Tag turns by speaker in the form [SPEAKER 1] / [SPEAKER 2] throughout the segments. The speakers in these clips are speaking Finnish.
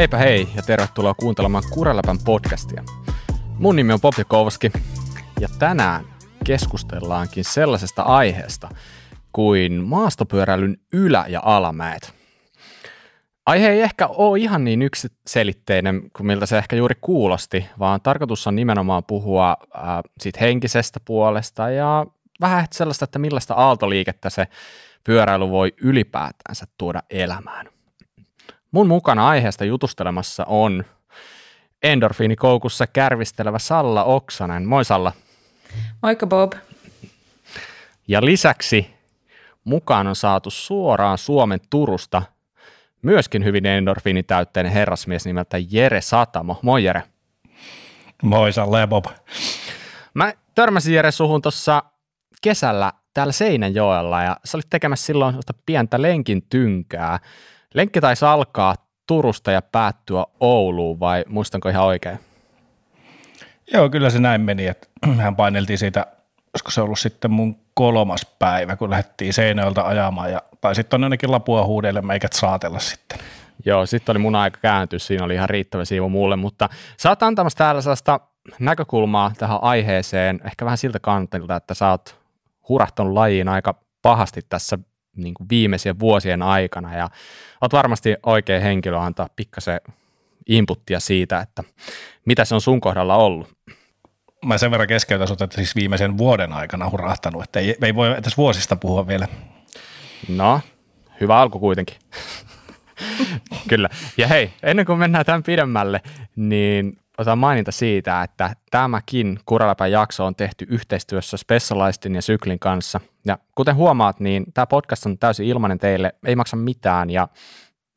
[SPEAKER 1] Heipä hei ja tervetuloa kuuntelemaan Kureläpän podcastia. Mun nimi on Popi Kovski ja tänään keskustellaankin sellaisesta aiheesta kuin maastopyöräilyn ylä- ja alamäet. Aihe ei ehkä ole ihan niin yksiselitteinen kuin miltä se ehkä juuri kuulosti, vaan tarkoitus on nimenomaan puhua äh, siitä henkisestä puolesta ja vähän sellaista, että millaista aaltoliikettä se pyöräily voi ylipäätänsä tuoda elämään. Mun mukana aiheesta jutustelemassa on endorfiinikoukussa kärvistelevä Salla Oksanen. Moi Salla.
[SPEAKER 2] Moikka Bob.
[SPEAKER 1] Ja lisäksi mukaan on saatu suoraan Suomen Turusta myöskin hyvin endorfiinitäytteinen herrasmies nimeltä Jere Satamo. Moi Jere.
[SPEAKER 3] Moi Salla ja Bob.
[SPEAKER 1] Mä törmäsin Jere suhun tuossa kesällä täällä Seinäjoella ja sä olit tekemässä silloin pientä lenkin tynkää. Lenkki taisi alkaa Turusta ja päättyä Ouluun vai muistanko ihan oikein?
[SPEAKER 3] Joo, kyllä se näin meni, että mehän paineltiin siitä, olisiko se ollut sitten mun kolmas päivä, kun lähdettiin Seinäjoelta ajamaan ja tai sitten on ainakin lapua huudelle meikät saatella sitten.
[SPEAKER 1] Joo, sitten oli mun aika kääntyä, siinä oli ihan riittävä siivu mulle, mutta sä oot antamassa täällä sellaista näkökulmaa tähän aiheeseen, ehkä vähän siltä kantilta, että sä oot hurahtanut lajiin aika pahasti tässä niin kuin viimeisien vuosien aikana ja olet varmasti oikea henkilö antaa pikkasen inputtia siitä, että mitä se on sun kohdalla ollut.
[SPEAKER 3] Mä sen verran keskeytän sut, että siis viimeisen vuoden aikana hurahtanut, että ei, ei voi edes vuosista puhua vielä.
[SPEAKER 1] No, hyvä alku kuitenkin. Kyllä. Ja hei, ennen kuin mennään tämän pidemmälle, niin otan maininta siitä, että tämäkin Kuraläpän jakso on tehty yhteistyössä Specialistin ja Syklin kanssa. Ja kuten huomaat, niin tämä podcast on täysin ilmainen teille, ei maksa mitään ja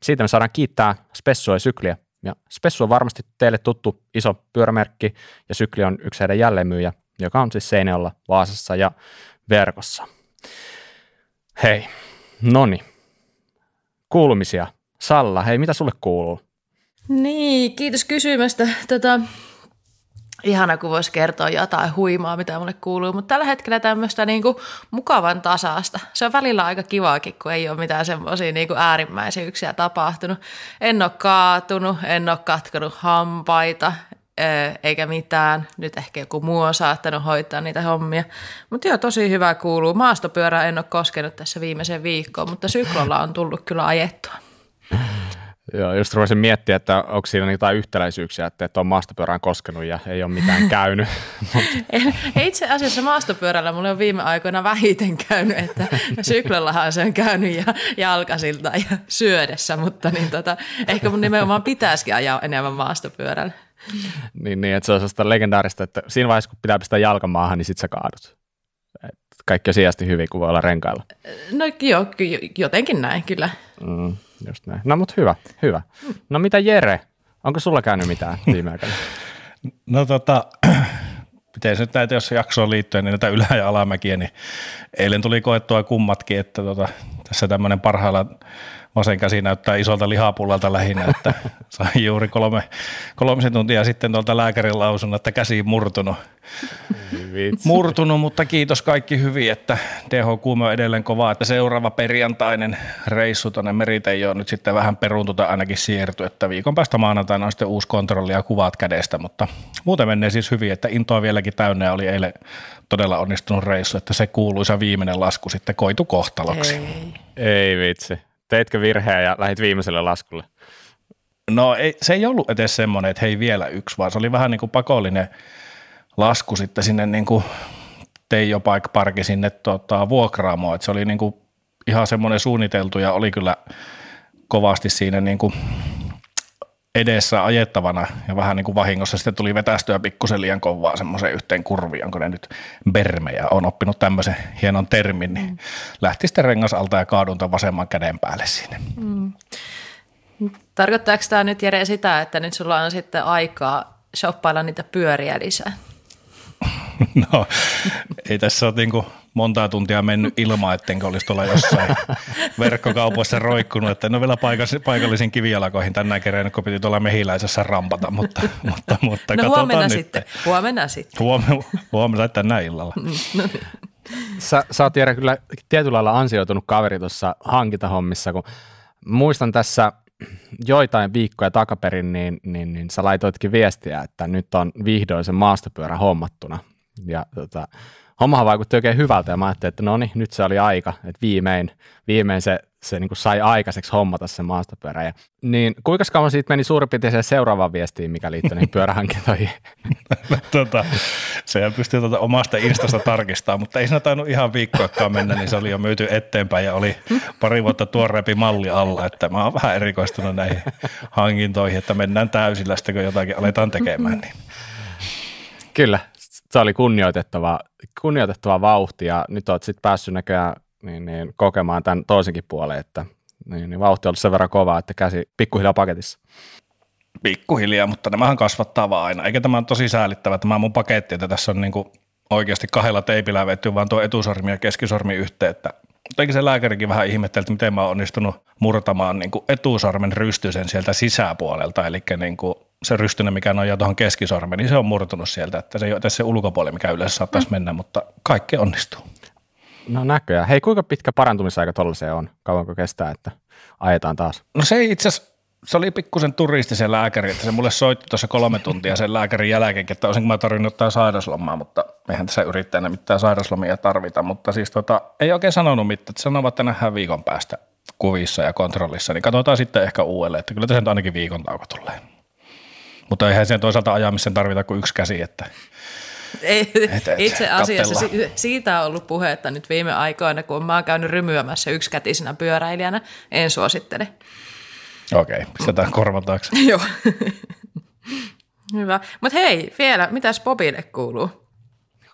[SPEAKER 1] siitä me saadaan kiittää Spessua ja Sykliä. Ja Spessu on varmasti teille tuttu iso pyörämerkki ja Sykli on yksi heidän jälleenmyyjä, joka on siis Seinäjoella, Vaasassa ja verkossa. Hei, noni. Kuulumisia. Salla, hei, mitä sulle kuuluu?
[SPEAKER 2] Niin, kiitos kysymästä. Tota, ihana, kun voisi kertoa jotain huimaa, mitä mulle kuuluu, mutta tällä hetkellä tämmöistä niinku mukavan tasasta. Se on välillä aika kivaakin, kun ei ole mitään semmoisia niinku äärimmäisyyksiä tapahtunut. En ole kaatunut, en ole katkonut hampaita, eikä mitään. Nyt ehkä joku muu on saattanut hoitaa niitä hommia. Mutta joo, tosi hyvä kuuluu. Maastopyörää en ole koskenut tässä viimeisen viikkoon, mutta syklolla on tullut kyllä ajettua.
[SPEAKER 1] Joo, just ruvasin miettiä, että onko siinä jotain yhtäläisyyksiä, että, että on maastopyörään koskenut ja ei ole mitään käynyt.
[SPEAKER 2] Itse asiassa maastopyörällä mulle on viime aikoina vähiten käynyt, että syklollahan se on käynyt ja jalkasilta ja syödessä, mutta niin tota, ehkä mun nimenomaan pitäisikin ajaa enemmän maastopyörällä.
[SPEAKER 1] niin, niin, että se on sellaista legendaarista, että siinä vaiheessa kun pitää pistää jalkamaahan, niin sit sä kaadut. Et kaikki on sijasti hyvin, kun voi olla renkailla.
[SPEAKER 2] No joo, jotenkin näin kyllä.
[SPEAKER 1] Mm. Just näin. No mutta hyvä, hyvä. No mitä Jere, onko sulla käynyt mitään viime aikoina?
[SPEAKER 3] No tota, miten se nyt näitä, jos jaksoon liittyen, niin näitä ylä- ja alamäkiä, niin eilen tuli koettua kummatkin, että tota, tässä tämmöinen parhailla vasen käsi näyttää isolta lihapullalta lähinnä, että sain juuri kolme, kolmisen tuntia sitten tuolta lääkärin lausunnon, että käsi murtunut.
[SPEAKER 1] Vitsi.
[SPEAKER 3] Murtunut, mutta kiitos kaikki hyvin, että THQ on edelleen kovaa, että seuraava perjantainen reissu tuonne Meriteijoon nyt sitten vähän peruuntuta ainakin siirty, että viikon päästä maanantaina on sitten uusi kontrolli ja kuvat kädestä, mutta muuten menee siis hyvin, että intoa vieläkin täynnä oli eilen todella onnistunut reissu, että se kuuluisa viimeinen lasku sitten koitu kohtaloksi.
[SPEAKER 2] Ei.
[SPEAKER 1] Ei vitsi. Teitkö virheen ja lähit viimeiselle laskulle?
[SPEAKER 3] No ei, se ei ollut edes semmoinen, että hei vielä yksi, vaan se oli vähän niin kuin pakollinen lasku sitten sinne niin kuin Teijo Bike Parki sinne tota, vuokraamoon, että se oli niin kuin ihan semmoinen suunniteltu ja oli kyllä kovasti siinä niin kuin edessä ajettavana ja vähän niin kuin vahingossa sitten tuli vetästyä pikkusen liian kovaa semmoiseen yhteen kurviin, onko ne nyt bermejä, on oppinut tämmöisen hienon termin, niin mm. lähti sitten rengas alta ja kaadunta vasemman käden päälle siinä. Mm.
[SPEAKER 2] Tarkoittaako tämä nyt Jere sitä, että nyt sulla on sitten aikaa shoppailla niitä pyöriä lisää?
[SPEAKER 3] No, ei tässä ole niin montaa tuntia mennyt ilman, ettenkö olisi tuolla jossain verkkokaupoissa roikkunut, että en ole vielä paikallisiin kivijalakoihin tänään kerran, kun piti tuolla mehiläisessä rampata, mutta, mutta, mutta
[SPEAKER 2] no huomenna nyt. sitten, huomenna sitten.
[SPEAKER 3] Huomenna, huomenna tänään illalla. Mm, no niin.
[SPEAKER 1] Sä, sä oot Jere kyllä tietyllä lailla ansioitunut kaveri tuossa hankintahommissa, kun muistan tässä joitain viikkoja takaperin, niin, niin, niin sä laitoitkin viestiä, että nyt on vihdoin se maastopyörä hommattuna. Ja tota, hommahan vaikutti oikein hyvältä ja mä ajattelin, että no niin, nyt se oli aika, että viimein, viimein se, se niin sai aikaiseksi hommata se maastopyörä. Ja, niin kuinka kauan siitä meni suurin piirtein seuraavaan viestiin, mikä liittyy niihin pyörähankintoihin?
[SPEAKER 3] tota, se pystyy tuota omasta instasta tarkistamaan, mutta ei siinä tainnut ihan viikkoakaan mennä, niin se oli jo myyty eteenpäin ja oli pari vuotta tuoreempi malli alla, että mä oon vähän erikoistunut näihin hankintoihin, että mennään täysillä sitten, kun jotakin aletaan tekemään. Niin.
[SPEAKER 1] Kyllä, se oli kunnioitettava, kunnioitettava vauhti ja nyt olet sitten päässyt näköjään niin, niin, kokemaan tämän toisenkin puolen, että niin, niin vauhti on ollut sen verran kova, että käsi pikkuhiljaa paketissa.
[SPEAKER 3] Pikkuhiljaa, mutta nämähän kasvattaa vaan aina. Eikä tämä on tosi säälittävä tämä mun paketti, että tässä on niin kuin oikeasti kahdella teipillä vetty vaan tuo etusormi ja keskisormi yhteen, että Jotenkin se lääkärikin vähän ihmetteli, että miten mä oon onnistunut murtamaan niin kuin etusormen rystysen sieltä sisäpuolelta, eli niin kuin se rystynen, mikä nojaa tuohon keskisormeen, niin se on murtunut sieltä, että se ei ole se ulkopuoli, mikä yleensä saattaisi mm. mennä, mutta kaikki onnistuu.
[SPEAKER 1] No näköjään. Hei, kuinka pitkä parantumisaika tuolla se on? Kauanko kestää, että ajetaan taas?
[SPEAKER 3] No se itse asiassa se oli pikkusen turisti se lääkäri, että se mulle soitti tuossa kolme tuntia sen lääkärin jälkeen, että olisinko mä tarvinnut ottaa sairauslomaa, mutta eihän tässä yrittäjänä mitään sairauslomia tarvita, mutta siis tota, ei oikein sanonut mitään, että sanovat, että nähdään viikon päästä kuvissa ja kontrollissa, niin katsotaan sitten ehkä uudelleen, että kyllä tässä ainakin viikon tauko tulee. Mutta eihän sen toisaalta ajamisen tarvita kuin yksi käsi, että
[SPEAKER 2] ei, et, et, itse asiassa si- siitä on ollut puhetta nyt viime aikoina, kun mä oon käynyt rymyämässä yksikätisenä pyöräilijänä, en suosittele.
[SPEAKER 3] Okei, okay, pistetään korvataaksi.
[SPEAKER 2] Joo. Hyvä. Mutta hei, vielä, mitäs Bobille kuuluu?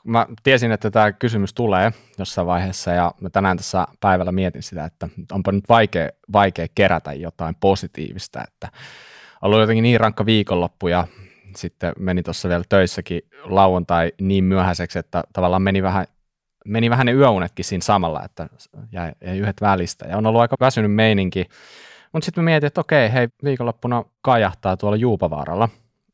[SPEAKER 1] Mä tiesin, että tämä kysymys tulee jossain vaiheessa ja mä tänään tässä päivällä mietin sitä, että onpa nyt vaikea, vaikea kerätä jotain positiivista, että on ollut jotenkin niin rankka viikonloppu ja sitten meni tuossa vielä töissäkin lauantai niin myöhäiseksi, että tavallaan meni vähän, meni vähän ne yöunetkin siinä samalla, että jäi, jäi yhdet välistä ja on ollut aika väsynyt meininki mutta sitten mietin, että okei, hei, viikonloppuna kajahtaa tuolla Juupavaaralla.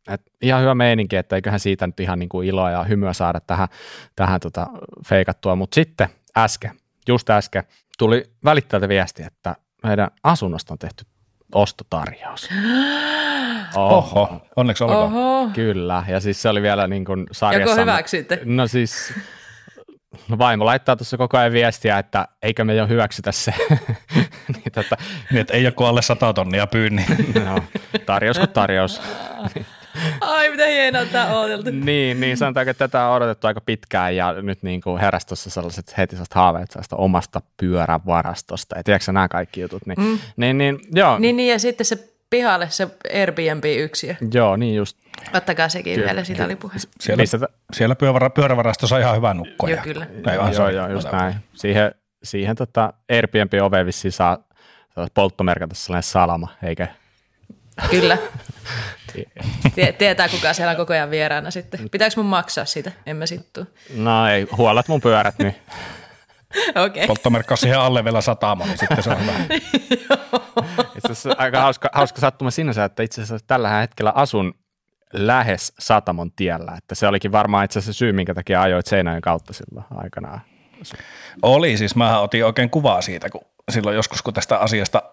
[SPEAKER 1] Et ihan hyvä meininki, että eiköhän siitä nyt ihan niin kuin iloa ja hymyä saada tähän, tähän tota feikattua. Mutta sitten äsken, just äsken, tuli välittäjältä viesti, että meidän asunnosta on tehty ostotarjous.
[SPEAKER 3] Oho, Oho. onneksi olkoon.
[SPEAKER 2] Oho.
[SPEAKER 1] Kyllä, ja siis se oli vielä niin kuin sarjassa.
[SPEAKER 2] Joko hyväksytte?
[SPEAKER 1] No siis No vaimo laittaa tuossa koko ajan viestiä, että eikö me jo hyväksytä se.
[SPEAKER 3] niin, tota, niin, että ei ole alle sata tonnia pyynni.
[SPEAKER 1] no, tarjous kuin tarjous.
[SPEAKER 2] Ai, mitä hienoa tämä on odoteltu.
[SPEAKER 1] niin, niin sanotaanko, että tätä on odotettu aika pitkään ja nyt niin kuin heräsi tuossa sellaiset heti sellaiset haaveet sellaista omasta pyörävarastosta. Ja tiedätkö nämä kaikki jutut? Niin, mm. niin, niin, joo.
[SPEAKER 2] Niin, niin, ja sitten se pihalle se Airbnb-yksiö.
[SPEAKER 1] Joo, niin just.
[SPEAKER 2] Ottakaa sekin kyllä, vielä, sitä oli puhe.
[SPEAKER 3] Siellä, Missä siellä pyövara, pyörävarastossa on ihan hyvä nukkua.
[SPEAKER 2] Joo, kyllä.
[SPEAKER 1] Ei, joo, joo, joo, just näin. Siihen, siihen tota Airbnb-ove vissiin saa polttomerkata sellainen salama, eikä?
[SPEAKER 2] Kyllä. Tietää, kuka siellä on koko ajan vieraana sitten. Pitääkö mun maksaa sitä? En mä sittu.
[SPEAKER 1] No ei, huolat mun pyörät nyt.
[SPEAKER 2] Okay.
[SPEAKER 3] Polttomerkka siihen alle vielä sataama, niin sitten se on hyvä.
[SPEAKER 1] itse asiassa aika hauska, hauska sattuma sinänsä, että itse asiassa tällä hetkellä asun lähes Satamon tiellä, että se olikin varmaan itse asiassa syy, minkä takia ajoit seinän kautta silloin aikanaan.
[SPEAKER 3] Oli, siis mä otin oikein kuvaa siitä, kun silloin joskus kun tästä asiasta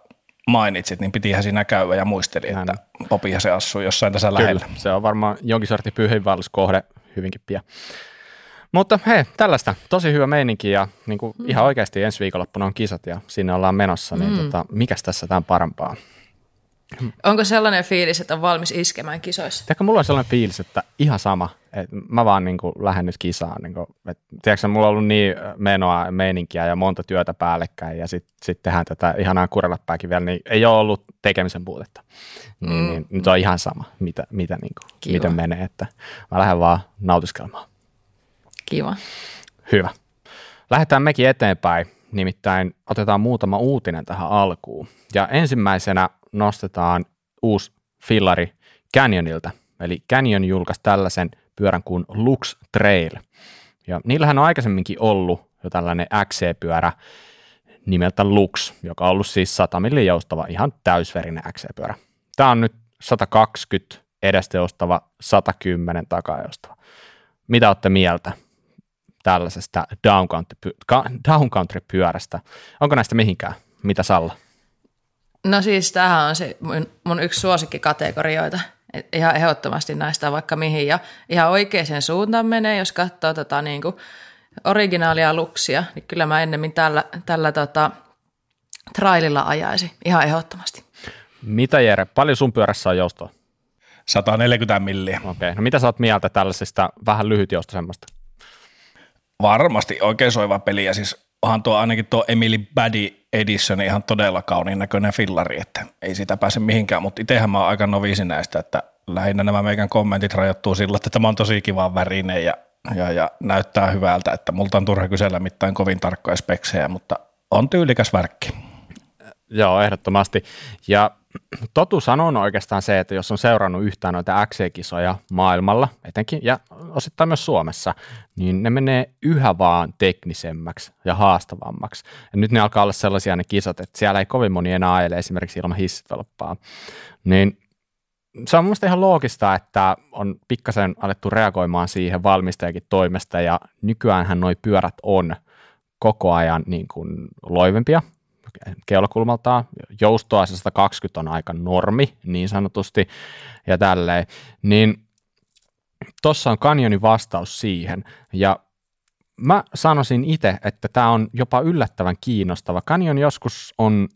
[SPEAKER 3] mainitsit, niin pitihän siinä käydä ja muistelin, että Popihan se asuu jossain tässä Kyllä, lähellä.
[SPEAKER 1] se on varmaan jonkin sortin pyhinvalliskohde hyvinkin pian. Mutta hei, tällaista tosi hyvä meininki ja niin kuin mm. ihan oikeasti ensi viikonloppuna on kisat ja sinne ollaan menossa, niin mm. tota, mikäs tässä tämän parempaa?
[SPEAKER 2] Onko sellainen fiilis, että on valmis iskemään kisoissa?
[SPEAKER 1] Tiedätkö, mulla on sellainen fiilis, että ihan sama, että mä vaan niin kuin lähden nyt kisaan. Niin kuin, että, tiedätkö, mulla on ollut niin menoa, meininkiä ja monta työtä päällekkäin ja sitten sit tehdään tätä ihanaa kureläppääkin vielä, niin ei ole ollut tekemisen puutetta. Niin, mm. niin, nyt on ihan sama, mitä, mitä niin kuin, miten menee, että mä lähden vaan nautiskelemaan.
[SPEAKER 2] Kiva.
[SPEAKER 1] Hyvä. Lähdetään mekin eteenpäin, nimittäin otetaan muutama uutinen tähän alkuun. Ja ensimmäisenä nostetaan uusi fillari Canyonilta. Eli Canyon julkaisi tällaisen pyörän kuin Lux Trail. Ja niillähän on aikaisemminkin ollut jo tällainen XC-pyörä nimeltä Lux, joka on ollut siis 100 millin joustava, ihan täysverinen XC-pyörä. Tämä on nyt 120 edestä joustava, 110 takajoustava. Mitä olette mieltä? Tällaisesta downcountry-pyörästä. Onko näistä mihinkään? Mitä Salla?
[SPEAKER 2] No siis tämähän on se mun, mun yksi suosikkikategorioita. Et ihan ehdottomasti näistä vaikka mihin. Ja ihan oikeaan suuntaan menee, jos katsoo tota niin kuin originaalia luksia, niin kyllä mä ennemmin tällä, tällä tota, traililla ajaisi ihan ehdottomasti.
[SPEAKER 1] Mitä Jere, paljon sun pyörässä on joustoa?
[SPEAKER 3] 140 milliä.
[SPEAKER 1] Okei, okay. no mitä sä oot mieltä tällaisesta vähän lyhytjoustosemmasta?
[SPEAKER 3] Varmasti oikein soiva peli ja siis onhan tuo ainakin tuo Emily Baddy Edition ihan todella kauniin näköinen fillari, että ei sitä pääse mihinkään, mutta itsehän mä oon aika noviisi näistä, että lähinnä nämä meidän kommentit rajoittuu sillä, että tämä on tosi kiva värinen ja, ja, ja näyttää hyvältä, että multa on turha kysellä mitään kovin tarkkoja speksejä, mutta on tyylikäs värkki.
[SPEAKER 1] Joo, ehdottomasti. Ja totuus on oikeastaan se, että jos on seurannut yhtään noita XC-kisoja maailmalla, etenkin ja osittain myös Suomessa, niin ne menee yhä vaan teknisemmäksi ja haastavammaksi. Ja nyt ne alkaa olla sellaisia ne kisat, että siellä ei kovin moni enää ajele esimerkiksi ilman hissitolppaa. Niin se on mielestäni ihan loogista, että on pikkasen alettu reagoimaan siihen valmistajakin toimesta ja nykyäänhän nuo pyörät on koko ajan niin kuin loivempia keulakulmaltaan. Joustoa se 120 on aika normi niin sanotusti ja tälleen. Niin tuossa on kanjonin vastaus siihen ja mä sanoisin itse, että tämä on jopa yllättävän kiinnostava. Kanjon joskus on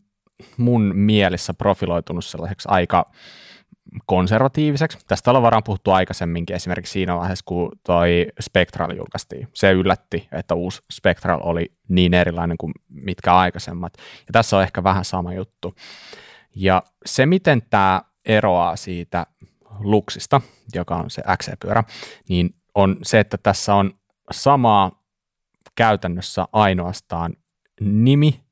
[SPEAKER 1] mun mielissä profiloitunut sellaiseksi aika konservatiiviseksi. Tästä ollaan varmaan puhuttu aikaisemminkin esimerkiksi siinä vaiheessa, kun toi Spectral julkaistiin. Se yllätti, että uusi Spectral oli niin erilainen kuin mitkä aikaisemmat. Ja tässä on ehkä vähän sama juttu. Ja se, miten tämä eroaa siitä Luxista, joka on se XC-pyörä, niin on se, että tässä on samaa käytännössä ainoastaan nimi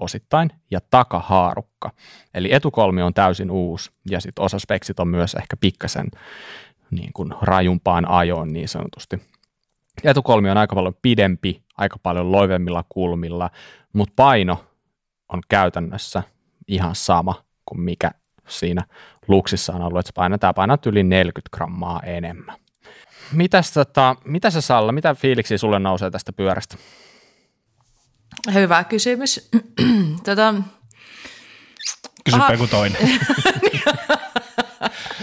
[SPEAKER 1] osittain, ja takahaarukka. Eli etukolmi on täysin uusi, ja sitten osa speksit on myös ehkä pikkasen niin kuin rajumpaan ajoon niin sanotusti. Etukolmi on aika paljon pidempi, aika paljon loivemmilla kulmilla, mutta paino on käytännössä ihan sama kuin mikä siinä luksissa on ollut, että se painaa, painaa yli 40 grammaa enemmän. Mitäs, tota, mitä se Salla, mitä fiiliksi sulle nousee tästä pyörästä?
[SPEAKER 2] Hyvä kysymys. tota,
[SPEAKER 3] Kysypä joku toinen.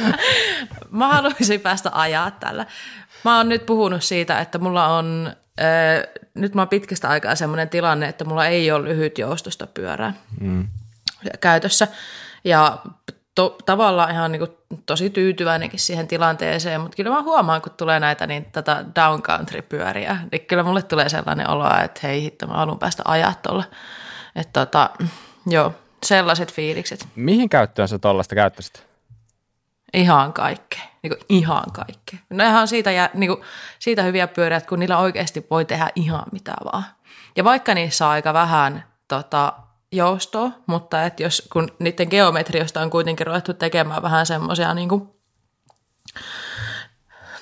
[SPEAKER 2] mä haluaisin päästä ajaa tällä. Mä oon nyt puhunut siitä, että mulla on, äh, nyt mä oon pitkästä aikaa sellainen tilanne, että mulla ei ole lyhyt joustosta pyörää mm. käytössä. Ja to, tavallaan ihan niin kuin tosi tyytyväinenkin siihen tilanteeseen, mutta kyllä mä huomaan, kun tulee näitä niin tätä downcountry-pyöriä, niin kyllä mulle tulee sellainen olo, että hei hitto, mä haluan päästä ajaa tuolla. Että tota, joo, sellaiset fiilikset.
[SPEAKER 1] Mihin käyttöön sä tuollaista käyttäisit?
[SPEAKER 2] Ihan kaikkea, niin kuin ihan kaikkea. Nehän on siitä, ja, niin kuin, siitä hyviä pyöriä, kun niillä oikeasti voi tehdä ihan mitä vaan. Ja vaikka niissä on aika vähän tota, joustoa, mutta että jos, kun niiden geometriosta on kuitenkin ruvettu tekemään vähän semmoisia niin kuin,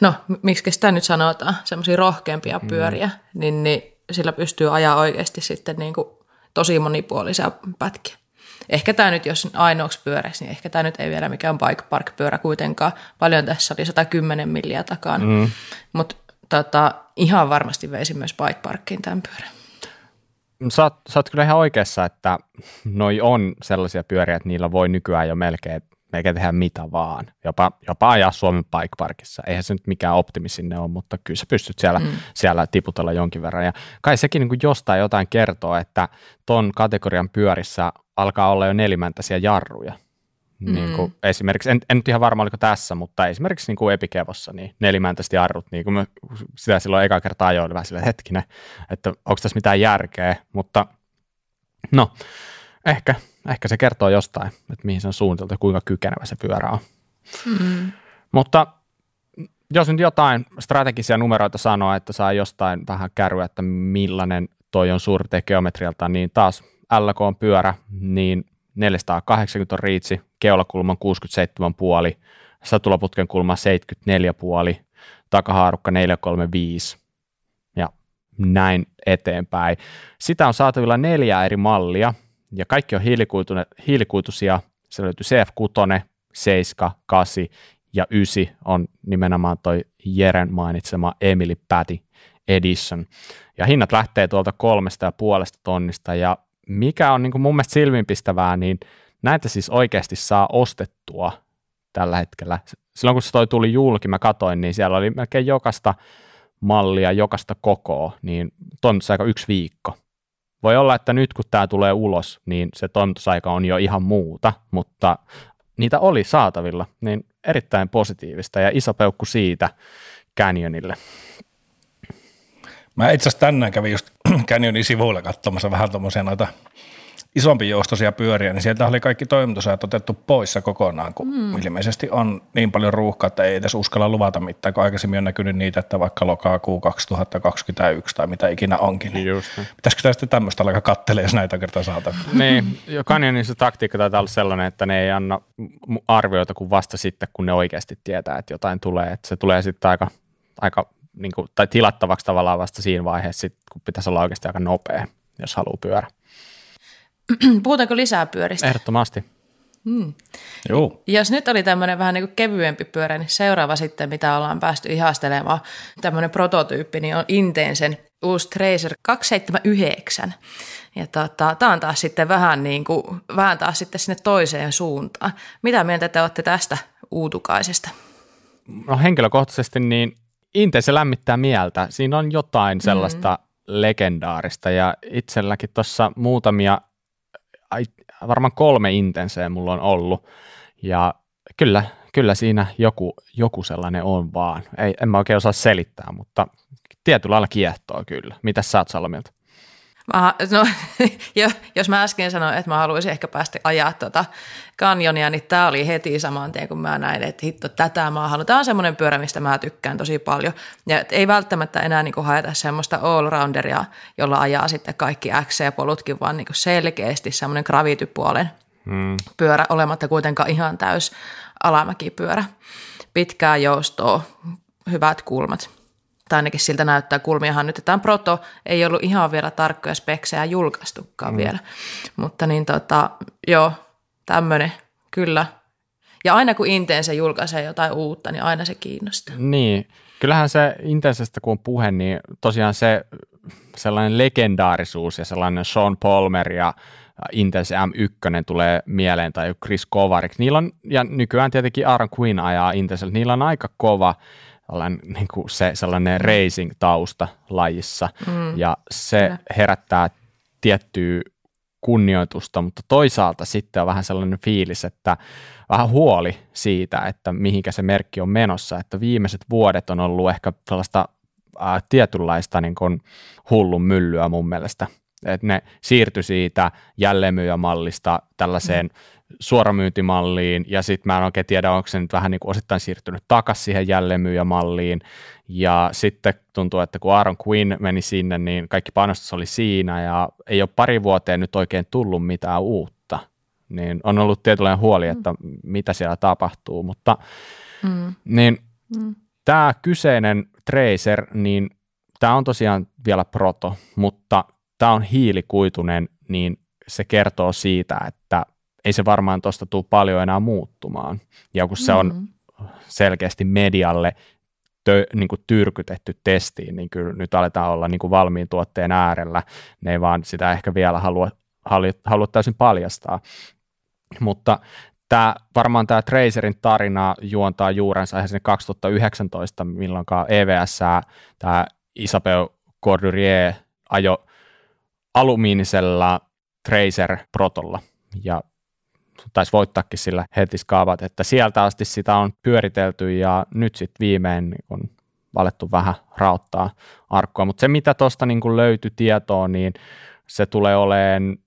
[SPEAKER 2] no miksi sitä nyt sanotaan, semmoisia rohkeampia mm. pyöriä, mm. niin, niin sillä pystyy ajaa oikeasti sitten niin kuin tosi monipuolisia pätkiä. Ehkä tämä nyt, jos ainoaksi pyöräksi, niin ehkä tämä nyt ei vielä mikään bike park pyörä kuitenkaan. Paljon tässä oli 110 milliä takaa, mm. mutta tota, ihan varmasti veisi myös bike parkkiin tämän pyörän
[SPEAKER 1] sä oot, sä oot kyllä ihan oikeassa, että noi on sellaisia pyöriä, että niillä voi nykyään jo melkein, melkein tehdä mitä vaan. Jopa, jopa ajaa Suomen Bike Parkissa. Eihän se nyt mikään optimi sinne ole, mutta kyllä sä pystyt siellä, mm. siellä tiputella jonkin verran. Ja kai sekin niin kuin jostain jotain kertoo, että ton kategorian pyörissä alkaa olla jo nelimäntäisiä jarruja. Mm. Niin kuin esimerkiksi, en, en nyt ihan varma oliko tässä, mutta esimerkiksi niin kuin Epikevossa, niin nelimäntäisesti jarrut, niin kuin me sitä silloin eka kertaa ajoin, vähän silleen hetkinen, että onko tässä mitään järkeä, mutta no, ehkä, ehkä se kertoo jostain, että mihin se on suunniteltu ja kuinka kykenevä se pyörä on. Mm. Mutta jos nyt jotain strategisia numeroita sanoo, että saa jostain vähän kärryä, että millainen toi on suurte geometrialta, niin taas LK on pyörä, niin 480 on riitsi, keulakulman 67,5, satulaputken kulma 74,5, takahaarukka 435 ja näin eteenpäin. Sitä on saatavilla neljä eri mallia ja kaikki on hiilikuituisia. Se löytyy CF6, 7, 8 ja 9 on nimenomaan toi Jeren mainitsema Emily Patty Edition. Ja hinnat lähtee tuolta kolmesta ja puolesta tonnista ja mikä on niin kuin mun mielestä silmiinpistävää, niin näitä siis oikeasti saa ostettua tällä hetkellä. Silloin kun se toi tuli julki, mä katoin, niin siellä oli melkein jokaista mallia, jokaista kokoa, niin toimitusaika yksi viikko. Voi olla, että nyt kun tämä tulee ulos, niin se toimitusaika on jo ihan muuta, mutta niitä oli saatavilla, niin erittäin positiivista ja iso peukku siitä Canyonille.
[SPEAKER 3] Mä itse asiassa tänään kävin just Canyonin sivuilla katsomassa vähän tuommoisia noita isompi joustoisia pyöriä, niin sieltä oli kaikki toimitusajat otettu poissa kokonaan, kun mm. ilmeisesti on niin paljon ruuhkaa, että ei edes uskalla luvata mitään, kun aikaisemmin on näkynyt niitä, että vaikka lokakuu 2021 tai mitä ikinä onkin. Niin Just. Pitäisikö sitä sitten tämmöistä alkaa katselemaan, jos näitä kertaa saatavilla?
[SPEAKER 1] niin, Canyonin se taktiikka taitaa olla sellainen, että ne ei anna arvioita kuin vasta sitten, kun ne oikeasti tietää, että jotain tulee. Että se tulee sitten aika, aika niin kuin, tai tilattavaksi tavallaan vasta siinä vaiheessa, sit, kun pitäisi olla oikeasti aika nopea, jos haluaa pyörä.
[SPEAKER 2] Puhutaanko lisää pyöristä?
[SPEAKER 1] Ehdottomasti. Hmm.
[SPEAKER 3] Joo.
[SPEAKER 2] Jos nyt oli tämmöinen vähän niin kuin kevyempi pyörä, niin seuraava sitten, mitä ollaan päästy ihastelemaan, tämmöinen prototyyppi, niin on Intensen uusi Tracer 279. Ja tota, tämä on taas sitten vähän, niin kuin, vähän taas sitten sinne toiseen suuntaan. Mitä mieltä te olette tästä uutukaisesta?
[SPEAKER 1] No henkilökohtaisesti niin Intense lämmittää mieltä. Siinä on jotain sellaista mm. legendaarista ja itselläkin tuossa muutamia varmaan kolme intenseä mulla on ollut ja kyllä, kyllä siinä joku, joku sellainen on vaan. Ei, en mä oikein osaa selittää, mutta tietyllä lailla kiehtoo kyllä. Mitä sä oot Salomilta?
[SPEAKER 2] Mä, no, jos mä äsken sanoin, että mä haluaisin ehkä päästä ajaa tuota kanjonia, niin tämä oli heti saman tien, kun mä näin, että hitto, tätä mä haluan. Tämä on semmoinen pyörä, mistä mä tykkään tosi paljon. Ja ei välttämättä enää niin kuin haeta semmoista all-rounderia, jolla ajaa sitten kaikki X ja polutkin, vaan niin kuin selkeästi semmoinen gravitypuolen hmm. pyörä, olematta kuitenkaan ihan täys alamäkipyörä. Pitkää joustoa, hyvät kulmat tai ainakin siltä näyttää kulmiahan nyt, että tämä proto ei ollut ihan vielä tarkkoja speksejä julkaistukaan mm. vielä, mutta niin tota, joo, tämmöinen kyllä. Ja aina kun Intense julkaisee jotain uutta, niin aina se kiinnostaa.
[SPEAKER 1] Niin, kyllähän se Intensestä kun on puhe, niin tosiaan se sellainen legendaarisuus ja sellainen Sean Palmer ja Intense M1 tulee mieleen tai Chris Kovarik. Niillä on, ja nykyään tietenkin Aaron Quinn ajaa Intense, niillä on aika kova niin kuin se sellainen racing-tausta lajissa. Mm, ja se kyllä. herättää tiettyä kunnioitusta, mutta toisaalta sitten on vähän sellainen fiilis, että vähän huoli siitä, että mihinkä se merkki on menossa, että viimeiset vuodet on ollut ehkä sellaista ää, tietynlaista niin kuin hullun myllyä mun mielestä, että ne siirtyi siitä jälleenmyyjämallista tällaiseen mm suoramyyntimalliin ja sitten mä en oikein tiedä, onko se nyt vähän niin kuin osittain siirtynyt takaisin siihen jälleenmyyjämalliin ja sitten tuntuu, että kun Aaron Quinn meni sinne, niin kaikki panostus oli siinä ja ei ole pari vuoteen nyt oikein tullut mitään uutta, niin on ollut tietynlainen huoli, että mm. mitä siellä tapahtuu, mutta mm. niin mm. tämä kyseinen Tracer, niin tämä on tosiaan vielä proto, mutta tämä on hiilikuitunen, niin se kertoo siitä, että ei se varmaan tuosta tule paljon enää muuttumaan. Ja kun se on mm-hmm. selkeästi medialle tö, niin kuin tyrkytetty testiin, niin kyllä nyt aletaan olla niin kuin valmiin tuotteen äärellä. Ne ei vaan sitä ehkä vielä halua, halua, halua täysin paljastaa. Mutta tämä, varmaan tämä Tracerin tarina juontaa juurensa ihan sinne 2019, milloin EVS, tämä Isabel Cordurier ajo alumiinisella Tracer Protolla ja taisi voittaakin sillä heti skaavat, että sieltä asti sitä on pyöritelty ja nyt sitten viimein on valettu vähän rauttaa arkkua, mutta se mitä tuosta niin löytyi tietoa, niin se tulee olemaan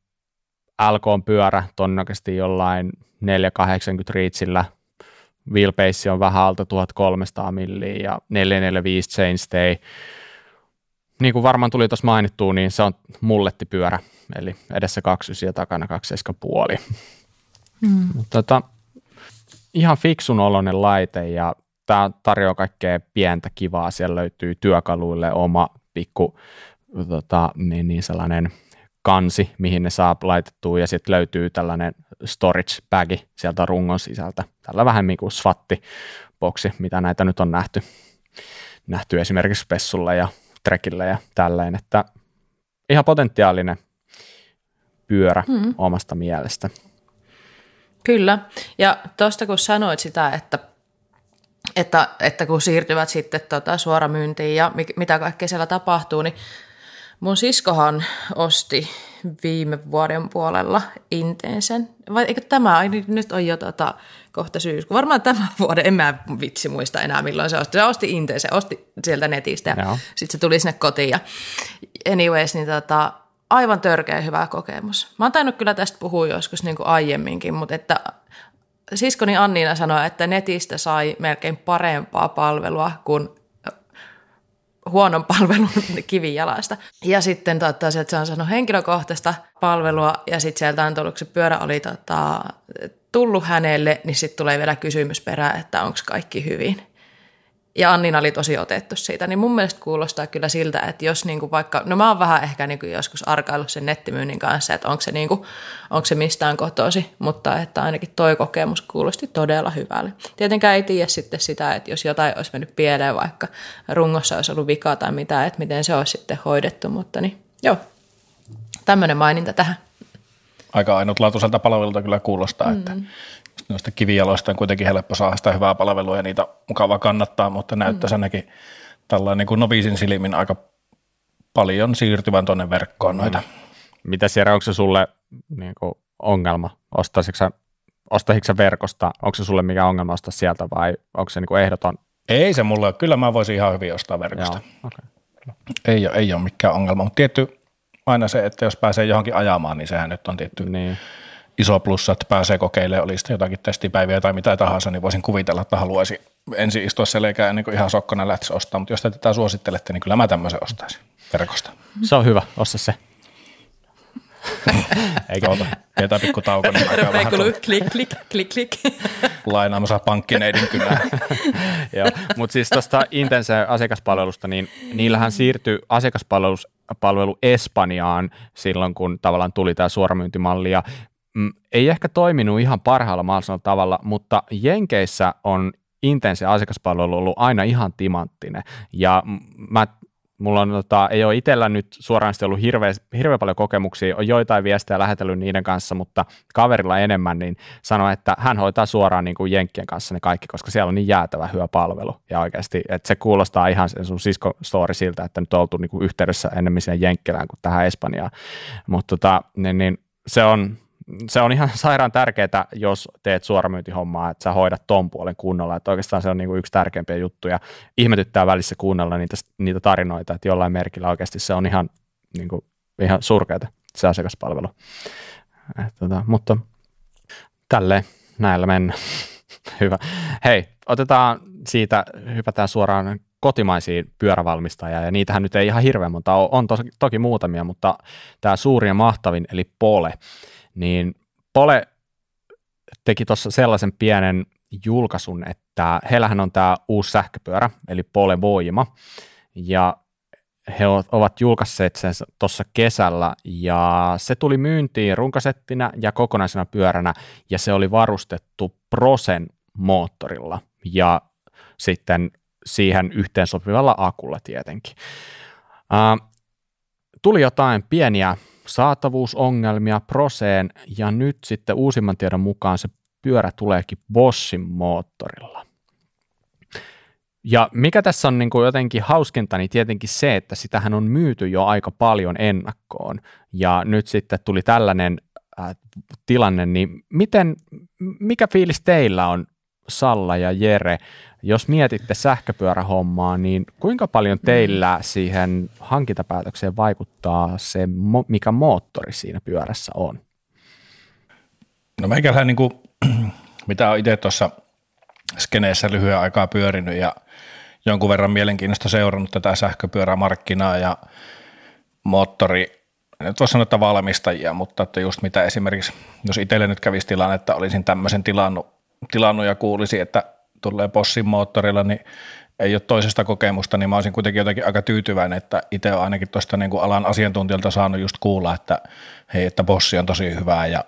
[SPEAKER 1] LK pyörä todennäköisesti jollain 480 reachillä, wheelbase on vähän alta 1300 milliä ja 445 chainstay. Niin kuin varmaan tuli tuossa mainittua, niin se on mullettipyörä, eli edessä 29 ja takana 27 puoli. Mm. Mutta tota, ihan fiksun oloinen laite ja tämä tarjoaa kaikkea pientä kivaa. Siellä löytyy työkaluille oma pikku tota, niin, niin sellainen kansi, mihin ne saa laitettua ja sitten löytyy tällainen storage bagi sieltä rungon sisältä. Tällä vähän niin kuin swatti boksi, mitä näitä nyt on nähty, nähty esimerkiksi Pessulla ja Trekillä ja tälleen, että ihan potentiaalinen pyörä mm. omasta mielestä.
[SPEAKER 2] Kyllä, ja tuosta kun sanoit sitä, että, että, että kun siirtyvät sitten tota suoramyyntiin ja mitä kaikkea siellä tapahtuu, niin mun siskohan osti viime vuoden puolella Intensen. Vai eikö tämä, ai nyt on jo tota, kohta syyskuu. Varmaan tämä vuoden, en mä vitsi muista enää milloin se osti. Se osti Intensen, osti sieltä netistä ja sitten se tuli sinne kotiin. Ja anyways, niin tota, aivan törkeä hyvä kokemus. Mä oon tainnut kyllä tästä puhua joskus niin kuin aiemminkin, mutta että siskoni Anniina sanoi, että netistä sai melkein parempaa palvelua kuin huonon palvelun kivijalasta. Ja sitten tota, sieltä se on sanonut henkilökohtaista palvelua ja sitten sieltä on tullut, se pyörä oli tota, tullut hänelle, niin sitten tulee vielä kysymys perään, että onko kaikki hyvin ja Annina oli tosi otettu siitä, niin mun mielestä kuulostaa kyllä siltä, että jos niinku vaikka, no mä oon vähän ehkä niinku joskus arkaillut sen nettimyynnin kanssa, että onko se, niinku, onko se mistään kotosi, mutta että ainakin toi kokemus kuulosti todella hyvälle. Tietenkään ei tiedä sitten sitä, että jos jotain olisi mennyt pieleen, vaikka rungossa olisi ollut vika tai mitä, että miten se olisi sitten hoidettu, mutta niin joo, tämmöinen maininta tähän.
[SPEAKER 3] Aika ainutlaatuiselta palvelulta kyllä kuulostaa, mm. että noista kivijaloista on kuitenkin helppo saada sitä hyvää palvelua ja niitä mukava kannattaa, mutta näyttäisi mm. ainakin tällainen niin kuin noviisin silmin aika paljon siirtyvän tuonne verkkoon mm. noita.
[SPEAKER 1] Mitä siellä, onko se sulle niin kuin ongelma? Ostaisitko ostaisitko verkosta? Onko se sulle mikä ongelma ostaa sieltä vai onko se niin kuin ehdoton?
[SPEAKER 3] Ei se mulle Kyllä mä voisin ihan hyvin ostaa verkosta. Joo, okay. ei, ole, ei ole mikään ongelma, mutta tietty aina se, että jos pääsee johonkin ajamaan, niin sehän nyt on tietty niin iso plussa, että pääsee kokeilemaan, oli sitten jotakin testipäiviä tai mitä tahansa, niin voisin kuvitella, että haluaisin ensin istua selkää ennen kuin ihan sokkona lähtisi ostaa, mutta jos te tätä suosittelette, niin kyllä mä tämmöisen ostaisin verkosta.
[SPEAKER 1] Se on hyvä, osta se.
[SPEAKER 3] Eikä ota, pidetään pikku tauko, niin aika vähän
[SPEAKER 2] klik, klik, klik, klik.
[SPEAKER 3] Lainaamassa pankkineidin kyllä.
[SPEAKER 1] Joo, mutta siis tuosta Intense asiakaspalvelusta, niin niillähän siirtyi asiakaspalvelu Espanjaan silloin, kun tavallaan tuli tämä suoramyyntimalli, ja ei ehkä toiminut ihan parhaalla mahdollisella tavalla, mutta Jenkeissä on intense asiakaspalvelu ollut aina ihan timanttinen. Ja mä mulla on, tota, ei ole itsellä nyt suoraan ollut hirveä, hirveä paljon kokemuksia, on joitain viestejä lähetellyt niiden kanssa, mutta kaverilla enemmän, niin sanoi, että hän hoitaa suoraan niin kuin Jenkkien kanssa ne kaikki, koska siellä on niin jäätävä hyvä palvelu. Ja oikeasti, että se kuulostaa ihan sen sun sisko story siltä, että nyt on oltu niin kuin yhteydessä enemmän siihen Jenkkilään kuin tähän Espanjaan. Mutta tota, niin, niin, se on, se on ihan sairaan tärkeää, jos teet suoramyyntihommaa, että sä hoidat ton puolen kunnolla, että oikeastaan se on niin kuin yksi tärkeimpiä juttuja. Ihmetyttää välissä kuunnella niitä, niitä tarinoita, että jollain merkillä oikeasti se on ihan, niin kuin, ihan surkeata se asiakaspalvelu. Et, tota, mutta tälleen näillä mennään. Hyvä. Hei, otetaan siitä, hypätään suoraan kotimaisiin pyörävalmistajia, ja niitähän nyt ei ihan hirveän monta ole, on toki, toki muutamia, mutta tämä suuri ja mahtavin, eli Pole, niin Pole teki tuossa sellaisen pienen julkaisun, että heillähän on tämä uusi sähköpyörä, eli Pole Voima, ja he ovat julkaisseet sen tuossa kesällä, ja se tuli myyntiin runkasettina ja kokonaisena pyöränä, ja se oli varustettu Prosen moottorilla, ja sitten siihen yhteensopivalla akulla tietenkin. Uh, tuli jotain pieniä saatavuusongelmia Proseen ja nyt sitten uusimman tiedon mukaan se pyörä tuleekin Bossin moottorilla. Ja mikä tässä on niin kuin jotenkin hauskinta, niin tietenkin se, että sitähän on myyty jo aika paljon ennakkoon. Ja nyt sitten tuli tällainen äh, tilanne, niin miten, mikä fiilis teillä on Salla ja Jere, jos mietitte sähköpyörähommaa, niin kuinka paljon teillä siihen hankintapäätökseen vaikuttaa se, mikä moottori siinä pyörässä on?
[SPEAKER 3] No meikälähän niin kuin, mitä on itse tuossa skeneessä lyhyen aikaa pyörinyt ja jonkun verran mielenkiinnosta seurannut tätä sähköpyörämarkkinaa ja moottori, nyt voisi sanoa, että valmistajia, mutta että just mitä esimerkiksi, jos itselle nyt kävisi tilanne, että olisin tämmöisen tilannut, tilannut ja kuulisi, että tulee Bossin moottorilla, niin ei ole toisesta kokemusta, niin mä olisin kuitenkin jotenkin aika tyytyväinen, että itse olen ainakin tuosta niin kuin alan asiantuntijalta saanut just kuulla, että hei, että Bossi on tosi hyvä ja,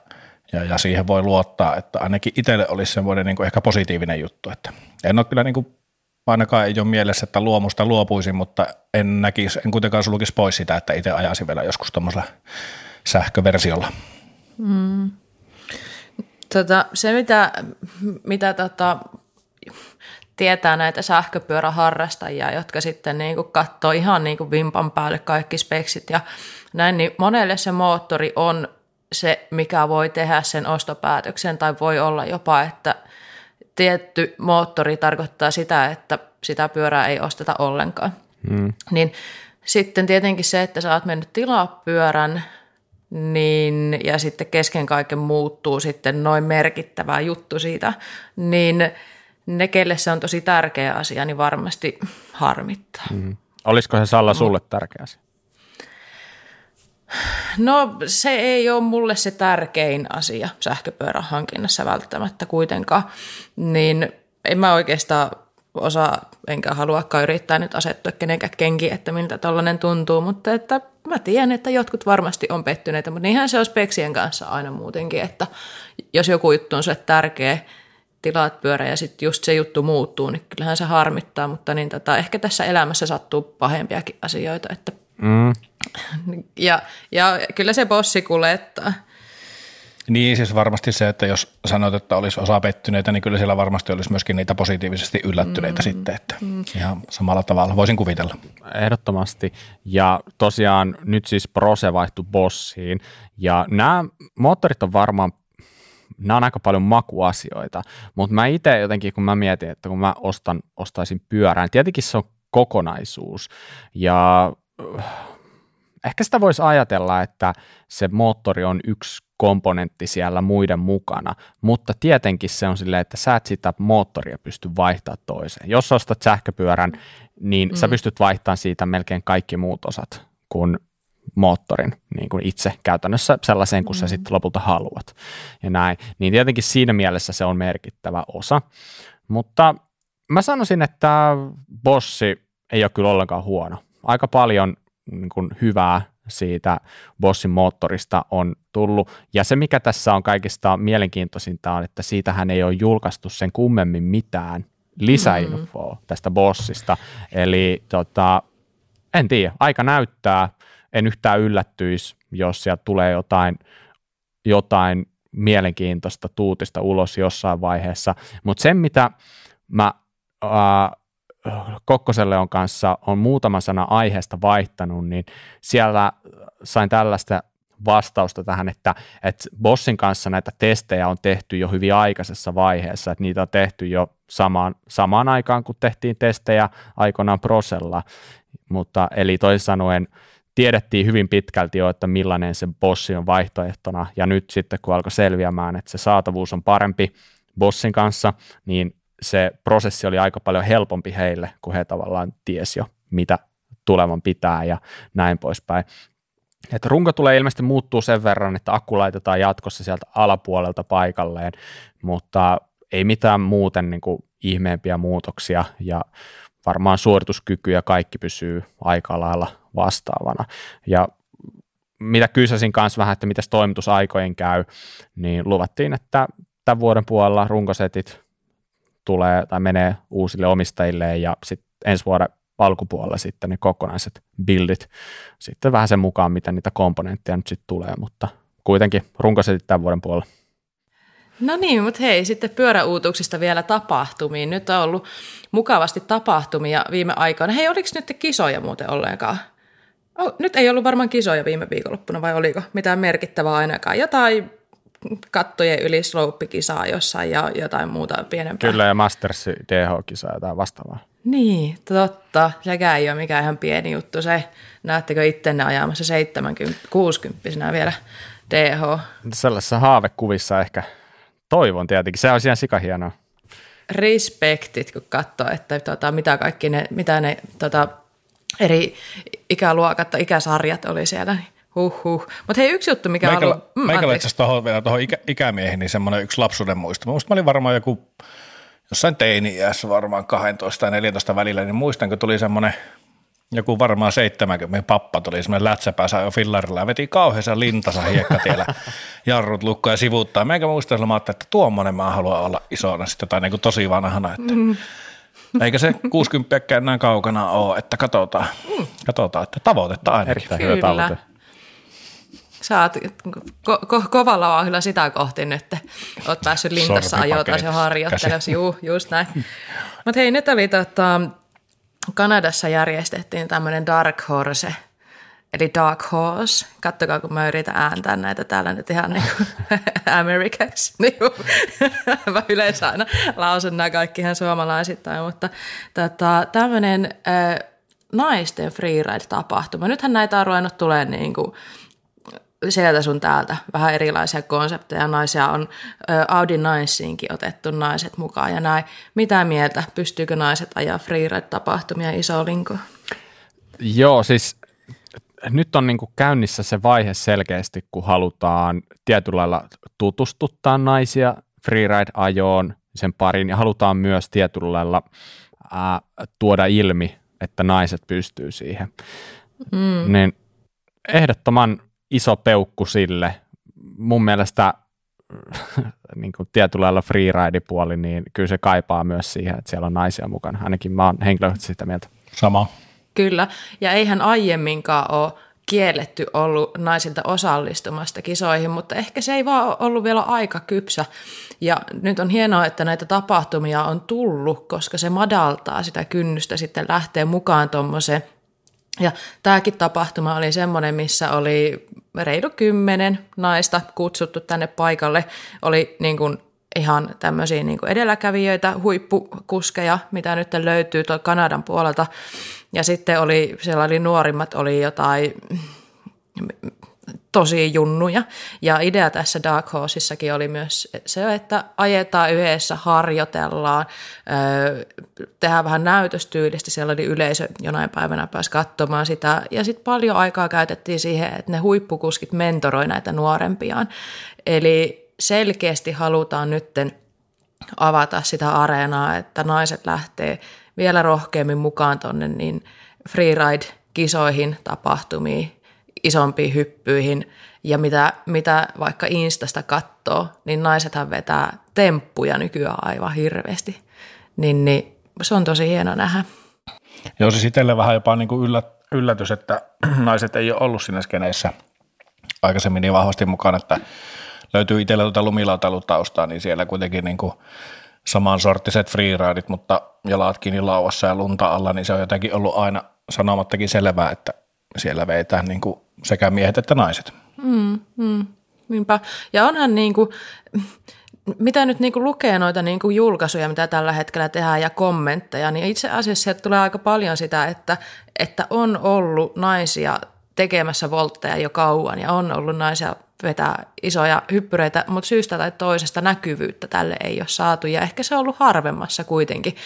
[SPEAKER 3] ja, ja siihen voi luottaa, että ainakin itselle olisi semmoinen niin kuin ehkä positiivinen juttu, että en ole kyllä niin kuin, ainakaan ei ole mielessä, että luomusta luopuisin, mutta en näkisi, en kuitenkaan sulkisi pois sitä, että itse ajaisin vielä joskus tuommoisella sähköversiolla. Mm.
[SPEAKER 2] Tota, se, mitä, mitä tota, tietää näitä sähköpyöräharrastajia, jotka sitten niin kuin katsoo ihan niin kuin vimpan päälle kaikki speksit ja näin, niin monelle se moottori on se, mikä voi tehdä sen ostopäätöksen tai voi olla jopa, että tietty moottori tarkoittaa sitä, että sitä pyörää ei osteta ollenkaan. Mm. Niin sitten tietenkin se, että sä oot mennyt tilaa pyörän, niin, ja sitten kesken kaiken muuttuu sitten noin merkittävä juttu siitä, niin ne, kelle se on tosi tärkeä asia, niin varmasti harmittaa. Mm.
[SPEAKER 1] Olisiko se Salla sulle tärkeä asia?
[SPEAKER 2] No se ei ole mulle se tärkein asia sähköpyörän hankinnassa välttämättä kuitenkaan, niin en mä oikeastaan osaa, enkä haluakaan yrittää nyt asettua kenenkään kenki, että miltä tällainen tuntuu, mutta että mä tiedän, että jotkut varmasti on pettyneitä, mutta niinhän se on speksien kanssa aina muutenkin, että jos joku juttu on sulle tärkeä, tilaat pyörä ja sitten just se juttu muuttuu, niin kyllähän se harmittaa, mutta niin tota, ehkä tässä elämässä sattuu pahempiakin asioita, että mm. ja, ja kyllä se bossi kulettaa.
[SPEAKER 3] Niin, siis varmasti se, että jos sanot, että olisi osa pettyneitä, niin kyllä siellä varmasti olisi myöskin niitä positiivisesti yllättyneitä mm, sitten, että mm. ihan samalla tavalla voisin kuvitella.
[SPEAKER 1] Ehdottomasti. Ja tosiaan nyt siis Prose vaihtui bossiin, ja nämä moottorit on varmaan nämä on aika paljon makuasioita, mutta mä itse jotenkin, kun mä mietin, että kun mä ostan, ostaisin pyörään, tietenkin se on kokonaisuus, ja ehkä sitä voisi ajatella, että se moottori on yksi komponentti siellä muiden mukana, mutta tietenkin se on silleen, että sä et sitä moottoria pysty vaihtamaan toiseen. Jos ostat sähköpyörän, niin mm. sä pystyt vaihtamaan siitä melkein kaikki muut osat kuin moottorin niin kuin itse käytännössä sellaiseen, kun mm. sä sitten lopulta haluat. Ja näin. Niin tietenkin siinä mielessä se on merkittävä osa. Mutta mä sanoisin, että Bossi ei ole kyllä ollenkaan huono. Aika paljon niin kuin hyvää siitä Bossin moottorista on tullut. Ja se, mikä tässä on kaikista mielenkiintoisinta on, että siitähän ei ole julkaistu sen kummemmin mitään lisäinfoa mm. tästä Bossista. Eli tota, en tiedä, aika näyttää. En yhtään yllättyisi, jos sieltä tulee jotain, jotain mielenkiintoista tuutista ulos jossain vaiheessa. Mutta sen, mitä mä ää, Kokkoselle on kanssa on muutama sana aiheesta vaihtanut, niin siellä sain tällaista vastausta tähän, että, että Bossin kanssa näitä testejä on tehty jo hyvin aikaisessa vaiheessa, että niitä on tehty jo samaan, samaan aikaan, kun tehtiin testejä aikoinaan Prosella, mutta eli toisin sanoen tiedettiin hyvin pitkälti jo, että millainen se Bossi on vaihtoehtona, ja nyt sitten kun alkoi selviämään, että se saatavuus on parempi Bossin kanssa, niin se prosessi oli aika paljon helpompi heille, kun he tavallaan tiesi jo, mitä tulevan pitää ja näin poispäin. Et runko tulee ilmeisesti muuttuu sen verran, että akku laitetaan jatkossa sieltä alapuolelta paikalleen, mutta ei mitään muuten niin kuin ihmeempiä muutoksia ja varmaan suorituskyky ja kaikki pysyy aika lailla vastaavana. Ja mitä kysäsin kanssa vähän, että miten toimitusaikojen käy, niin luvattiin, että tämän vuoden puolella runkosetit tulee tai menee uusille omistajille ja sitten ensi vuoden alkupuolella sitten ne kokonaiset buildit sitten vähän sen mukaan, miten niitä komponentteja nyt sitten tulee, mutta kuitenkin runkosetit tämän vuoden puolella.
[SPEAKER 2] No niin, mutta hei, sitten pyöräuutuksista vielä tapahtumiin. Nyt on ollut mukavasti tapahtumia viime aikoina. Hei, oliko nyt kisoja muuten ollenkaan? Oh, nyt ei ollut varmaan kisoja viime viikonloppuna, vai oliko mitään merkittävää ainakaan? Jotain kattojen yli slope-kisaa jossain ja jotain muuta pienempää.
[SPEAKER 1] Kyllä, ja Masters DH-kisaa jotain vastaavaa.
[SPEAKER 2] Niin, totta. Sekään ei ole mikään ihan pieni juttu se. Näettekö ittenne ajamassa 70, 60 vielä DH?
[SPEAKER 1] Sellaisessa haavekuvissa ehkä toivon tietenkin. Se on ihan sikahienoa.
[SPEAKER 2] Respektit, kun katsoo, että tota, mitä kaikki ne, mitä ne tota, eri ikäluokat tai ikäsarjat oli siellä. Niin Huhhuh. Mutta hei, yksi juttu, mikä
[SPEAKER 3] Meikällä, on Mm, meikällä itse asiassa tuohon, vielä tuohon ikä, ikämiehen, niin semmoinen yksi lapsuuden muisto. Musta mä olin varmaan joku jossain teini-iässä varmaan 12 tai 14 välillä, niin muistan, kun tuli semmoinen joku varmaan 70 pappa tuli semmoinen lätsäpäässä jo fillarilla ja veti kauheessa lintasa hiekkatiellä jarrut lukkoja sivuuttaa. Meikä muistan, että mä että tuommoinen mä haluan olla isona sitten tai niin kuin tosi vanhana, että mm. Eikä se 60 enää kaukana ole, että katsotaan, mm. katsotaan että tavoitetta ainakin.
[SPEAKER 1] Erittäin hyvä tavoite.
[SPEAKER 2] Oot ko- ko- kovalla vauhdilla sitä kohti nyt. Oot päässyt lintassa ajotaan jo harjoittelussa. Juu, just näin. Mutta hei, nyt oli tota, Kanadassa järjestettiin tämmöinen Dark Horse, eli Dark Horse. Kattokaa, kun mä yritän ääntää näitä täällä nyt ihan niin kuin Americaksi. Niin mä yleensä aina lausun nämä kaikki ihan suomalaisittain, mutta tota, tämmöinen äh, naisten freeride-tapahtuma. Nythän näitä on ruvennut tulee niin kuin sieltä sun täältä vähän erilaisia konsepteja. Naisia on Audi Naisiinkin otettu naiset mukaan ja näin. Mitä mieltä? Pystyykö naiset ajaa freeride-tapahtumia isolinko?
[SPEAKER 1] Joo, siis nyt on niin kuin käynnissä se vaihe selkeästi, kun halutaan tietyllä lailla tutustuttaa naisia freeride-ajoon sen parin ja halutaan myös tietyllä lailla ää, tuoda ilmi, että naiset pystyy siihen. Mm. Niin ehdottoman iso peukku sille. Mun mielestä niin kuin tietyllä lailla freeride-puoli, niin kyllä se kaipaa myös siihen, että siellä on naisia mukana. Ainakin mä oon henkilökohtaisesti sitä mieltä.
[SPEAKER 3] Sama.
[SPEAKER 2] Kyllä, ja eihän aiemminkaan ole kielletty ollut naisilta osallistumasta kisoihin, mutta ehkä se ei vaan ollut vielä aika kypsä. Ja nyt on hienoa, että näitä tapahtumia on tullut, koska se madaltaa sitä kynnystä sitten lähteä mukaan tuommoiseen ja tämäkin tapahtuma oli semmoinen, missä oli reilu kymmenen naista kutsuttu tänne paikalle. Oli niin kuin ihan tämmöisiä niin edelläkävijöitä, huippukuskeja, mitä nyt löytyy tuolta Kanadan puolelta. Ja sitten oli, siellä oli nuorimmat, oli jotain tosi junnuja. Ja idea tässä Dark Horseissakin oli myös se, että ajetaan yhdessä, harjoitellaan, tehdään vähän näytöstyylistä. Siellä oli yleisö jonain päivänä pääsi katsomaan sitä. Ja sitten paljon aikaa käytettiin siihen, että ne huippukuskit mentoroi näitä nuorempiaan. Eli selkeästi halutaan nytten avata sitä areenaa, että naiset lähtee vielä rohkeammin mukaan tuonne niin freeride-kisoihin, tapahtumiin, isompiin hyppyihin ja mitä, mitä vaikka Instasta katsoo, niin naisethan vetää temppuja nykyään aivan hirveästi. Niin, niin se on tosi hieno nähdä.
[SPEAKER 3] Joo, siis itselle vähän jopa niin kuin yllätys, että naiset ei ole ollut siinä skeneissä aikaisemmin niin vahvasti mukana, että löytyy itsellä tuota lumilautailutaustaa, niin siellä kuitenkin niin kuin samansorttiset freerideit, mutta jalat kiinni lauassa ja lunta alla, niin se on jotenkin ollut aina sanomattakin selvää, että siellä veitään niin kuin sekä miehet että naiset.
[SPEAKER 2] Mm, mm, niinpä. Ja onhan niin kuin, mitä nyt niin kuin lukee noita niin kuin julkaisuja, mitä tällä hetkellä tehdään ja kommentteja, niin itse asiassa sieltä tulee aika paljon sitä, että, että on ollut naisia tekemässä voltteja jo kauan ja on ollut naisia vetää isoja hyppyreitä, mutta syystä tai toisesta näkyvyyttä tälle ei ole saatu ja ehkä se on ollut harvemmassa kuitenkin.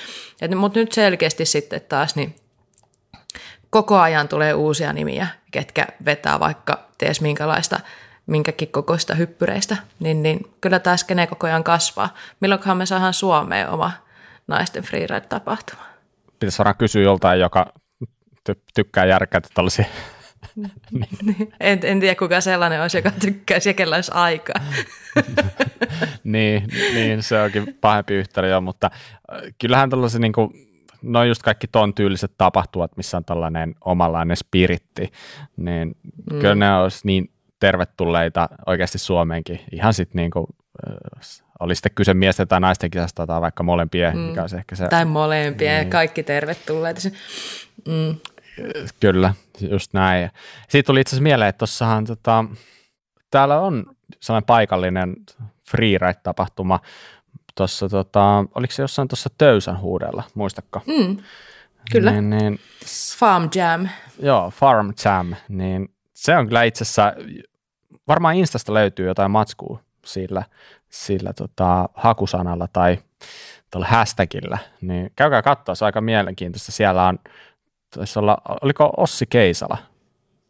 [SPEAKER 2] Mutta nyt selkeästi sitten taas niin koko ajan tulee uusia nimiä, ketkä vetää vaikka ties minkälaista, minkäkin kokoista hyppyreistä, niin, niin kyllä tämä skene koko ajan kasvaa. Milloinkohan me saadaan Suomeen oma naisten freeride-tapahtuma?
[SPEAKER 1] Pitäisi varmaan kysyä joltain, joka ty- tykkää järkätä tällaisia
[SPEAKER 2] en, en tiedä, kuka sellainen olisi, joka tykkäisi ja kellä olisi aikaa.
[SPEAKER 1] niin, niin, se onkin pahempi yhtälö jo, mutta äh, kyllähän tällaisia niin kuin, no just kaikki ton tyyliset tapahtuvat, missä on tällainen omanlainen spiritti, niin mm. kyllä ne olisi niin tervetulleita oikeasti Suomeenkin. Ihan sitten niin kuin, äh, oli sitten kyse miesten tai naisten kisasta tai vaikka molempien, mm. mikä olisi ehkä se.
[SPEAKER 2] Tai molempien, niin. kaikki tervetulleita.
[SPEAKER 1] Mm. Kyllä, just näin. Siitä tuli itse asiassa mieleen, että tuossahan tota, täällä on sellainen paikallinen freeride-tapahtuma, tuossa, tota, oliko se jossain tuossa Töysän huudella, muistatko?
[SPEAKER 2] Mm, kyllä. Niin, niin, Farm Jam.
[SPEAKER 1] Joo, Farm Jam, niin se on kyllä itse asiassa, varmaan Instasta löytyy jotain matskua sillä, sillä tota, hakusanalla tai tuolla hashtagillä, niin käykää katsoa, se on aika mielenkiintoista. Siellä on, taisi olla, oliko Ossi Keisala,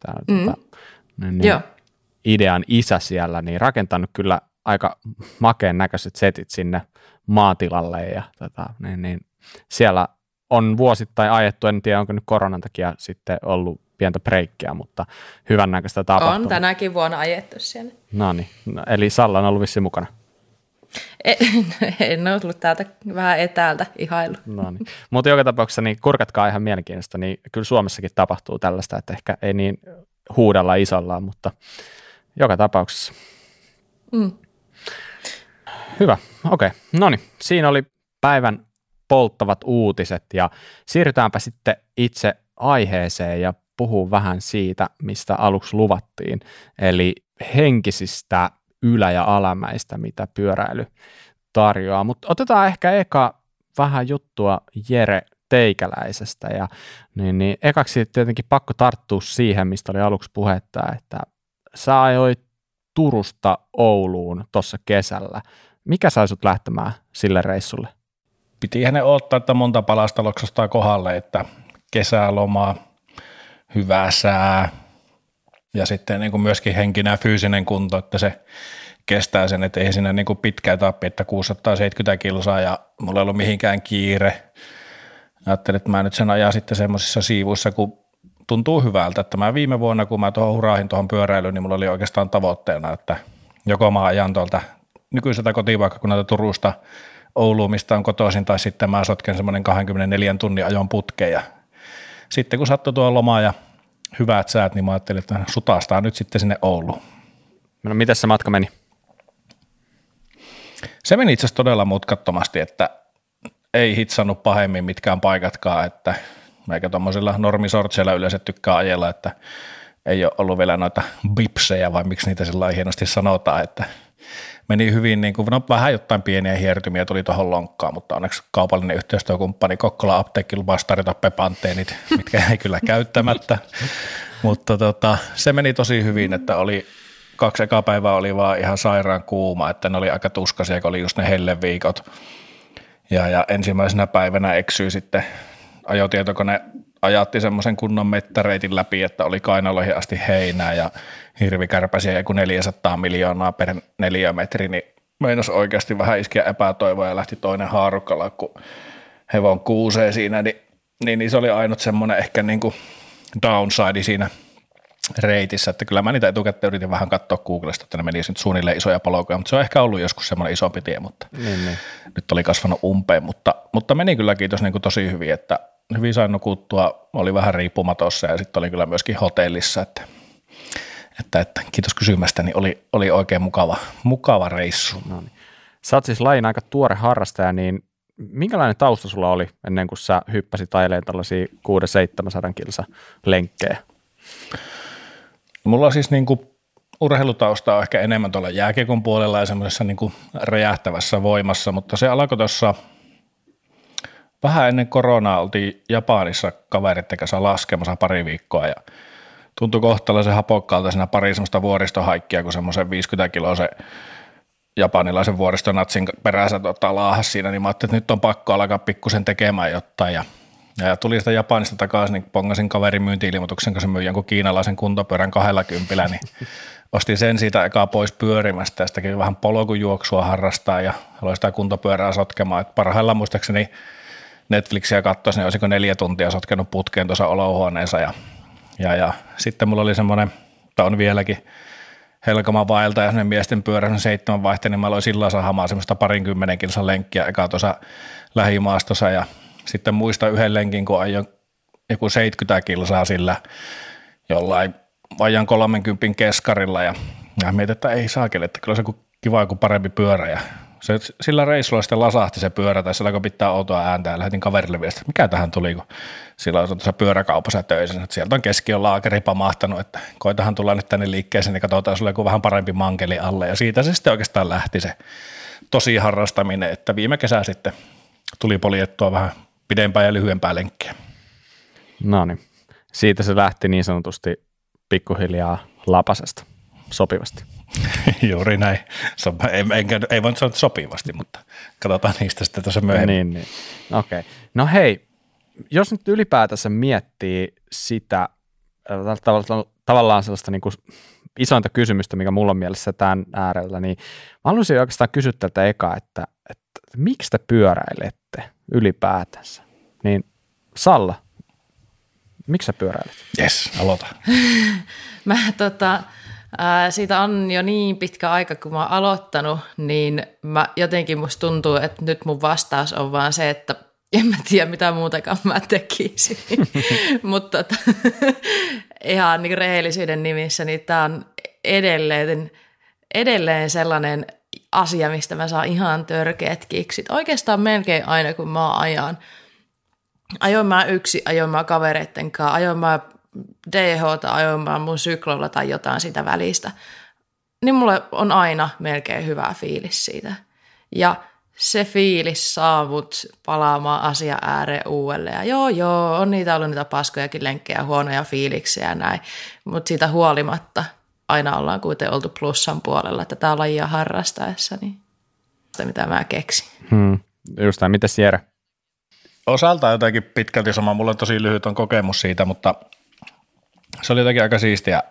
[SPEAKER 1] tämä, mm. tota, niin, niin, idean isä siellä, niin rakentanut kyllä aika makeen näköiset setit sinne maatilalle ja tota, niin, niin, siellä on vuosittain ajettu, en tiedä onko nyt koronan takia sitten ollut pientä breikkiä, mutta hyvän näköistä tapahtumaa.
[SPEAKER 2] On tänäkin vuonna ajettu siellä.
[SPEAKER 1] No niin, eli Salla on ollut vissi mukana.
[SPEAKER 2] En, ole tullut täältä vähän etäältä ihailu.
[SPEAKER 1] No niin. Mutta joka tapauksessa niin kurkatkaa ihan mielenkiintoista, niin kyllä Suomessakin tapahtuu tällaista, että ehkä ei niin huudella isolla, mutta joka tapauksessa.
[SPEAKER 2] Mm.
[SPEAKER 1] Hyvä, okei. Okay. No niin, siinä oli päivän polttavat uutiset ja siirrytäänpä sitten itse aiheeseen ja puhuu vähän siitä, mistä aluksi luvattiin, eli henkisistä ylä- ja alamäistä, mitä pyöräily tarjoaa. Mutta otetaan ehkä eka vähän juttua Jere teikäläisestä ja niin, niin ekaksi tietenkin pakko tarttua siihen, mistä oli aluksi puhetta, että sä ajoit Turusta Ouluun tuossa kesällä. Mikä sai sut lähtemään sille reissulle?
[SPEAKER 3] Piti hänen odottaa, että monta palasta loksostaa kohdalle, että kesäloma, hyvä sää ja sitten niin kuin myöskin henkinen ja fyysinen kunto, että se kestää sen, että ei siinä niin kuin pitkä etappi, että 670 kilsaa ja mulla ei ollut mihinkään kiire. Ajattelin, että mä nyt sen ajan sitten semmoisissa siivuissa, kun tuntuu hyvältä, että mä viime vuonna, kun mä tuohon huraahin tuohon pyöräilyyn, niin mulla oli oikeastaan tavoitteena, että joko mä ajan tuolta nykyiseltä kotipaikkakunnalta Turusta Ouluun, mistä on kotoisin, tai sitten mä sotken semmoinen 24 tunnin ajon putkeen ja sitten kun sattui tuo loma ja hyvät säät, niin mä ajattelin, että sutastaa nyt sitten sinne Ouluun.
[SPEAKER 1] No miten se matka meni?
[SPEAKER 3] Se meni itse asiassa todella mutkattomasti, että ei hitsannut pahemmin mitkään paikatkaan, että meikä tuommoisilla normisortseilla yleensä tykkää ajella, että ei ole ollut vielä noita bipsejä vai miksi niitä sillä hienosti sanotaan, että meni hyvin, niin kuin, no vähän jotain pieniä hiertymiä tuli tuohon lonkkaan, mutta onneksi kaupallinen yhteistyökumppani Kokkola Apteekki lupasi tarjota pepanteenit, mitkä ei kyllä käyttämättä, mutta tota, se meni tosi hyvin, että oli kaksi eka päivää oli vaan ihan sairaan kuuma, että ne oli aika tuskaisia, kun oli just ne helleviikot. Ja, ja ensimmäisenä päivänä eksyi sitten ajotietokone ajatti semmoisen kunnon mettäreitin läpi, että oli kainaloihin asti heinää ja hirvikärpäsiä joku 400 miljoonaa per neliömetri, niin meinas oikeasti vähän iskeä epätoivoa ja lähti toinen haarukalla, kun hevon kuusee siinä, niin, niin, niin se oli ainut semmoinen ehkä niin kuin downside siinä reitissä, että kyllä mä niitä etukäteen yritin vähän katsoa Googlesta, että ne menisi nyt suunnilleen isoja palokuja, mutta se on ehkä ollut joskus semmoinen isompi tie, mutta niin, niin. nyt oli kasvanut umpeen, mutta, mutta meni kyllä kiitos niin kuin tosi hyvin, että hyvin sain nukuttua, oli vähän riippumatossa ja sitten oli kyllä myöskin hotellissa, että, että, että kiitos kysymästä, niin oli, oli oikein mukava, mukava reissu. No niin.
[SPEAKER 1] Sä oot siis lajin aika tuore harrastaja, niin minkälainen tausta sulla oli ennen kuin sä hyppäsit aileen tällaisia 6-700 kilsa lenkkejä?
[SPEAKER 3] Mulla on siis niin kuin urheilutausta on ehkä enemmän tuolla jääkiekon puolella ja semmoisessa niin räjähtävässä voimassa, mutta se alkoi tuossa vähän ennen koronaa oltiin Japanissa kaverit kanssa laskemassa pari viikkoa ja tuntui kohtalaisen hapokkaalta siinä pari semmoista vuoristohaikkia, kun semmoisen 50 kiloa se japanilaisen vuoristonatsin perässä tota, laahas siinä, niin mä ajattelin, että nyt on pakko alkaa pikkusen tekemään jotain ja ja tuli sitä Japanista takaisin, niin pongasin kaverin myynti-ilmoituksen, kun se myi jonkun kiinalaisen kuntopyörän kahdella kympillä, niin ostin sen siitä ekaa pois pyörimästä ja sitäkin vähän polkujuoksua harrastaa ja aloin sitä kuntopyörää sotkemaan. Et parhaillaan muistaakseni Netflixiä katsoisin, niin olisiko neljä tuntia sotkenut putkeen tuossa olohuoneessa ja, ja, ja sitten mulla oli semmoinen, tai on vieläkin, Helkama vaelta ja sen miesten pyörä seitsemän vaihteen, niin mä aloin sillä sahamaan semmoista parinkymmenen kilsan lenkkiä eka tuossa lähimaastossa ja sitten muista yhden lenkin, kun ajoin joku 70 kilsaa sillä jollain vajan 30 keskarilla ja, ja mietin, että ei saakeli, että kyllä se kiva joku parempi pyörä ja se, sillä reissulla sitten lasahti se pyörä tai sillä kun pitää outoa ääntä ja lähetin kaverille viestiä, että mikä tähän tuli, kun sillä on tuossa pyöräkaupassa töissä, että sieltä on keskiön laakeri pamahtanut, että koitahan tulla nyt tänne liikkeeseen, niin katsotaan sulle joku vähän parempi mankeli alle ja siitä se sitten oikeastaan lähti se tosi harrastaminen, että viime kesä sitten tuli poljettua vähän pidempää ja lyhyempää lenkkiä.
[SPEAKER 1] No niin, siitä se lähti niin sanotusti pikkuhiljaa lapasesta sopivasti.
[SPEAKER 3] Juuri näin. Ei, enkä, ei voi sanoa sopivasti, mutta katsotaan niistä sitten tuossa myöhemmin.
[SPEAKER 1] Niin, niin. Okei. Okay. No hei, jos nyt ylipäätänsä miettii sitä äh, tavallaan sellaista niin kuin isointa kysymystä, mikä mulla on mielessä tämän äärellä, niin mä haluaisin oikeastaan kysyä tältä eka, että, että miksi te pyöräilette ylipäätänsä? Niin Salla, miksi sä pyöräilet?
[SPEAKER 3] Yes, aloita.
[SPEAKER 2] mä tota, ää, siitä on jo niin pitkä aika, kun mä oon aloittanut, niin mä, jotenkin musta tuntuu, että nyt mun vastaus on vaan se, että en mä tiedä mitä muutakaan mä tekisin. Mutta tota, ihan niin rehellisyyden nimissä, niin tämä on edelleen, edelleen sellainen asia, mistä mä saan ihan törkeät kiksit. Oikeastaan melkein aina, kun mä ajan. Ajoin mä yksi, ajoin mä kavereitten kanssa, ajoin mä DH mä mun syklolla tai jotain sitä välistä. Niin mulle on aina melkein hyvä fiilis siitä. Ja se fiilis saa mut palaamaan asia ääreen uudelleen. Ja joo, joo, on niitä ollut niitä paskojakin lenkkejä, huonoja fiiliksiä ja näin. Mutta siitä huolimatta aina ollaan kuitenkin oltu plussan puolella tätä lajia harrastaessa, niin sitä mitä mä keksin.
[SPEAKER 1] Hmm. Just näin, mitäs Jere?
[SPEAKER 3] Osalta jotenkin pitkälti sama, mulla on tosi lyhyt on kokemus siitä, mutta se oli jotenkin aika siistiä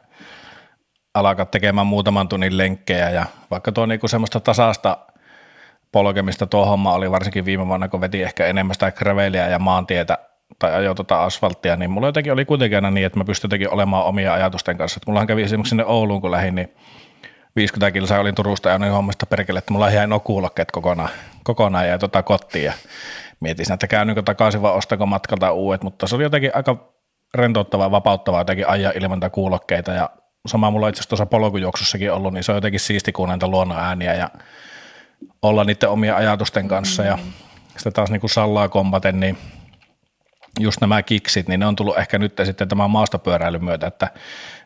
[SPEAKER 3] alkaa tekemään muutaman tunnin lenkkejä ja vaikka tuo niinku semmoista tasasta polkemista tuo homma oli varsinkin viime vuonna, kun veti ehkä enemmän sitä graveliä ja maantietä tai ajoi tuota asfalttia, niin mulla jotenkin oli kuitenkin aina niin, että mä pystyin jotenkin olemaan omia ajatusten kanssa. Että mullahan kävi esimerkiksi sinne Ouluun, kun lähdin, niin 50 kilsaa olin Turusta ja niin hommasta perkele, että mulla jäi nuo kuulokkeet kokonaan, kokonaan ja tota kotiin ja mietin, että käynynkö takaisin vai ostako matkalta uudet, mutta se oli jotenkin aika rentouttavaa, vapauttavaa jotenkin ajaa ilman kuulokkeita. Ja sama mulla itse asiassa tuossa polkujuoksussakin ollut, niin se on jotenkin siisti kuunnella luonnon ääniä ja olla niiden omia ajatusten kanssa. Ja sitten taas niin kuin sallaa kompaten, niin just nämä kiksit, niin ne on tullut ehkä nyt sitten tämän maastopyöräilyn myötä, että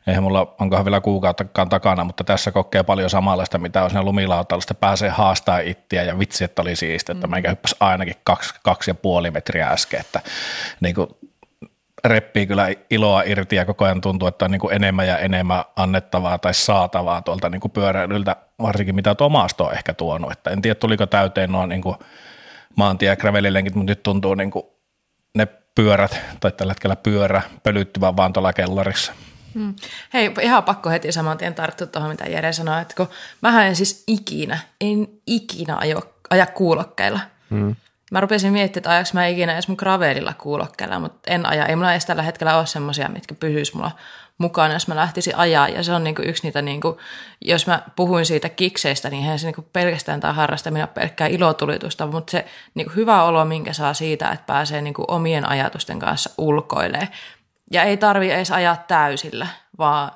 [SPEAKER 3] eihän mulla onkohan vielä kuukauttakaan takana, mutta tässä kokee paljon samanlaista, mitä on siinä lumilautalla, sitten pääsee haastaa ittiä ja vitsi, että oli siistiä, että mm. mä hyppäsi ainakin kaksi, kaksi ja puoli metriä äsken, että niin kuin reppii kyllä iloa irti ja koko ajan tuntuu, että on niin kuin enemmän ja enemmän annettavaa tai saatavaa tuolta niin kuin pyöräilyltä, varsinkin mitä tuo maasto on ehkä tuonut. Että en tiedä, tuliko täyteen nuo niin maantie- ja gravelilenkit, mutta nyt tuntuu niin kuin ne pyörät, tai tällä hetkellä pyörä, pölyttyvän vaan tuolla kellarissa.
[SPEAKER 2] Hmm. Hei, ihan pakko heti saman tien tarttua tuohon, mitä Jere sanoi, että kun mä en siis ikinä, en ikinä ajo, aja kuulokkeilla. Hmm. Mä rupesin miettimään, että ajaks mä ikinä edes mun gravelilla kuulokkeilla, mutta en aja. Ei mulla edes tällä hetkellä ole semmoisia, mitkä pysyis mulla mukana, jos mä lähtisin ajaa. Ja se on niinku yksi niitä, niinku, jos mä puhuin siitä kikseistä, niin eihän se niinku pelkästään tämä harrastaminen pelkkää ilotulitusta, mutta se niinku hyvä olo, minkä saa siitä, että pääsee niinku omien ajatusten kanssa ulkoilee. Ja ei tarvi edes ajaa täysillä, vaan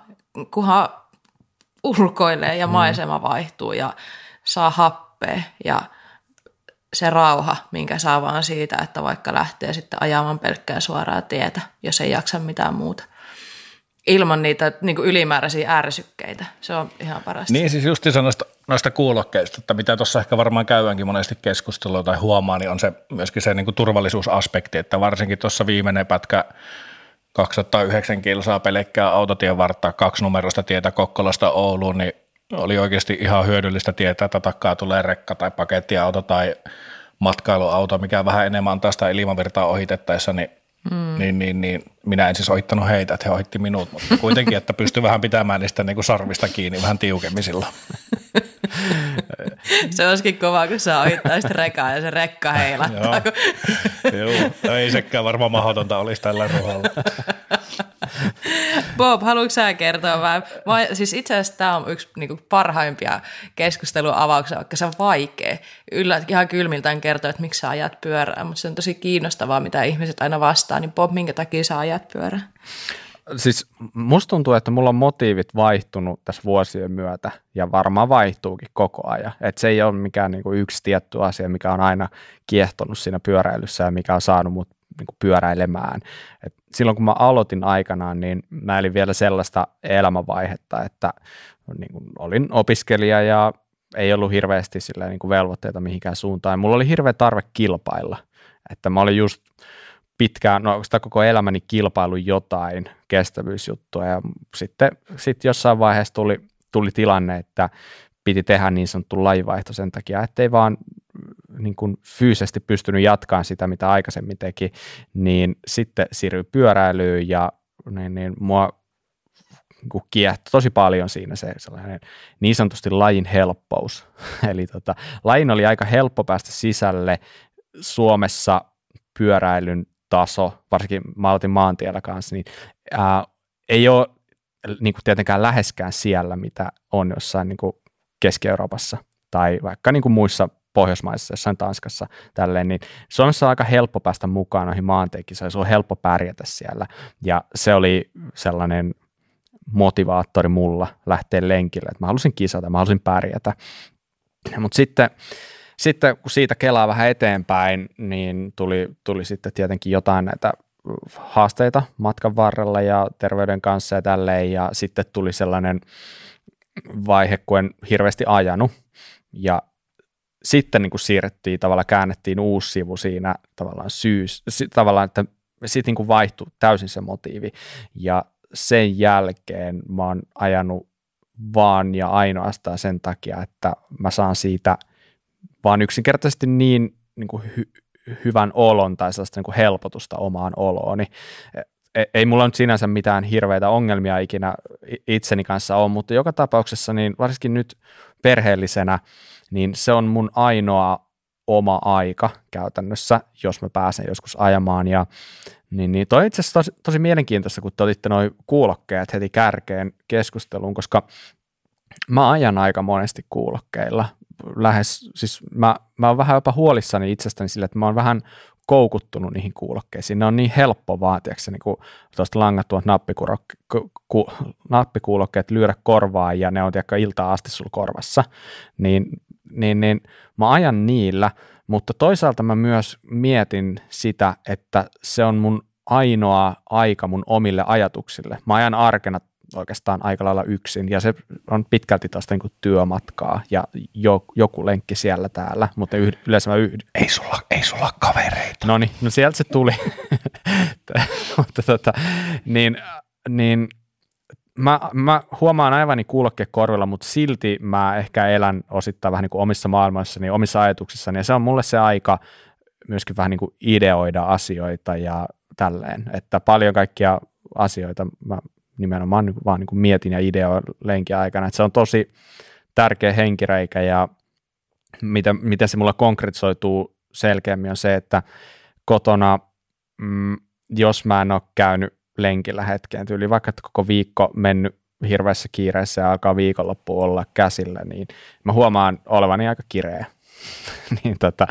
[SPEAKER 2] kunhan ulkoilee ja mm. maisema vaihtuu ja saa happea ja – se rauha, minkä saa vaan siitä, että vaikka lähtee sitten ajamaan pelkkää suoraa tietä, jos ei jaksa mitään muuta. Ilman niitä niin kuin ylimääräisiä ärsykkeitä. Se on ihan parasta.
[SPEAKER 3] Niin siis just noista, noista kuulokkeista, että mitä tuossa ehkä varmaan käydäänkin monesti keskustelua tai huomaa, niin on se myöskin se niin kuin turvallisuusaspekti, että varsinkin tuossa viimeinen pätkä 209 kilsaa pelkkää autotien varttaa kaksi numerosta tietä Kokkolasta Ouluun, niin oli oikeasti ihan hyödyllistä tietää, että takkaa tulee rekka tai pakettiauto tai matkailuauto, mikä vähän enemmän antaa sitä ilmavirtaa ohitettaessa, niin, mm. niin, niin, niin, minä en siis ohittanut heitä, että he ohitti minut, mutta kuitenkin, että pystyi vähän pitämään niistä niin kuin sarvista kiinni vähän tiukemmin silloin.
[SPEAKER 2] se olisikin kova, kun sä ohittaisit rekaa ja se rekka heilattaa.
[SPEAKER 3] Joo, Joo. ei sekään varmaan mahdotonta olisi tällä ruoalla.
[SPEAKER 2] Bob, haluatko sä kertoa vähän? Mä, siis itse asiassa tämä on yksi niinku, parhaimpia keskusteluavauksia, vaikka se on vaikea. Yllä, ihan kylmiltään kertoa, että miksi sä ajat pyörää, mutta se on tosi kiinnostavaa, mitä ihmiset aina vastaa. Niin Bob, minkä takia sä ajat pyörää?
[SPEAKER 1] Siis musta tuntuu, että mulla on motiivit vaihtunut tässä vuosien myötä ja varmaan vaihtuukin koko ajan. Et se ei ole mikään niinku yksi tietty asia, mikä on aina kiehtonut siinä pyöräilyssä ja mikä on saanut mut niinku pyöräilemään. Et silloin kun mä aloitin aikanaan, niin mä elin vielä sellaista elämänvaihetta, että niin kuin olin opiskelija ja ei ollut hirveästi sillä niin kuin velvoitteita mihinkään suuntaan. Mulla oli hirveä tarve kilpailla, että mä olin just pitkään, no sitä koko elämäni kilpailu jotain kestävyysjuttua ja sitten sit jossain vaiheessa tuli, tuli tilanne, että piti tehdä niin sanottu lajivaihto sen takia, ettei vaan niin kuin fyysisesti pystynyt jatkamaan sitä, mitä aikaisemmin teki, niin sitten siirryi pyöräilyyn ja niin, niin mua niin kiehtoi tosi paljon siinä se sellainen niin sanotusti lajin helppous. Eli tota, lajin oli aika helppo päästä sisälle Suomessa pyöräilyn taso, varsinkin mä otin maantiellä kanssa, niin ää, ei ole niin kuin tietenkään läheskään siellä, mitä on jossain niin kuin Keski-Euroopassa tai vaikka niin kuin muissa Pohjoismaissa, jossain Tanskassa, tälleen, niin Suomessa on aika helppo päästä mukaan noihin maantiekisoihin, se on helppo pärjätä siellä, ja se oli sellainen motivaattori mulla lähteä lenkille, että mä halusin kisata, mä halusin pärjätä. Mutta sitten, sitten kun siitä kelaa vähän eteenpäin, niin tuli, tuli sitten tietenkin jotain näitä haasteita matkan varrella ja terveyden kanssa ja tälleen, ja sitten tuli sellainen vaihe, kun en hirveästi ajanut, ja sitten niin kuin siirrettiin, tavallaan käännettiin uusi sivu siinä tavallaan syys, tavallaan, että sitten niin vaihtui täysin se motiivi, ja sen jälkeen mä oon ajanut vaan ja ainoastaan sen takia, että mä saan siitä vaan yksinkertaisesti niin, niin kuin hy- hyvän olon tai sellaista niin kuin helpotusta omaan olooni. E, ei mulla nyt sinänsä mitään hirveitä ongelmia ikinä itseni kanssa ole, mutta joka tapauksessa, niin varsinkin nyt perheellisenä, niin se on mun ainoa oma aika käytännössä, jos mä pääsen joskus ajamaan. Ja, niin, niin toi itse asiassa tosi, tosi mielenkiintoista, kun te otitte noin kuulokkeet heti kärkeen keskusteluun, koska mä ajan aika monesti kuulokkeilla. Lähes, siis mä, mä oon vähän jopa huolissani itsestäni sille, että mä oon vähän koukuttunut niihin kuulokkeisiin. Ne on niin helppo vaan, tiedätkö, niin kuin tuosta langattuvat nappikuulokkeet lyödä korvaan ja ne on tiedätkö, iltaa asti sulla korvassa. Niin, niin, niin mä ajan niillä, mutta toisaalta mä myös mietin sitä, että se on mun ainoa aika mun omille ajatuksille. Mä ajan arkena oikeastaan aika lailla yksin ja se on pitkälti tästä niin työmatkaa ja jo, joku lenkki siellä täällä, mutta yh, yleensä mä yhdy.
[SPEAKER 3] Ei sulla, ei sulla kavereita.
[SPEAKER 1] No niin, no sieltä se tuli. mutta tota, niin, niin mä, mä huomaan aivani kuulokkeen korvilla, mutta silti mä ehkä elän osittain vähän niin kuin omissa maailmassani, omissa ajatuksissani ja se on mulle se aika myöskin vähän niin kuin ideoida asioita ja tälleen, että paljon kaikkia asioita mä nimenomaan niin vaan niin kuin mietin ja ideoin lenkin aikana, että se on tosi tärkeä henkireikä ja mitä, miten se mulla konkretisoituu selkeämmin on se, että kotona, mm, jos mä en ole käynyt lenkillä hetkeen, tyyli vaikka koko viikko mennyt hirveässä kiireessä ja alkaa viikonloppu olla käsillä, niin mä huomaan olevani aika kireä. niin tota.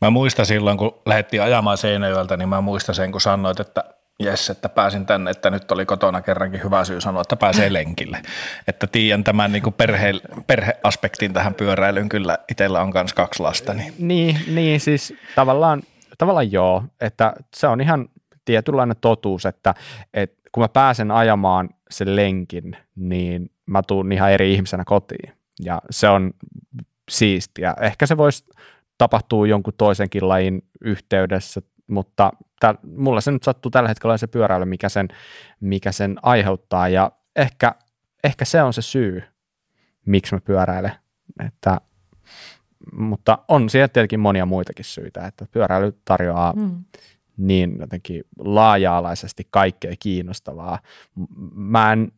[SPEAKER 3] Mä muistan silloin, kun lähdettiin ajamaan Seinäjoelta, niin mä muistan sen, kun sanoit, että jes, että pääsin tänne, että nyt oli kotona kerrankin hyvä syy sanoa, että pääsee lenkille. Että tiedän tämän niin kuin perhe, perheaspektin tähän pyöräilyyn, kyllä itsellä on myös kaksi lasta. Niin.
[SPEAKER 1] Niin, niin siis tavallaan, tavallaan joo, että se on ihan tietynlainen totuus, että, että kun mä pääsen ajamaan sen lenkin, niin mä tuun ihan eri ihmisenä kotiin. Ja se on siistiä. Ehkä se voisi tapahtua jonkun toisenkin lajin yhteydessä, mutta tä, mulla se nyt sattuu tällä hetkellä se pyöräily, mikä sen, mikä sen aiheuttaa ja ehkä, ehkä se on se syy, miksi mä pyöräilen. Että, mutta on siellä tietenkin monia muitakin syitä, että pyöräily tarjoaa mm. niin jotenkin laaja-alaisesti kaikkea kiinnostavaa. Mä, en,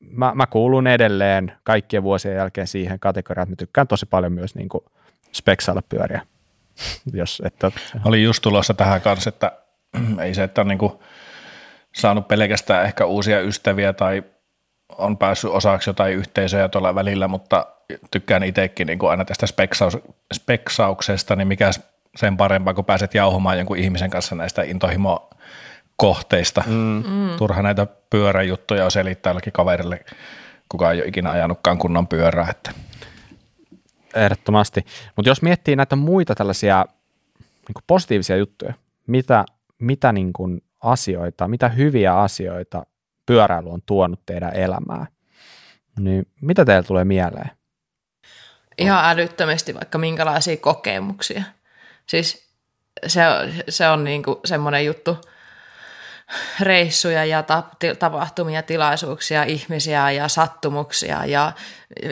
[SPEAKER 1] mä, mä kuulun edelleen kaikkien vuosien jälkeen siihen kategoriaan, että mä tykkään tosi paljon myös niin kuin speksailla pyöriä. Jos, että...
[SPEAKER 3] Oli just tulossa tähän kanssa, että ei se, että on niin kuin saanut pelkästään ehkä uusia ystäviä tai on päässyt osaksi jotain yhteisöjä tuolla välillä, mutta tykkään itsekin niin kuin aina tästä speksaus, speksauksesta, niin mikä sen parempaa, kun pääset jauhumaan jonkun ihmisen kanssa näistä intohimo kohteista. Mm. Turha näitä pyöräjuttuja on selittää jollekin kaverille, kuka ei ole ikinä ajanutkaan kunnon pyörää. Että.
[SPEAKER 1] Ehdottomasti. Mutta jos miettii näitä muita tällaisia niin positiivisia juttuja, mitä mitä niin kuin asioita, mitä hyviä asioita pyöräily on tuonut teidän elämään, niin mitä teille tulee mieleen?
[SPEAKER 2] Ihan älyttömästi vaikka minkälaisia kokemuksia. Siis se, se on niin kuin semmoinen juttu, reissuja ja tapahtumia, tilaisuuksia, ihmisiä ja sattumuksia ja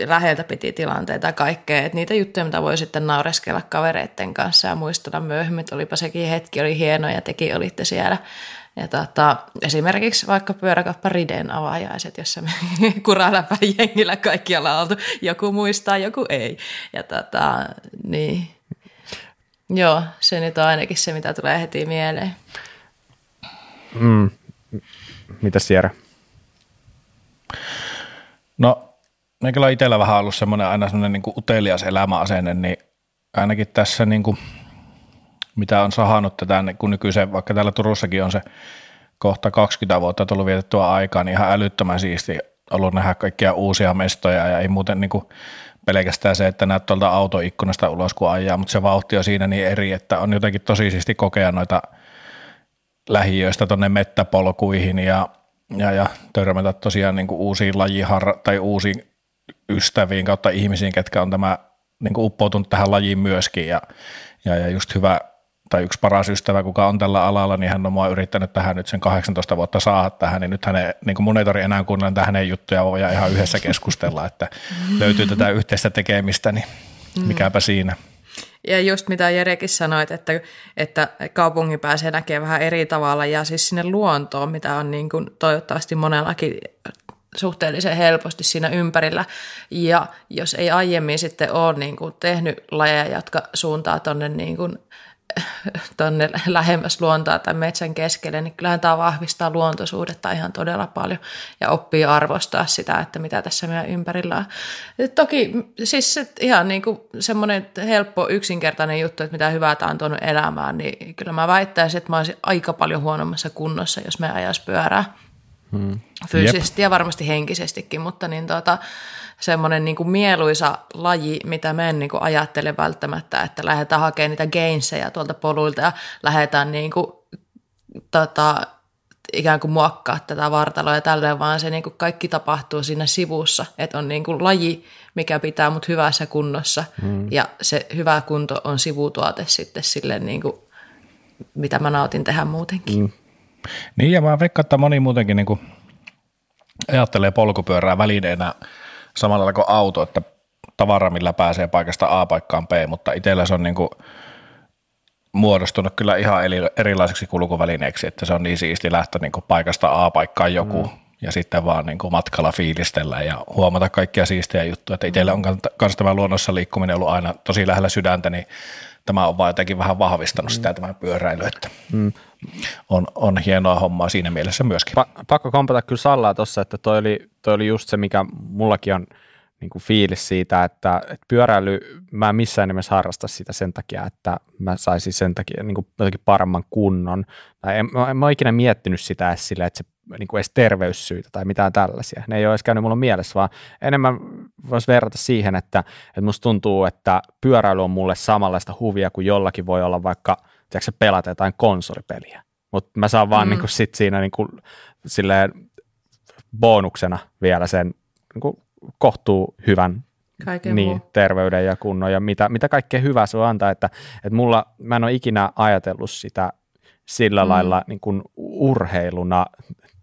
[SPEAKER 2] läheltä piti tilanteita ja kaikkea. Et niitä juttuja, mitä voi sitten naureskella kavereiden kanssa ja muistella myöhemmin, että olipa sekin hetki, oli hieno ja tekin olitte siellä. Ja tota, esimerkiksi vaikka pyöräkappa Riden avajaiset, jossa me kuraläpäin jengillä kaikkialla oltu. Joku muistaa, joku ei. Ja tota, niin. Joo, se nyt on ainakin se, mitä tulee heti mieleen.
[SPEAKER 1] Mm. Mitä Sierra?
[SPEAKER 3] No, meikällä on itsellä vähän ollut semmoinen aina semmoinen niin utelias elämäasenne, niin ainakin tässä niin kuin, mitä on sahannut tätä, niin kun nykyisen, vaikka täällä Turussakin on se kohta 20 vuotta tullut vietettyä aikaa, niin ihan älyttömän siisti ollut nähdä kaikkia uusia mestoja ja ei muuten niin kuin pelkästään se, että näet tuolta autoikkunasta ulos kun ajaa, mutta se vauhti on siinä niin eri, että on jotenkin tosi siisti kokea noita lähiöistä tuonne mettäpolkuihin ja, ja, ja törmätä tosiaan niin kuin uusiin lajihar- tai uusiin ystäviin kautta ihmisiin, ketkä on tämä niin kuin uppoutunut tähän lajiin myöskin ja, ja, ja just hyvä tai yksi paras ystävä, kuka on tällä alalla, niin hän on mua yrittänyt tähän nyt sen 18 vuotta saada tähän, niin nyt hänen, niin kuin mun ei tarvitse enää kuunnella tähän hänen juttuja, voi ihan yhdessä keskustella, että löytyy tätä yhteistä tekemistä, niin mikäpä siinä.
[SPEAKER 2] Ja just mitä Jerekin sanoit, että, että kaupunki pääsee näkemään vähän eri tavalla ja siis sinne luontoon, mitä on niin kuin toivottavasti monellakin suhteellisen helposti siinä ympärillä. Ja jos ei aiemmin sitten ole niin kuin tehnyt lajeja, jotka suuntaa tuonne niin tuonne lähemmäs luontoa tai metsän keskelle, niin kyllähän tämä vahvistaa luontosuhdetta ihan todella paljon ja oppii arvostaa sitä, että mitä tässä meidän ympärillä on. Toki siis se ihan niin kuin semmoinen helppo yksinkertainen juttu, että mitä hyvää tämä on tuonut elämään, niin kyllä mä väittäisin, että mä olisin aika paljon huonommassa kunnossa, jos me ajaisi pyörää. Hmm. Fyysisesti Jep. ja varmasti henkisestikin, mutta niin tuota, semmoinen niin kuin mieluisa laji, mitä mä en niin kuin ajattele välttämättä, että lähdetään hakemaan niitä gainsseja tuolta poluilta ja lähdetään niin kuin, tota, ikään kuin muokkaa tätä vartaloa ja tälleen, vaan se niin kuin kaikki tapahtuu siinä sivussa, että on niin kuin laji, mikä pitää mut hyvässä kunnossa mm. ja se hyvä kunto on sivutuote sitten sille niin kuin, mitä mä nautin tehdä muutenkin. Mm.
[SPEAKER 3] Niin ja mä veikkaan, että moni muutenkin niin kuin ajattelee polkupyörää välineenä samalla lailla kuin auto, että tavara, millä pääsee paikasta A paikkaan B, mutta itsellä se on niin kuin muodostunut kyllä ihan erilaiseksi kulkuvälineeksi, että se on niin siisti lähteä niin kuin paikasta A paikkaan joku mm. ja sitten vaan niin kuin matkalla fiilistellä ja huomata kaikkia siistejä juttuja. Että itsellä on myös tämä luonnossa liikkuminen ollut aina tosi lähellä sydäntä, niin tämä on vaan jotenkin vähän vahvistanut mm. sitä tämä pyöräily, että mm. On, on hienoa hommaa siinä mielessä myöskin. Pa-
[SPEAKER 1] pakko kompata kyllä Sallaa tuossa, että toi oli, toi oli just se, mikä mullakin on niin kuin fiilis siitä, että, että pyöräily, mä en missään nimessä harrasta sitä sen takia, että mä saisin sen takia niin kuin jotenkin paremman kunnon. Tai en, mä, en mä ole ikinä miettinyt sitä edes sille, että se niin kuin edes terveyssyitä tai mitään tällaisia. Ne ei ole edes käynyt mulla mielessä, vaan enemmän voisi verrata siihen, että, että musta tuntuu, että pyöräily on mulle samanlaista huvia kuin jollakin voi olla vaikka, tiedätkö, pelata jotain konsolipeliä. Mutta mä saan vaan mm. niin kuin sit siinä niin kuin, silleen bonuksena vielä sen niin kuin kohtuu hyvän Kaiken niin, muu. terveyden ja kunnon ja mitä, mitä kaikkea hyvää se on antaa, että, että mulla, mä en ole ikinä ajatellut sitä sillä mm. lailla niin kuin urheiluna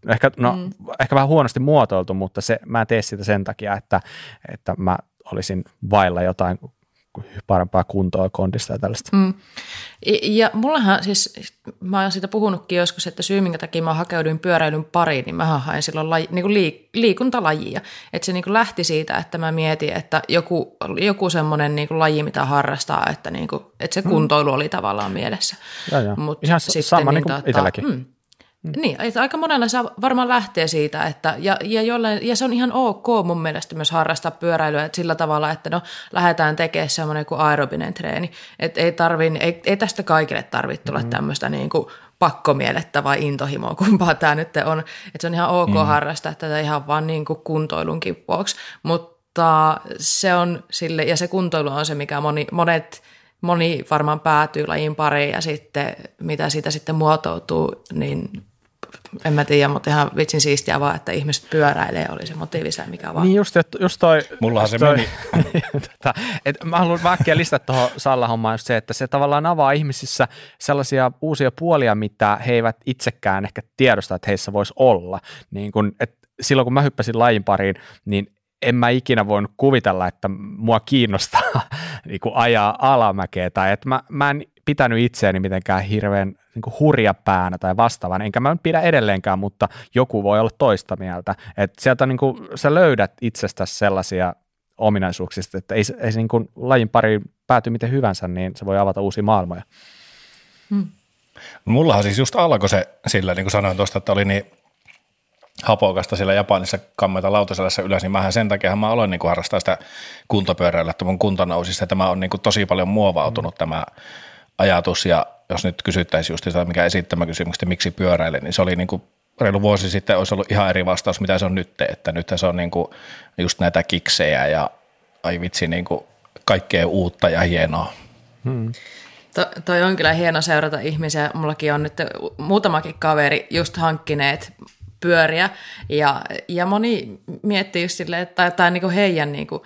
[SPEAKER 1] Ehkä, no, mm. ehkä vähän huonosti muotoiltu, mutta se, mä en tee sitä sen takia, että, että mä olisin vailla jotain parempaa kuntoa kondista ja tällaista. Mm.
[SPEAKER 2] Ja mullahan siis, mä oon siitä puhunutkin joskus, että syy minkä takia mä hakeuduin pyöräilyn pariin, niin mä hain silloin laji, niin kuin liik, liikuntalajia. Että se niin kuin lähti siitä, että mä mietin, että joku, joku semmoinen niin kuin laji, mitä harrastaa, että, niin kuin, että se mm. kuntoilu oli tavallaan mielessä.
[SPEAKER 1] Ja, ja. Mut Ihan sitten, sama niin, niin kuin itselläkin. Mm,
[SPEAKER 2] Mm. Niin, että aika monella saa varmaan lähtee siitä, että, ja, ja, jollain, ja se on ihan ok mun mielestä myös harrastaa pyöräilyä että sillä tavalla, että no lähdetään tekemään semmoinen kuin aerobinen treeni. Että ei, tarvi, ei, ei tästä kaikille tarvitse tulla mm. tämmöistä niin kuin pakkomielettä vai intohimoa, kumpaa tämä nyt on. Että se on ihan ok mm. harrastaa tätä ihan vaan niin kuin kuntoilunkin vuoksi, mutta se on sille, ja se kuntoilu on se, mikä moni, monet moni varmaan päätyy lajin pariin ja sitten mitä siitä sitten muotoutuu, niin en mä tiedä, mutta ihan vitsin siistiä vaan, että ihmiset pyöräilee, oli se motiivi mikä vaan.
[SPEAKER 1] Niin just, just toi.
[SPEAKER 3] Mullahan se toi, meni.
[SPEAKER 1] tota, et mä haluan väkkiä listata tuohon Salla-hommaan just se, että se tavallaan avaa ihmisissä sellaisia uusia puolia, mitä he eivät itsekään ehkä tiedosta, että heissä voisi olla. Niin kun, et silloin kun mä hyppäsin lajin pariin, niin en mä ikinä voinut kuvitella, että mua kiinnostaa niin kuin ajaa alamäkeä tai että mä, mä en pitänyt itseäni mitenkään hirveän niin kuin hurja päänä tai vastaavan, enkä mä pidä edelleenkään, mutta joku voi olla toista mieltä. että sieltä niin kuin, sä löydät itsestäsi sellaisia ominaisuuksista, että ei, ei se niin kuin lajin pari pääty miten hyvänsä, niin se voi avata uusia maailmoja.
[SPEAKER 3] Hmm. Mullahan siis just alkoi se sillä, niin kuin sanoin tuosta, että oli niin hapokasta siellä Japanissa kammeta lautaselässä ylös, niin mähän sen takia mä aloin niin kuin harrastaa sitä kuntopyöräilyä, että mun kunto nousi, että tämä on niin kuin tosi paljon muovautunut mm. tämä ajatus ja jos nyt kysyttäisiin just sitä, mikä esittämä kysymyksestä, miksi pyöräilen, niin se oli niin kuin reilu vuosi sitten olisi ollut ihan eri vastaus, mitä se on nyt, että nyt se on niin kuin just näitä kiksejä ja ai vitsi niin kuin kaikkea uutta ja hienoa. Hmm.
[SPEAKER 2] To, toi on kyllä hieno seurata ihmisiä. Mullakin on nyt muutamakin kaveri just hankkineet pyöriä ja, ja moni miettii just silleen, tai, tai niin kuin heidän niin kuin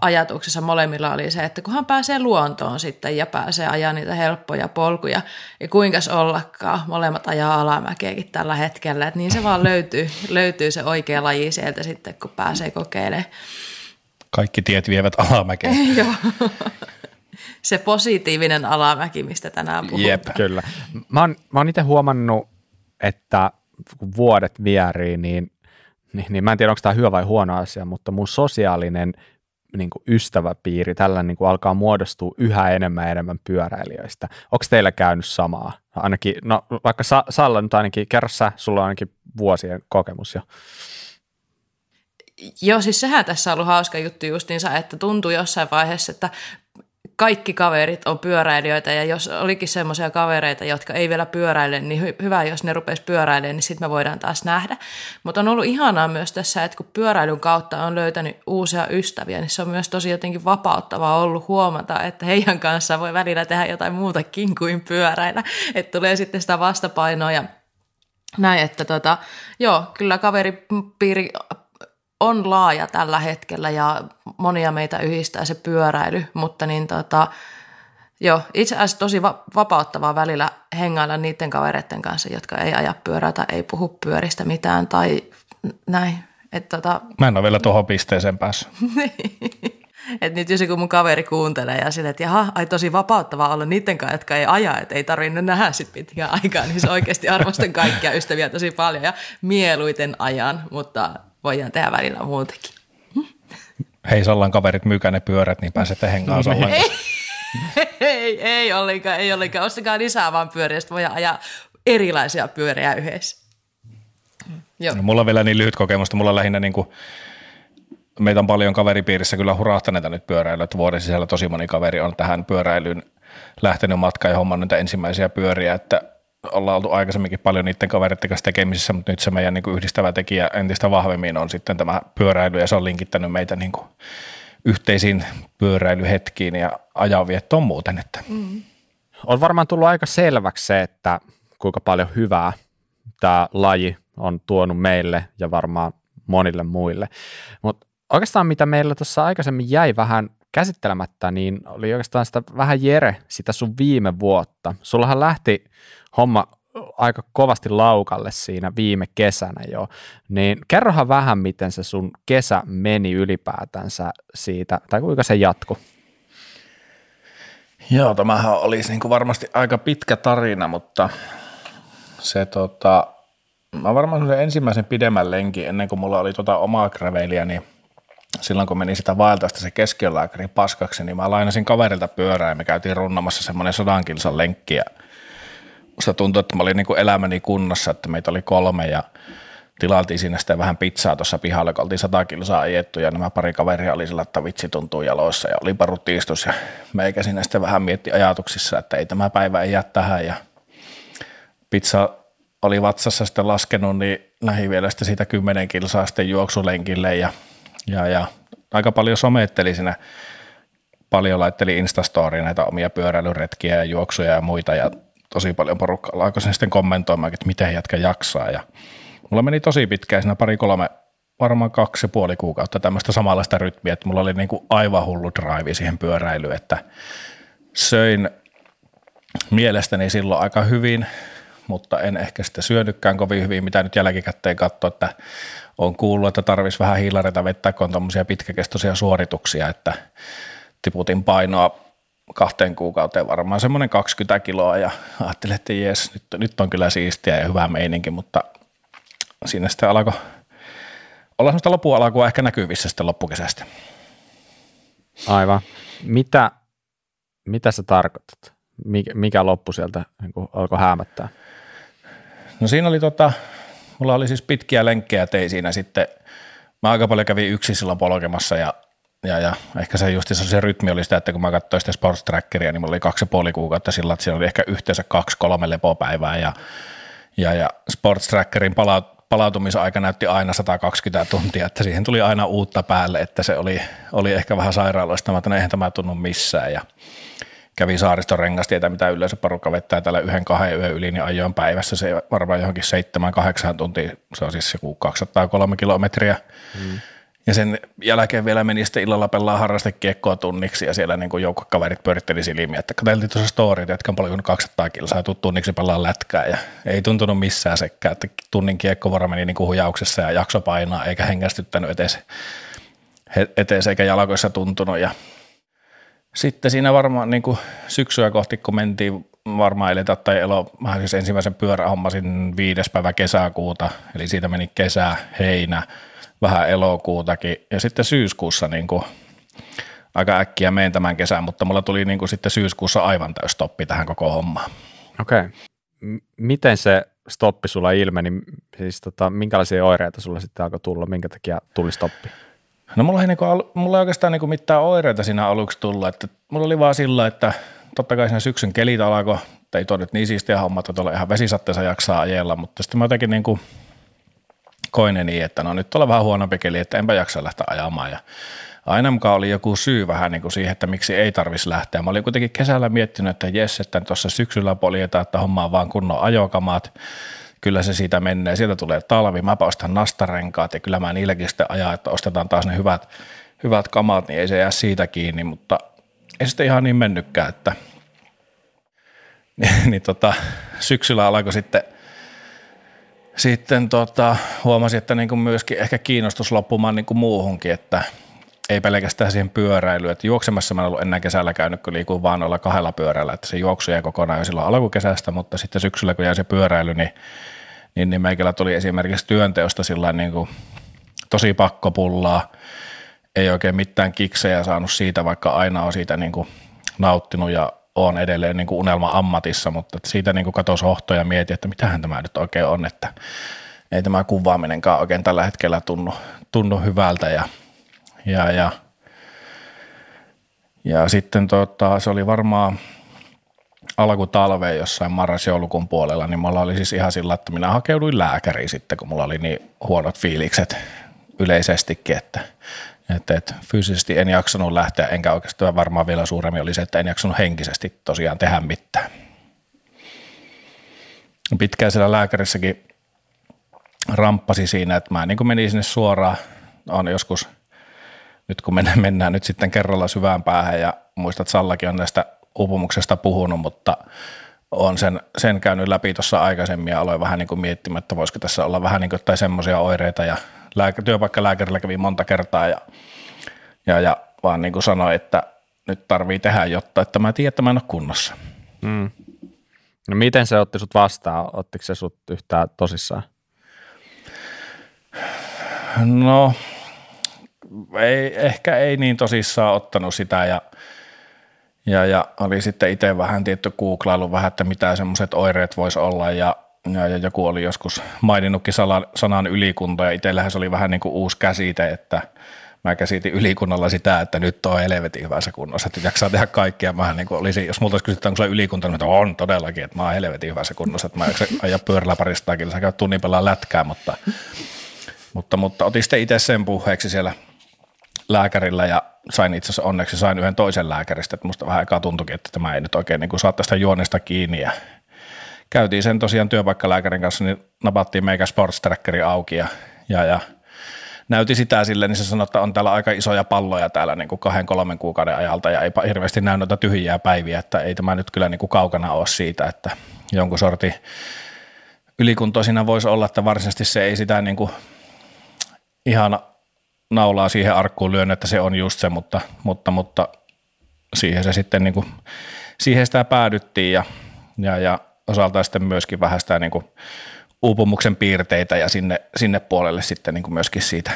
[SPEAKER 2] ajatuksessa molemmilla oli se, että kunhan pääsee luontoon sitten ja pääsee ajaa niitä helppoja polkuja ja kuinkas ollakaan, molemmat ajaa alamäkeäkin tällä hetkellä, että niin se vaan löytyy, löytyy se oikea laji sieltä sitten, kun pääsee kokeilemaan.
[SPEAKER 3] Kaikki tiet vievät alamäkeen.
[SPEAKER 2] Joo. Se positiivinen alamäki, mistä tänään puhutaan. Jep,
[SPEAKER 1] kyllä. Mä oon, mä oon itse huomannut, että kun vuodet vierii, niin, niin, niin mä en tiedä, onko tämä hyvä vai huono asia, mutta mun sosiaalinen niin kuin ystäväpiiri, tällä niin kuin alkaa muodostua yhä enemmän ja enemmän pyöräilijöistä. Onko teillä käynyt samaa? Ainakin, no vaikka Sa- Salla nyt ainakin, kerrassa sulla on ainakin vuosien kokemus jo.
[SPEAKER 2] Joo, siis sehän tässä on ollut hauska juttu justiinsa, että tuntuu jossain vaiheessa, että kaikki kaverit on pyöräilijöitä ja jos olikin semmoisia kavereita, jotka ei vielä pyöräile, niin hy- hyvä, jos ne rupesi pyöräilemään, niin sitten me voidaan taas nähdä. Mutta on ollut ihanaa myös tässä, että kun pyöräilyn kautta on löytänyt uusia ystäviä, niin se on myös tosi jotenkin vapauttavaa ollut huomata, että heidän kanssaan voi välillä tehdä jotain muutakin kuin pyöräillä. Että tulee sitten sitä vastapainoa ja näin, että tota, joo, kyllä kaveripiiri on laaja tällä hetkellä ja monia meitä yhdistää se pyöräily, mutta niin tota, joo, itse asiassa tosi va- vapauttavaa välillä hengailla niiden kavereiden kanssa, jotka ei aja pyörää tai ei puhu pyöristä mitään tai näin. Et tota...
[SPEAKER 3] Mä en ole vielä tuohon pisteeseen päässyt.
[SPEAKER 2] Et nyt jos joku mun kaveri kuuntelee ja sille, että jaha, ai tosi vapauttavaa olla niiden kanssa, jotka ei aja, että ei tarvinnut nähdä sit pitkään aikaa, niin se oikeasti arvostan kaikkia ystäviä tosi paljon ja mieluiten ajan, mutta voidaan tehdä välillä muutakin.
[SPEAKER 3] Hei Sallan kaverit, myykää ne pyörät, niin pääsette hengaan Sallan
[SPEAKER 2] ei, ei, ei ollenkaan, ei ollenkaan. Ostakaa lisää vaan pyöriä, sitten voidaan ajaa erilaisia pyöriä yhdessä.
[SPEAKER 3] Joo. No, mulla on vielä niin lyhyt kokemusta. Mulla on lähinnä niin kuin, meitä on paljon kaveripiirissä kyllä hurahtaneita nyt pyöräilyä, että vuoden sisällä tosi moni kaveri on tähän pyöräilyyn lähtenyt matkaan ja hommannut ensimmäisiä pyöriä, että ollaan oltu aikaisemminkin paljon niiden kavereiden kanssa tekemisissä, mutta nyt se meidän niin kuin yhdistävä tekijä entistä vahvemmin on sitten tämä pyöräily ja se on linkittänyt meitä niin kuin yhteisiin pyöräilyhetkiin ja ajanviettoon muuten. Että. Mm.
[SPEAKER 1] On varmaan tullut aika selväksi se, että kuinka paljon hyvää tämä laji on tuonut meille ja varmaan monille muille. Mutta oikeastaan mitä meillä tuossa aikaisemmin jäi vähän käsittelemättä, niin oli oikeastaan sitä vähän Jere, sitä sun viime vuotta. Sullahan lähti homma aika kovasti laukalle siinä viime kesänä jo, niin kerrohan vähän, miten se sun kesä meni ylipäätänsä siitä, tai kuinka se jatku?
[SPEAKER 3] Joo, tämähän olisi niin kuin varmasti aika pitkä tarina, mutta se tota, mä varmaan sen ensimmäisen pidemmän lenkin ennen kuin mulla oli tota omaa graveliä, niin silloin kun meni sitä vaeltaista se keskiolääkäri paskaksi, niin mä lainasin kaverilta pyörää ja me käytiin runnamassa semmoinen sadan kilsan lenkki ja musta tuntui, että mä olin niin kuin elämäni kunnossa, että meitä oli kolme ja tilaltiin sinne sitten vähän pizzaa tuossa pihalla, kun oltiin sata kilsaa ajettu ja nämä pari kaveria oli sillä, että vitsi tuntuu jaloissa ja oli parutiistus ja meikä sinne sitten vähän mietti ajatuksissa, että ei tämä päivä ei jää tähän ja pizza oli vatsassa sitten laskenut, niin lähi vielä sitten siitä kymmenen kilsaa sitten juoksulenkille ja, ja, ja aika paljon sometteli siinä. Paljon laitteli Instastoriin näitä omia pyöräilyretkiä ja juoksuja ja muita ja tosi paljon porukkaa alkoi sen sitten kommentoimaan, että miten jätkä jaksaa. Ja mulla meni tosi pitkään siinä pari kolme, varmaan kaksi ja puoli kuukautta tämmöistä samanlaista rytmiä, että mulla oli niin kuin aivan hullu drive siihen pyöräilyyn, että söin mielestäni silloin aika hyvin, mutta en ehkä sitten syönytkään kovin hyvin, mitä nyt jälkikäteen katsoa, että on kuullut, että tarvitsisi vähän hiilareita vetää, kun on pitkäkestoisia suorituksia, että tiputin painoa kahteen kuukauteen varmaan semmoinen 20 kiloa ja ajattelin, että jes, nyt, nyt on kyllä siistiä ja hyvä meininki, mutta siinä sitten alkoi olla semmoista lopun alkua ehkä näkyvissä sitten loppukesästä.
[SPEAKER 1] Aivan. Mitä, mitä sä tarkoitat? Mikä, mikä loppu sieltä niin alkoi häämättää?
[SPEAKER 3] No siinä oli tota, mulla oli siis pitkiä lenkkejä tein siinä sitten. Mä aika paljon kävin yksin silloin polkemassa ja ja, ja ehkä se just se rytmi oli sitä, että kun mä katsoin sitä sports trackeria, niin mulla oli kaksi ja puoli kuukautta sillä, että siinä oli ehkä yhteensä kaksi, kolme lepopäivää ja, ja, ja sports trackerin pala, palautumisaika näytti aina 120 tuntia, että siihen tuli aina uutta päälle, että se oli, oli ehkä vähän sairaaloista, että no eihän tämä tunnu missään ja kävi saaristorengastietä, mitä yleensä porukka vettää täällä yhden kahden yön yli, niin ajoin päivässä se varmaan johonkin seitsemän, kahdeksan tuntia, se on siis joku 203 kilometriä. Mm. Ja sen jälkeen vielä meni sitten illalla pelaa harrastekiekkoa tunniksi ja siellä niin joukkokaverit pyöritteli silmiä, että katseltiin tuossa storit, että on paljon 200 kilsaa tuu tunniksi pelaa lätkää. Ja ei tuntunut missään sekään, että tunnin kiekkovara meni niin kuin hujauksessa ja jakso painaa eikä hengästyttänyt etes, etes eikä jalkoissa tuntunut. Ja sitten siinä varmaan niin kuin syksyä kohti, kun mentiin varmaan eletä tai elo, siis ensimmäisen pyörähommasin viides päivä kesäkuuta, eli siitä meni kesä, heinä, vähän elokuutakin ja sitten syyskuussa niin kuin aika äkkiä meen tämän kesän, mutta mulla tuli niin kuin sitten syyskuussa aivan täys stoppi tähän koko hommaan.
[SPEAKER 1] Okei. Okay. M- miten se stoppi sulla ilmeni? Siis tota, minkälaisia oireita sulla sitten alkoi tulla? Minkä takia tuli stoppi?
[SPEAKER 3] No mulla ei, niinku, mulla ei oikeastaan niinku mitään oireita siinä aluksi tullut, että mulla oli vaan sillä, että totta kai siinä syksyn kelit alkoi, ei tuo nyt niin siistiä homma, että tuolla ihan vesisatteessa jaksaa ajella, mutta sitten mä jotenkin niinku koin niin, että no nyt on vähän huonompi keli, että enpä jaksa lähteä ajamaan. Ja aina mukaan oli joku syy vähän niin kuin siihen, että miksi ei tarvitsisi lähteä. Mä olin kuitenkin kesällä miettinyt, että jes, että tuossa syksyllä poljetaan, että hommaa vaan kunnon ajokamaat, kyllä se siitä menee, sieltä tulee talvi, mä ostan nastarenkaat ja kyllä mä niilläkin sitten ajaa, että ostetaan taas ne hyvät, hyvät kamat, niin ei se jää siitä kiinni, mutta ei sitten ihan niin mennytkään, että niin, niin tota, syksyllä alkoi sitten, sitten tota, huomasin, että niin kuin myöskin ehkä kiinnostus loppumaan niin kuin muuhunkin, että ei pelkästään siihen pyöräilyyn, että juoksemassa mä en ollut ennen kesällä käynyt, kun liikun vaan olla kahdella pyörällä, että se juoksu jäi kokonaan jo silloin alkukesästä, mutta sitten syksyllä kun jäi se pyöräily, niin, niin, niin meikällä tuli esimerkiksi työnteosta sillä niin kuin tosi pakkopullaa, ei oikein mitään kiksejä saanut siitä, vaikka aina on siitä niin kuin nauttinut ja on edelleen niin kuin unelma ammatissa, mutta siitä niin kuin hohto ja mieti, että mitähän tämä nyt oikein on, että ei tämä kuvaaminenkaan oikein tällä hetkellä tunnu, tunnu hyvältä ja ja, ja, ja sitten tota, se oli varmaan alkutalveen jossain marras-joulukuun puolella, niin mulla oli siis ihan sillä, että minä hakeuduin lääkäriin sitten, kun mulla oli niin huonot fiilikset yleisestikin, että, että, että fyysisesti en jaksanut lähteä, enkä oikeastaan varmaan vielä suuremmin oli se, että en jaksanut henkisesti tosiaan tehdä mitään. Pitkään siellä lääkärissäkin ramppasi siinä, että mä niin menin sinne suoraan, on joskus – nyt kun mennään, mennään nyt sitten kerralla syvään päähän ja muistat, että Sallakin on näistä uupumuksesta puhunut, mutta on sen, sen käynyt läpi tuossa aikaisemmin ja aloin vähän niin kuin miettimään, että voisiko tässä olla vähän niin kuin tai semmoisia oireita ja lääkä, työpaikkalääkärillä kävi monta kertaa ja, ja, ja vaan niin kuin sanoin, että nyt tarvii tehdä jotta, että mä tiedän, että mä en ole kunnossa. Mm.
[SPEAKER 1] No miten se otti sut vastaan? Ottiko se sut yhtään tosissaan?
[SPEAKER 3] No ei, ehkä ei niin tosissaan ottanut sitä ja, ja, ja oli sitten itse vähän tietty googlailu vähän, että mitä semmoiset oireet voisi olla ja, ja, ja joku oli joskus maininnutkin sanan, sanan ylikunta ja itsellähän se oli vähän niin kuin uusi käsite, että mä käsitin ylikunnalla sitä, että nyt on helvetin hyvässä kunnossa, että jaksaa tehdä kaikkea. Mä niin olisin, jos multa olisi kysytty, onko sulla ylikunta, niin on todellakin, että mä oon helvetin hyvässä kunnossa, että mä aja pyörällä parista sä käyt tunnin pelaa lätkää, mutta, mutta, mutta otin sitten itse sen puheeksi siellä lääkärillä ja sain itse asiassa onneksi sain yhden toisen lääkäristä, että musta vähän aikaa tuntuikin, että tämä ei nyt oikein niin kuin saa tästä juonesta kiinni ja käytiin sen tosiaan työpaikkalääkärin kanssa, niin napattiin meikä sports trackeri auki ja, ja, ja näytti sitä sille, niin se sanoi, että on täällä aika isoja palloja täällä niin kuin kahden, kolmen kuukauden ajalta ja ei hirveästi näy noita tyhjiä päiviä, että ei tämä nyt kyllä niin kuin kaukana ole siitä, että jonkun sorti ylikunto siinä voisi olla, että varsinaisesti se ei sitä niin kuin ihan naulaa siihen arkkuun lyön, että se on just se, mutta, mutta, mutta siihen se sitten niin kuin, siihen sitä päädyttiin ja, ja, ja osaltaan sitten myöskin vähän sitä niin kuin uupumuksen piirteitä ja sinne, sinne puolelle sitten niin kuin myöskin siitä,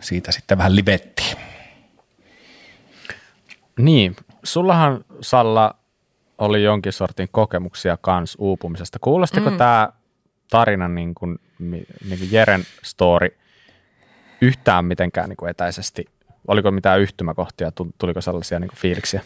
[SPEAKER 3] siitä sitten vähän livettiin.
[SPEAKER 1] Niin, sullahan Salla oli jonkin sortin kokemuksia kans uupumisesta. Kuulostiko mm. tämä tarina niin kuin, niin kuin Jeren story yhtään mitenkään niin kuin etäisesti Oliko mitään yhtymäkohtia, tuliko sellaisia niin fiiliksiä?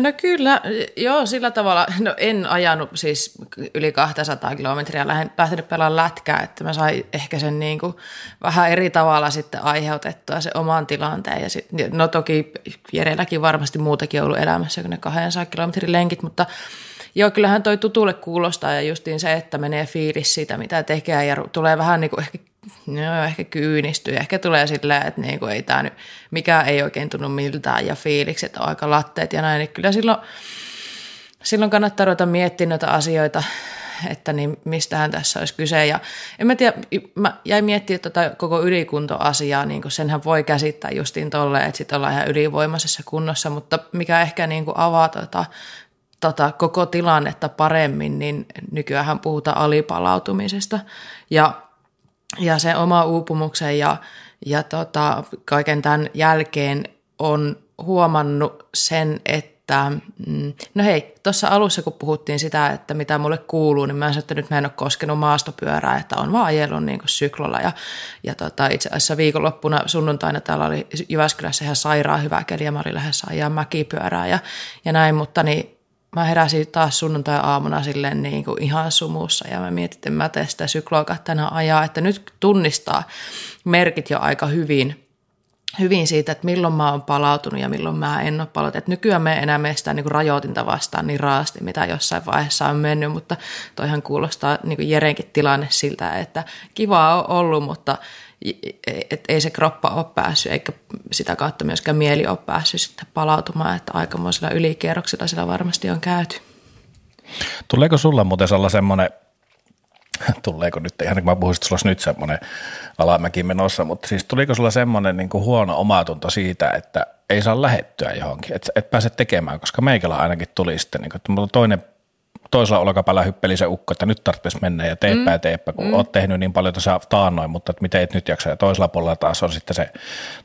[SPEAKER 2] No kyllä, joo, sillä tavalla. No en ajanut siis yli 200 kilometriä, lähtenyt pelaamaan lätkää, että mä sain ehkä sen niin kuin vähän eri tavalla sitten aiheutettua se oman tilanteen. Ja sit, no toki Jerelläkin varmasti muutakin ollut elämässä kuin ne 200 kilometrin lenkit, mutta joo, kyllähän toi tutulle kuulostaa ja justiin se, että menee fiilis siitä, mitä tekee ja tulee vähän niin kuin ehkä no, ehkä kyynistyy. Ehkä tulee silleen, että niinku ei tää nyt, mikä ei oikein tunnu miltään ja fiilikset on aika latteet ja näin. Niin kyllä silloin, silloin kannattaa ruveta miettimään noita asioita, että niin mistähän tässä olisi kyse. Ja en mä tiedä, mä jäin miettimään tätä koko ylikuntoasiaa, niin kuin senhän voi käsittää justiin tolleen, että sitten ollaan ihan ylivoimaisessa kunnossa, mutta mikä ehkä niin kuin avaa tota, tota, koko tilannetta paremmin, niin nykyään puhutaan alipalautumisesta. Ja ja se oma uupumuksen ja, ja tota, kaiken tämän jälkeen on huomannut sen, että mm, no hei, tuossa alussa kun puhuttiin sitä, että mitä mulle kuuluu, niin mä en että nyt mä en ole koskenut maastopyörää, että on vaan ajellut niin syklolla. Ja, ja tota, itse asiassa viikonloppuna sunnuntaina täällä oli Jyväskylässä ihan sairaan hyvä keli ja mä olin lähes ajaa mäkipyörää ja, ja näin, mutta niin mä heräsin taas sunnuntai-aamuna silleen niin kuin ihan sumussa ja mä mietin, että mä teen sitä sykloakaan tänään ajaa, että nyt tunnistaa merkit jo aika hyvin, hyvin siitä, että milloin mä oon palautunut ja milloin mä en ole palautunut. Että nykyään me enää mene niin kuin rajoitinta vastaan niin raasti, mitä jossain vaiheessa on mennyt, mutta toihan kuulostaa niin kuin Jerenkin tilanne siltä, että kiva on ollut, mutta että ei se kroppa ole päässyt, eikä sitä kautta myöskään mieli ole päässyt sitten palautumaan, että aikamoisella ylikierroksella sillä varmasti on käyty.
[SPEAKER 3] Tuleeko sulla muuten semmoinen, tuleeko nyt, ihan niin kuin mä puhuisin, että sulla olisi nyt semmoinen alamäki menossa, mutta siis tuliko sulla semmoinen niin kuin huono omatunto siitä, että ei saa lähettyä johonkin, että et pääse tekemään, koska meikällä ainakin tuli sitten, niin kuin, että toinen toisella olkapäällä hyppeli se ukko, että nyt tarvitsisi mennä ja teepä mm. ja teepä, kun mm. oot tehnyt niin paljon tuossa taannoin, mutta että miten et nyt jaksa. Ja toisella puolella taas on sitten se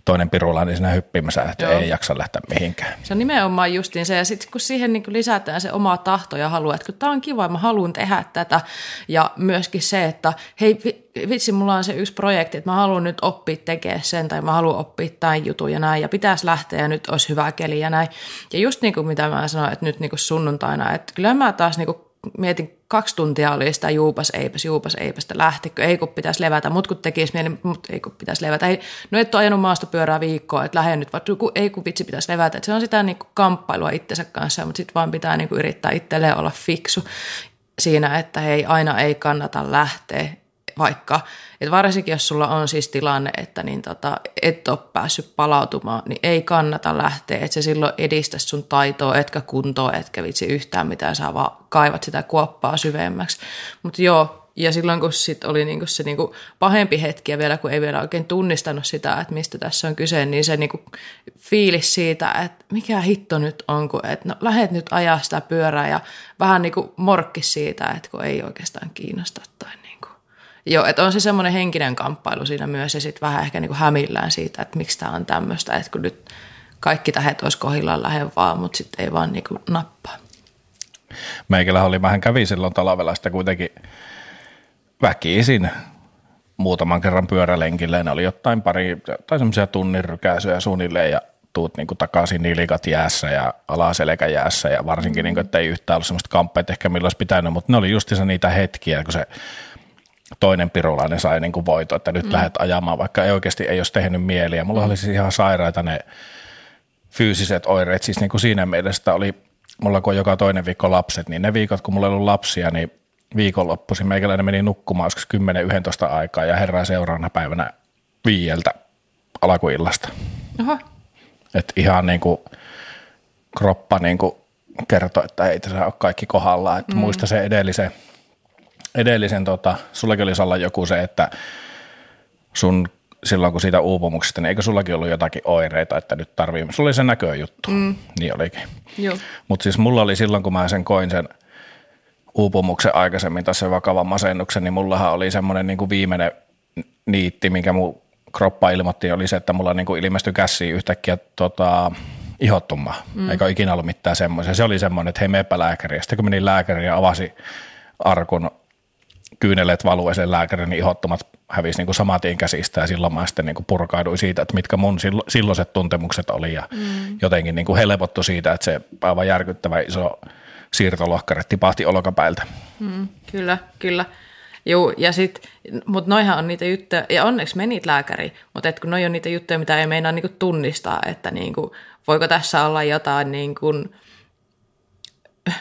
[SPEAKER 3] toinen pirula, niin siinä hyppimässä, että Joo. ei jaksa lähteä mihinkään.
[SPEAKER 2] Se on nimenomaan justiin se, ja sitten kun siihen niin lisätään se oma tahto ja halu, että kun tämä on kiva, mä haluan tehdä tätä, ja myöskin se, että hei, vitsi, mulla on se yksi projekti, että mä haluan nyt oppia tekemään sen, tai mä haluan oppia tämän jutun ja näin, ja pitäisi lähteä, ja nyt olisi hyvä keli ja näin. Ja just niin kuin mitä mä sanoin, että nyt niin kuin sunnuntaina, että kyllä mä taas niin kuin mietin, kaksi tuntia oli sitä juupas eipäs, juupas eipästä lähtikö, ei kun pitäisi levätä, mut kun tekisi mieli, mut ei kun pitäisi levätä. Ei, no et ole ajanut maastopyörää viikkoa, että lähden nyt, vaikka ei kun vitsi pitäisi levätä. Et se on sitä niin kuin kamppailua itsensä kanssa, mutta sitten vaan pitää niin kuin yrittää itselleen olla fiksu siinä, että hei, aina ei kannata lähteä vaikka, että varsinkin jos sulla on siis tilanne, että niin tota, et ole päässyt palautumaan, niin ei kannata lähteä, että se silloin edistä sun taitoa, etkä kuntoa, etkä vitsi yhtään mitään, sä vaan kaivat sitä kuoppaa syvemmäksi. Mutta joo, ja silloin kun sit oli niinku se niinku pahempi hetki ja vielä kun ei vielä oikein tunnistanut sitä, että mistä tässä on kyse, niin se niinku fiilis siitä, että mikä hitto nyt on, kun et, no, lähet nyt ajaa sitä pyörää ja vähän niinku morkki siitä, että kun ei oikeastaan kiinnosta tai niin. Joo, että on se semmoinen henkinen kamppailu siinä myös ja sitten vähän ehkä niin kuin hämillään siitä, että miksi tämä on tämmöistä, että kun nyt kaikki tähet olisi kohillaan lähde vaan, mutta sitten ei vaan niin kuin nappaa.
[SPEAKER 3] Meikälä oli vähän kävi silloin talvella sitä kuitenkin väkisin muutaman kerran pyörälenkille. Ne oli jotain pari, tai semmoisia tunnin rykäisyjä suunnilleen ja tuut niin kuin takaisin nilikat jäässä ja alaselkä jäässä ja varsinkin, niin kuin, että ei yhtään ollut semmoista kamppeita ehkä milloin olisi pitänyt, mutta ne oli justiinsa niitä hetkiä, kun se toinen pirulainen sai niin kuin voito, että nyt mm. lähdet ajamaan, vaikka ei oikeasti ei olisi tehnyt mieliä. Mulla mm. oli siis ihan sairaita ne fyysiset oireet, siis niin kuin siinä mielessä oli, mulla kun joka toinen viikko lapset, niin ne viikot, kun mulla ei ollut lapsia, niin viikonloppuisin meikäläinen meni nukkumaan joskus 10-11 aikaa ja herää seuraavana päivänä viieltä alakuillasta. Oho. Et ihan niin kuin kroppa niin kuin kertoi, että ei tässä ole kaikki kohdallaan. Että mm. Muista se edellisen – edellisen, tota, sullakin oli Salla joku se, että sun silloin kun siitä uupumuksesta, niin eikö sullakin ollut jotakin oireita, että nyt tarvii, sulla oli se näköjuttu, mm. niin olikin. Mutta siis mulla oli silloin, kun mä sen koin sen uupumuksen aikaisemmin, tai sen vakavan masennuksen, niin mullahan oli semmoinen niin kuin viimeinen niitti, minkä mun kroppa ilmoitti, oli se, että mulla niin kuin ilmestyi käsiin yhtäkkiä tota, ihottumaan, mm. eikä ikinä ollut mitään semmoisia. Se oli semmoinen, että hei meepä lääkäriä. Sitten kun menin lääkäriin ja avasi arkun kyyneleet valueeseen lääkärin, niin ihottomat hävisi niin saman tien käsistä ja silloin mä sitten niin kuin purkauduin siitä, että mitkä mun silloiset tuntemukset oli ja mm. jotenkin niin kuin helpottu siitä, että se aivan järkyttävä iso siirtolohkare tipahti olkapäiltä.
[SPEAKER 2] Mm, kyllä, kyllä. Joo, ja sit, mutta noihan on niitä juttuja, ja onneksi menit lääkäri, mutta et kun noi on niitä juttuja, mitä ei meinaa niinku tunnistaa, että niinku, voiko tässä olla jotain, niinku,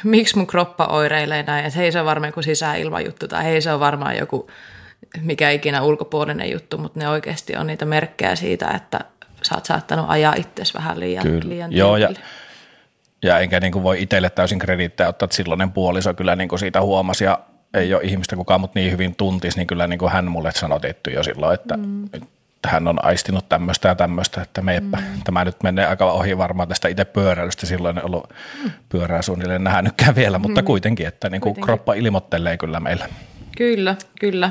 [SPEAKER 2] miksi mun kroppa oireilee näin, että hei se on varmaan joku sisäilmajuttu, tai hei se on varmaan joku mikä ikinä ulkopuolinen juttu, mutta ne oikeasti on niitä merkkejä siitä, että sä oot saattanut ajaa itsesi vähän liian, kyllä. liian
[SPEAKER 3] Joo, ja, ja enkä niin kuin voi itselle täysin krediittää ottaa, että silloinen puoliso kyllä niin kuin siitä huomasi ja ei ole ihmistä kukaan mut niin hyvin tuntisi, niin kyllä niin kuin hän mulle sanoi tietty jo silloin, että mm. Hän on aistinut tämmöistä ja tämmöistä, että meipä, mm. tämä nyt menee aika ohi varmaan tästä itse pyöräilystä, silloin ei ollut mm. pyörää suunnilleen nähnytkään vielä, mutta mm. kuitenkin, että niin kuin kuitenkin. kroppa ilmoittelee kyllä meillä.
[SPEAKER 2] Kyllä, kyllä.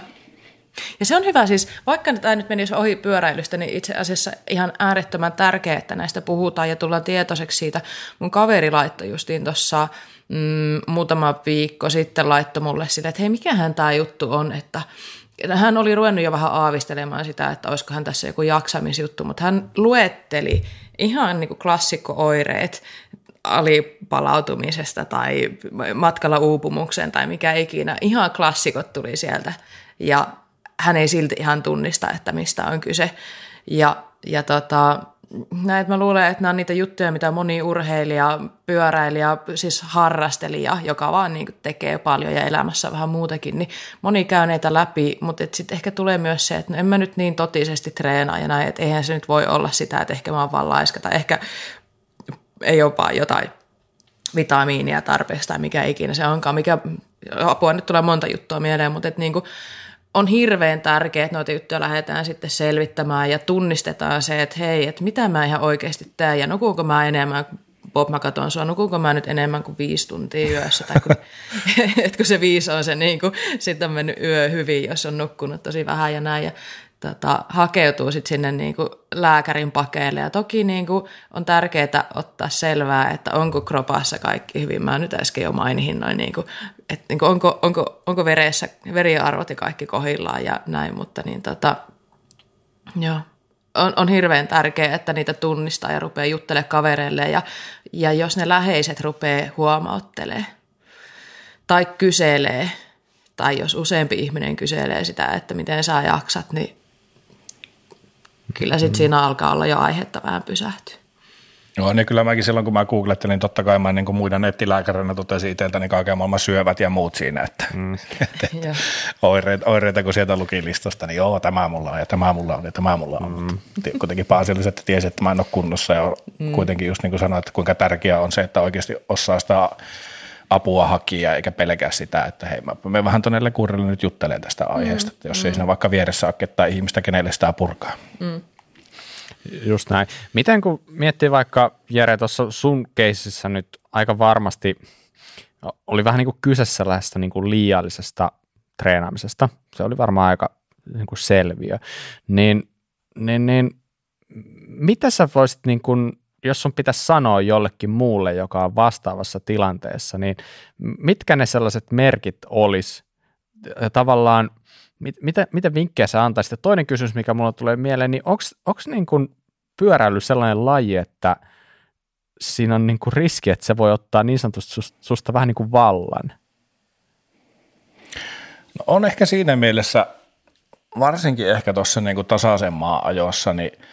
[SPEAKER 2] Ja se on hyvä siis, vaikka tämä nyt menisi ohi pyöräilystä, niin itse asiassa ihan äärettömän tärkeää, että näistä puhutaan ja tullaan tietoiseksi siitä. Mun kaveri laittoi justiin tuossa mm, muutama viikko sitten laittoi mulle sille, että hei, mikähän tämä juttu on, että hän oli ruvennut jo vähän aavistelemaan sitä, että olisikohan tässä joku jaksamisjuttu, mutta hän luetteli ihan niin kuin klassikko-oireet alipalautumisesta tai matkalla uupumukseen tai mikä ikinä. Ihan klassikot tuli sieltä ja hän ei silti ihan tunnista, että mistä on kyse. Ja, ja tota, näet mä luulen, että nämä on niitä juttuja, mitä moni urheilija, pyöräilijä, siis harrastelija, joka vaan niin tekee paljon ja elämässä vähän muutakin, niin moni käy näitä läpi, mutta sitten ehkä tulee myös se, että no en mä nyt niin totisesti treenaa ja näin, että eihän se nyt voi olla sitä, että ehkä mä oon vaan laiska tai ehkä ei vaan jotain vitamiinia tarpeesta tai mikä ikinä se onkaan, mikä apua nyt tulee monta juttua mieleen, mutta että niin kuin, on hirveän tärkeää, että noita juttuja lähdetään sitten selvittämään ja tunnistetaan se, että hei, että mitä mä ihan oikeasti teen ja nukuuko mä enemmän Bob, mä katson sua, nukuuko mä nyt enemmän kuin viisi tuntia yössä, tai kun, että kun se viisi on se, niin kuin, sitten on mennyt yö hyvin, jos on nukkunut tosi vähän ja näin, ja tota, hakeutuu sitten sinne niin kuin lääkärin pakeille. Ja toki niin kuin on tärkeää ottaa selvää, että onko kropassa kaikki hyvin. Mä nyt äsken jo mainihin noin, niin kuin, että niin onko, onko, onko veressä veriarvot ja kaikki kohillaan ja näin, mutta niin tota, joo. On, on hirveän tärkeää, että niitä tunnistaa ja rupeaa juttelemaan kavereille ja, ja jos ne läheiset rupeaa huomauttelemaan tai kyselee, tai jos useampi ihminen kyselee sitä, että miten sä jaksat, niin kyllä sitten siinä alkaa olla jo aihetta vähän pysähtyä.
[SPEAKER 3] Joo, niin kyllä mäkin silloin, kun mä googlettelin, niin totta kai mä niin kuin muiden nettilääkärinä totesin itseltäni niin kaiken maailman syövät ja muut siinä, että, mm. että oireita, oireita, kun sieltä luki listasta, niin joo, tämä mulla on ja tämä mulla on ja tämä mulla on. Mm. kuitenkin pääasiallisesti, että tiesi, että mä en ole kunnossa ja mm. kuitenkin just niin kuin sanoin, että kuinka tärkeää on se, että oikeasti osaa sitä apua hakia eikä pelkää sitä, että hei, mä menen vähän tuonne lekurille nyt juttelemaan tästä aiheesta, mm, että jos mm. ei siinä vaikka vieressä ole ketään ihmistä, kenelle sitä purkaa. Mm.
[SPEAKER 1] Just näin. Miten kun miettii vaikka, Jere, tuossa sun keisissä nyt aika varmasti oli vähän niin kuin kyse sellaisesta niin kuin liiallisesta treenaamisesta. Se oli varmaan aika niin kuin selviö. Niin, niin, niin mitä sä voisit niin kuin jos sun pitäisi sanoa jollekin muulle, joka on vastaavassa tilanteessa, niin mitkä ne sellaiset merkit olisi? Tavallaan, mit, mitä, mitä vinkkejä sä antaisit? Ja toinen kysymys, mikä mulla tulee mieleen, niin onko niin kuin pyöräily sellainen laji, että siinä on niin kuin riski, että se voi ottaa niin sanotusti susta, vähän niin kuin vallan?
[SPEAKER 3] No on ehkä siinä mielessä, varsinkin ehkä tuossa niin tasaisen maa ajossa, niin –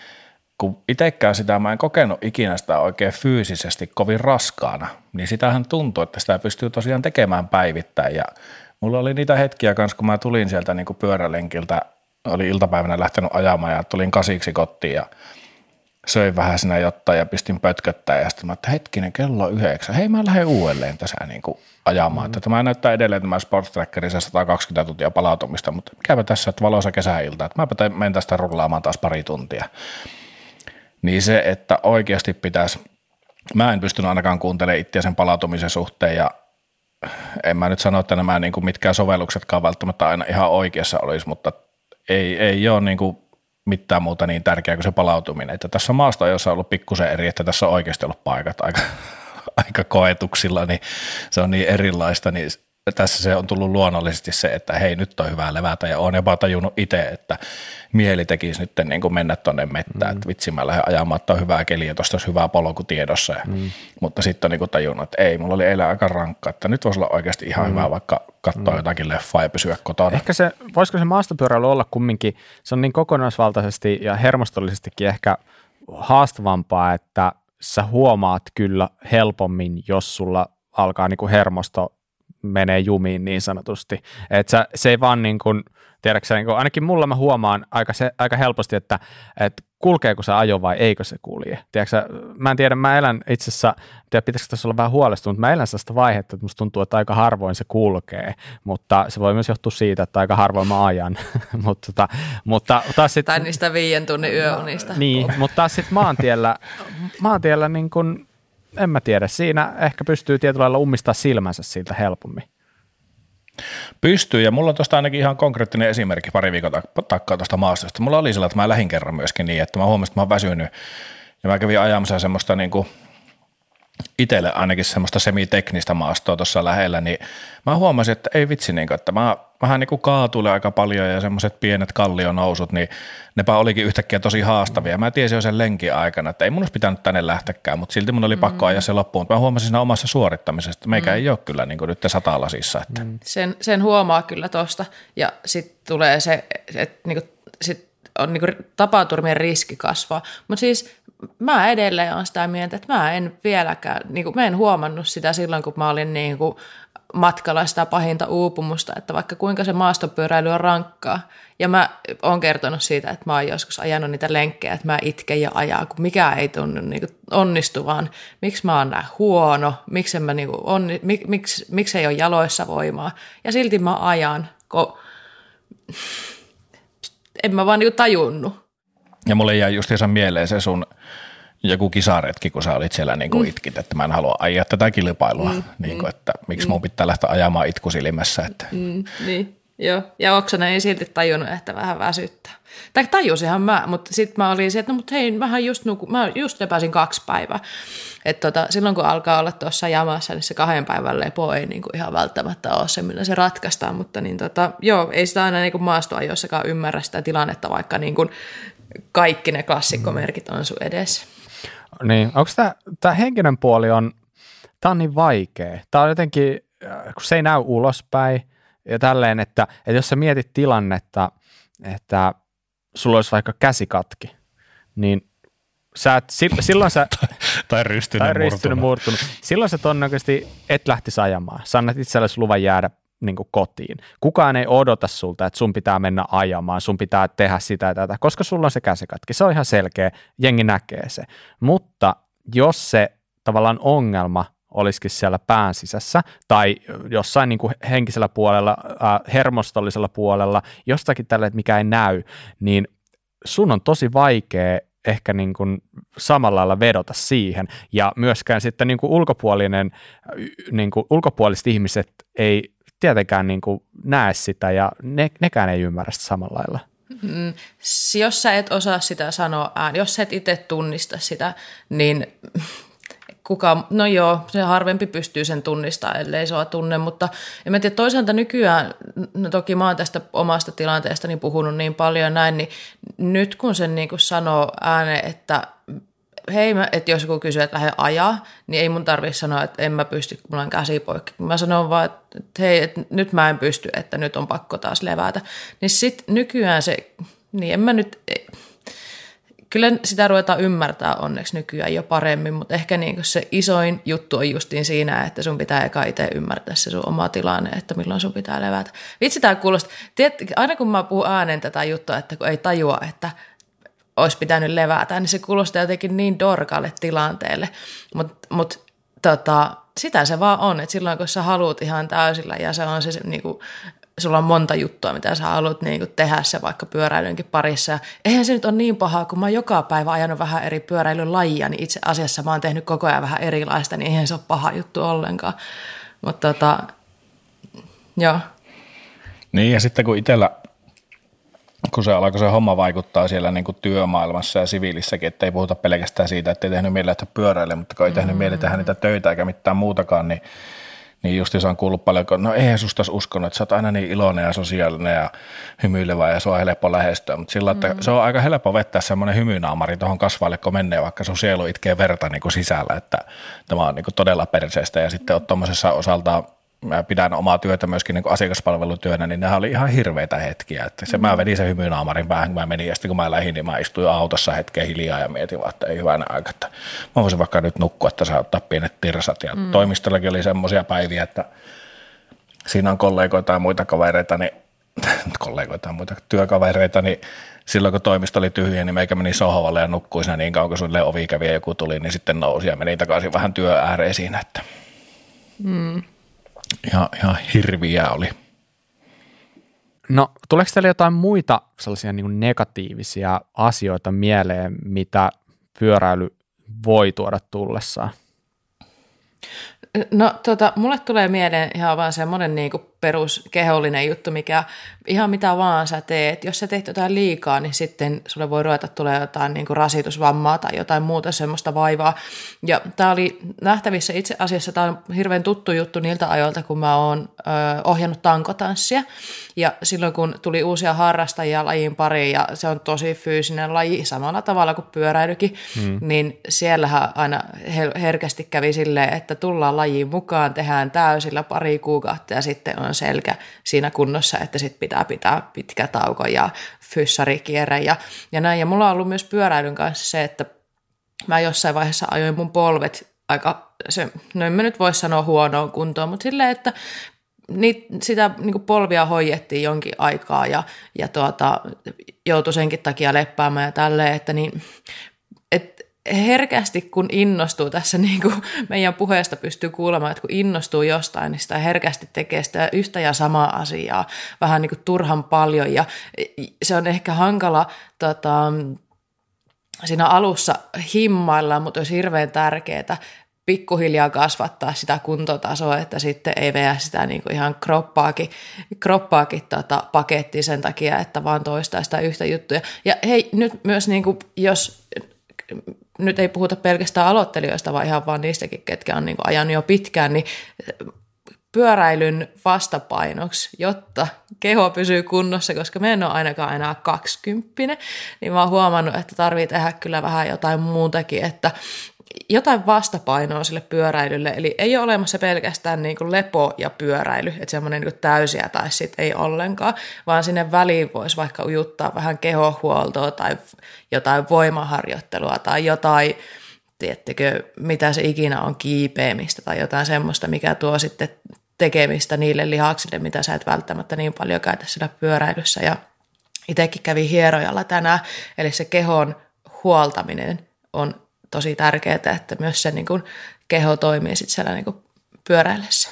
[SPEAKER 3] kun itsekään sitä mä en kokenut ikinä sitä oikein fyysisesti kovin raskaana, niin sitähän tuntuu, että sitä pystyy tosiaan tekemään päivittäin ja mulla oli niitä hetkiä kanssa, kun mä tulin sieltä niin kuin pyörälenkiltä, oli iltapäivänä lähtenyt ajamaan ja tulin kasiksi kotiin ja söin vähän sinä jotta ja pistin pötköttää ja sitten mä että hetkinen, kello on yhdeksän, hei mä lähden uudelleen tässä niin kuin ajamaan. Mm. Tämä näyttää edelleen tämä Sports Tracker 120 tuntia palautumista, mutta mikäpä tässä, että valoisa kesäilta, että mäpä menen tästä rullaamaan taas pari tuntia niin se, että oikeasti pitäisi, mä en pystynyt ainakaan kuuntelemaan itseä sen palautumisen suhteen ja en mä nyt sano, että nämä niin kuin mitkään sovelluksetkaan välttämättä aina ihan oikeassa olisi, mutta ei, ei ole niin kuin mitään muuta niin tärkeää kuin se palautuminen. Että tässä maasta on ollut pikkusen eri, että tässä on oikeasti ollut paikat aika, aika koetuksilla, niin se on niin erilaista, niin tässä se on tullut luonnollisesti se, että hei nyt on hyvä levätä ja olen jopa tajunnut itse, että mieli tekisi nyt niin kuin mennä tuonne mettään, mm. että vitsi mä lähden ajamaan, että on hyvää keliä ja tuosta olisi hyvä polku tiedossa. Mm. Mutta sitten on niin kuin tajunnut, että ei, mulla oli eilen aika rankka, että nyt voisi olla oikeasti ihan mm. hyvä vaikka katsoa mm. jotakin leffaa ja pysyä kotona.
[SPEAKER 1] Ehkä se, voisiko se maastopyöräily olla kumminkin, se on niin kokonaisvaltaisesti ja hermostollisestikin ehkä haastavampaa, että sä huomaat kyllä helpommin, jos sulla alkaa niin kuin hermosto menee jumiin niin sanotusti. Et sä, se ei vaan niin kuin, tiedätkö, niin kuin, ainakin mulla mä huomaan aika, se, aika helposti, että, että kulkeeko se ajo vai eikö se kulje. Tiedätkö, mä en tiedä, mä elän itse asiassa, tiedä, pitäisikö tässä olla vähän huolestunut, mä elän sellaista vaihetta, että musta tuntuu, että aika harvoin se kulkee, mutta se voi myös johtua siitä, että aika harvoin mä ajan. mutta, tota, mutta taas sit,
[SPEAKER 2] tai niistä viien tunnin yöunista.
[SPEAKER 1] Niin, mutta taas sitten maantiellä, maantiellä niin kun, en mä tiedä, siinä ehkä pystyy tietyllä lailla ummistaa silmänsä siltä helpommin.
[SPEAKER 3] Pystyy, ja mulla on tuosta ainakin ihan konkreettinen esimerkki pari viikon takkaa tuosta maastosta. Mulla oli sillä, että mä lähin kerran myöskin niin, että mä huomasin, että mä oon väsynyt, ja mä kävin ajamassa semmoista niin kuin itselle ainakin semmoista semiteknistä maastoa tuossa lähellä, niin mä huomasin, että ei vitsi, niin kuin, että mä vähän niin kuin kaatuilen aika paljon ja semmoiset pienet kallionousut, niin nepä olikin yhtäkkiä tosi haastavia. Mä tiesin jo sen lenkin aikana, että ei mun olisi pitänyt tänne lähtekään, mutta silti mun oli pakko mm. ajaa se loppuun. Mä huomasin siinä omassa suorittamisessa, että meikä mm. ei ole kyllä niin kuin nyt satalasissa. Että. Mm.
[SPEAKER 2] Sen, sen huomaa kyllä tuosta ja sitten tulee se, että niin kuin, sit on niin kuin tapaturmien riski kasvaa. Mutta siis mä edelleen olen sitä mieltä, että mä en vieläkään, niin kuin, mä en huomannut sitä silloin, kun mä olin niin kuin matkalla sitä pahinta uupumusta, että vaikka kuinka se maastopyöräily on rankkaa. Ja mä oon kertonut siitä, että mä oon joskus ajanut niitä lenkkejä, että mä itken ja ajaa, kun mikään ei tunnu niin onnistuvaan. Miksi mä oon näin huono, miksi, mä niin onni, mik, miksi, miksi ei ole jaloissa voimaa. Ja silti mä ajan, kun en mä vaan niin tajunnut.
[SPEAKER 3] Ja mulle jäi justiinsa mieleen se sun joku kisaretki, kun sä olit siellä niin kuin mm. itkit, että mä en halua ajaa tätä kilpailua, mm. niin kuin, että miksi mm. mun pitää lähteä ajamaan itkusilmässä. Että.
[SPEAKER 2] Mm. Niin, joo. Ja Oksanen ei silti tajunnut, että vähän väsyttää. Tai tajusinhan mä, mutta sitten mä olin se, että no mutta hei, mähän just, nuku, mä just lepäsin kaksi päivää. Että tota, silloin kun alkaa olla tuossa jamassa, niin se kahden päivän lepo ei niin kuin ihan välttämättä ole se, millä se ratkaistaan. Mutta niin tota, joo, ei sitä aina niin kuin maastoajossakaan ymmärrä sitä tilannetta, vaikka niin kuin kaikki ne klassikkomerkit on sun edessä.
[SPEAKER 1] Niin, onko tämä henkinen puoli on, tämä on niin vaikea. Tämä on jotenkin, äh, kun se ei näy ulospäin ja tälleen, että, että jos sä mietit tilannetta, että sulla olisi vaikka käsikatki, niin sä et, silloin sä...
[SPEAKER 3] tai rystynyt, tai rystynyt murtunut. murtunut.
[SPEAKER 1] Silloin sä todennäköisesti et lähtisi ajamaan. Sä annat itsellesi luvan jäädä niin kuin kotiin. Kukaan ei odota sulta, että sun pitää mennä ajamaan, sun pitää tehdä sitä ja tätä, koska sulla on se käsikatki. Se on ihan selkeä, jengi näkee se. Mutta jos se tavallaan ongelma olisikin siellä pään sisässä tai jossain niin kuin henkisellä puolella, äh, hermostollisella puolella, jostakin tällä, mikä ei näy, niin sun on tosi vaikea ehkä niin kuin samalla lailla vedota siihen. Ja myöskään sitten niin kuin ulkopuolinen, niin kuin ulkopuoliset ihmiset ei tietenkään niin kuin näe sitä ja ne, nekään ei ymmärrä sitä samalla lailla.
[SPEAKER 2] Mm, jos sä et osaa sitä sanoa ään, jos sä et itse tunnista sitä, niin kuka, no joo, se harvempi pystyy sen tunnistamaan, ellei sua tunne, mutta en mä tiedä, toisaalta nykyään, no toki mä oon tästä omasta tilanteestani puhunut niin paljon näin, niin nyt kun sen niin kuin sanoo ääneen, että hei, mä, että jos joku kysyy, että lähde ajaa, niin ei mun tarvitse sanoa, että en mä pysty, kun mulla on käsi poikki. Mä sanon vaan, että hei, että nyt mä en pysty, että nyt on pakko taas levätä. Niin sit nykyään se, niin en mä nyt, kyllä sitä ruvetaan ymmärtää onneksi nykyään jo paremmin, mutta ehkä niin se isoin juttu on justiin siinä, että sun pitää eka itse ymmärtää se sun oma tilanne, että milloin sun pitää levätä. Vitsi tämä kuulostaa, aina kun mä puhun äänen tätä juttua, että kun ei tajua, että – olisi pitänyt levätä, niin se kuulostaa jotenkin niin dorkalle tilanteelle. Mutta mut, tota, sitä se vaan on, että silloin kun sä haluat ihan täysillä ja se on se, se niinku, sulla on monta juttua, mitä sä haluat niin tehdä se vaikka pyöräilynkin parissa. eihän se nyt ole niin pahaa, kun mä oon joka päivä ajanut vähän eri pyöräilylajia, niin itse asiassa mä oon tehnyt koko ajan vähän erilaista, niin eihän se ole paha juttu ollenkaan. Mutta tota, joo.
[SPEAKER 3] Niin ja sitten kun itsellä kun se alkoi se homma vaikuttaa siellä niin kuin työmaailmassa ja siviilissäkin, että ei puhuta pelkästään siitä, että ei tehnyt mieleen, että pyöräile, mutta kun ei tehnyt mm. mieleen tehdä niitä töitä eikä mitään muutakaan, niin, niin just on kuullut paljon, kun no ei susta uskonut, että sä oot aina niin iloinen ja sosiaalinen ja hymyilevä ja se on helppo lähestyä, mutta sillä että mm. se on aika helppo vettää semmoinen hymynaamari tuohon kasvaille, kun menee, vaikka sun sielu itkee verta niin kuin sisällä, että tämä on niin kuin todella perseestä ja sitten on tuommoisessa osalta mä pidän omaa työtä myöskin niin asiakaspalvelutyönä, niin nämä oli ihan hirveitä hetkiä. Että se, mm. Mä vedin sen hymynaamarin päähän, kun mä menin, ja sitten kun mä lähdin, niin mä istuin autossa hetken hiljaa ja mietin vaan, että ei hyvänä aika, että mä voisin vaikka nyt nukkua, että saa ottaa pienet tirsat. Ja mm. toimistollakin oli semmoisia päiviä, että siinä on kollegoita ja muita kavereita, niin kollegoita ja muita työkavereita, niin silloin kun toimisto oli tyhjä, niin meikä meni sohvalle ja nukkui siinä niin kauan, kun sulle ovi kävi ja joku tuli, niin sitten nousi ja meni takaisin vähän työ ääreen siinä, että mm ihan, ihan hirviä oli.
[SPEAKER 1] No, tuleeko teille jotain muita sellaisia niin negatiivisia asioita mieleen, mitä pyöräily voi tuoda tullessaan?
[SPEAKER 2] No tota, mulle tulee mieleen ihan vaan semmoinen niinku peruskehollinen juttu, mikä ihan mitä vaan sä teet. Jos sä teet jotain liikaa, niin sitten sulle voi ruveta tulee jotain niin kuin rasitusvammaa tai jotain muuta semmoista vaivaa. Ja tämä oli nähtävissä itse asiassa, tämä on hirveän tuttu juttu niiltä ajoilta, kun mä oon ö, ohjannut tankotanssia. Ja silloin kun tuli uusia harrastajia lajin pariin, ja se on tosi fyysinen laji samalla tavalla kuin pyöräilykin, hmm. niin siellähän aina herkästi kävi silleen, että tullaan lajiin mukaan, tehdään täysillä pari kuukautta ja sitten on selkä siinä kunnossa, että sit pitää pitää pitkä tauko ja fyssarikierre ja, ja näin. Ja mulla on ollut myös pyöräilyn kanssa se, että mä jossain vaiheessa ajoin mun polvet aika, se, no en mä nyt voi sanoa huonoon kuntoon, mutta silleen, että niit, sitä niin polvia hoidettiin jonkin aikaa ja, ja tuota, joutui senkin takia leppäämään ja tälleen, että niin, herkästi kun innostuu tässä niin kuin meidän puheesta pystyy kuulemaan, että kun innostuu jostain, niin sitä herkästi tekee sitä yhtä ja samaa asiaa vähän niin kuin turhan paljon ja se on ehkä hankala tota, siinä alussa himmailla, mutta olisi hirveän tärkeää pikkuhiljaa kasvattaa sitä kuntotasoa, että sitten ei veä sitä niin kuin ihan kroppaakin, kroppaakin tota pakettiin sen takia, että vaan toistaa sitä yhtä juttuja. Ja hei, nyt myös niin kuin, jos nyt ei puhuta pelkästään aloittelijoista, vaan ihan vaan niistäkin, ketkä on niin kuin ajanut jo pitkään, niin pyöräilyn vastapainoksi, jotta keho pysyy kunnossa, koska me en ole ainakaan enää kaksikymppinen, niin mä oon huomannut, että tarvii tehdä kyllä vähän jotain muutakin, että jotain vastapainoa sille pyöräilylle, eli ei ole olemassa pelkästään niin kuin lepo ja pyöräily, että semmoinen niin täysiä tai sitten ei ollenkaan, vaan sinne väliin voisi vaikka ujuttaa vähän kehohuoltoa tai jotain voimaharjoittelua tai jotain, tiettekö, mitä se ikinä on kiipeämistä tai jotain semmoista, mikä tuo sitten tekemistä niille lihaksille, mitä sä et välttämättä niin paljon käytä siellä pyöräilyssä. Ja itsekin kävi hierojalla tänään, eli se kehon huoltaminen on tosi tärkeää, että myös se niin kuin keho toimii sitten siellä niin kuin pyöräillessä.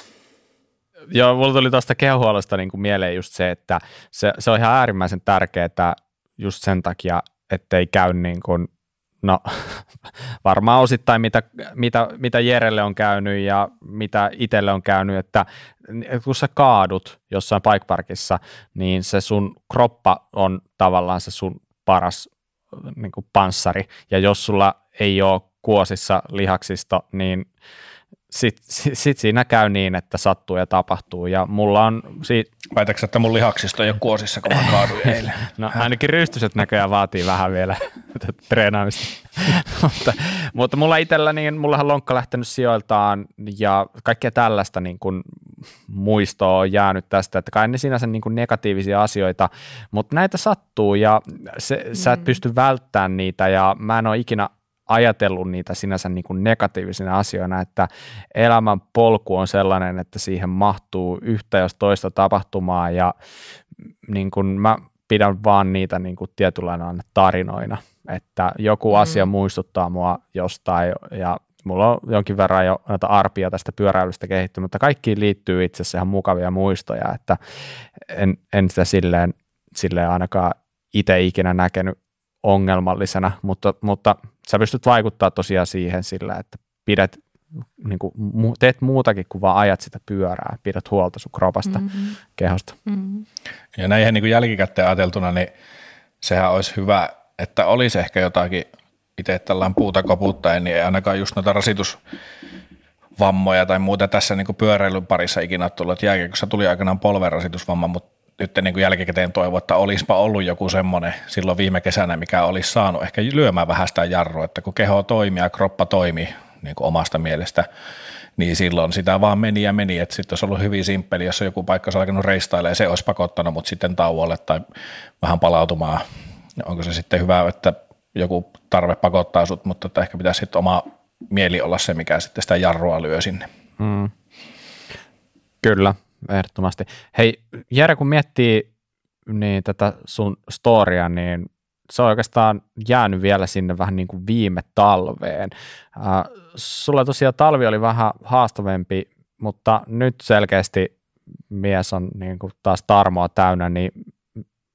[SPEAKER 1] Joo, mulla tuli tuosta kehohuollosta niin kuin mieleen just se, että se, se on ihan äärimmäisen tärkeää just sen takia, ettei käy niin kuin, no varmaan osittain mitä, mitä, mitä Jerelle on käynyt ja mitä itselle on käynyt, että kun sä kaadut jossain paikparkissa, niin se sun kroppa on tavallaan se sun paras niin kuin panssari, ja jos sulla ei ole kuosissa lihaksista, niin sitten sit, sit siinä käy niin, että sattuu ja tapahtuu. Ja mulla on... Si-
[SPEAKER 3] Väitätkö, että mun lihaksista ei ole kuosissa, kun mä kaaduin eilen?
[SPEAKER 1] no ainakin rystyset näköjään vaatii vähän vielä treenaamista. mutta, mutta mulla itsellä, niin mullahan lonkka lähtenyt sijoiltaan ja kaikkea tällaista niin kuin muistoa on jäänyt tästä, että kai ne sinänsä niin kuin negatiivisia asioita, mutta näitä sattuu ja se, mm. sä et mm. pysty välttämään niitä ja mä en ole ikinä ajatellut niitä sinänsä niin kuin negatiivisina asioina, että elämän polku on sellainen, että siihen mahtuu yhtä jos toista tapahtumaa ja niin kuin mä pidän vaan niitä niin kuin tietynlaina tarinoina, että joku mm. asia muistuttaa mua jostain ja mulla on jonkin verran jo noita arpia tästä pyöräilystä kehittynyt, mutta kaikkiin liittyy itse asiassa ihan mukavia muistoja, että en, en sitä silleen, silleen ainakaan itse ikinä näkenyt ongelmallisena, mutta, mutta sä pystyt vaikuttaa tosiaan siihen sillä, että pidät, niin kuin, teet muutakin kuin vaan ajat sitä pyörää, pidät huolta sun kropasta, mm-hmm. kehosta. Mm-hmm.
[SPEAKER 3] Ja näin niin kuin jälkikäteen ajateltuna, niin sehän olisi hyvä, että olisi ehkä jotakin itse tällainen puuta koputtaen, niin ei ainakaan just noita rasitus vammoja tai muuta tässä niin pyöräilyn parissa ikinä tullut. Jääkiekossa tuli aikanaan polverasitusvamma, mutta nyt niin kuin jälkikäteen toivon, että olisipa ollut joku semmoinen silloin viime kesänä, mikä olisi saanut ehkä lyömään vähän sitä jarrua, että kun keho toimii ja kroppa toimii niin kuin omasta mielestä, niin silloin sitä vaan meni ja meni, että sitten olisi ollut hyvin simppeli, jos joku paikka olisi alkanut reistailemaan, se olisi pakottanut mut sitten tauolle tai vähän palautumaan. Onko se sitten hyvä, että joku tarve pakottaa sut, mutta että ehkä pitäisi sitten oma mieli olla se, mikä sitten sitä jarrua lyö sinne. Mm.
[SPEAKER 1] Kyllä, ehdottomasti. Hei, Jere, kun miettii niin tätä sun storia, niin se on oikeastaan jäänyt vielä sinne vähän niin kuin viime talveen. Äh, sulla tosiaan talvi oli vähän haastavempi, mutta nyt selkeästi mies on niin kuin taas tarmoa täynnä, niin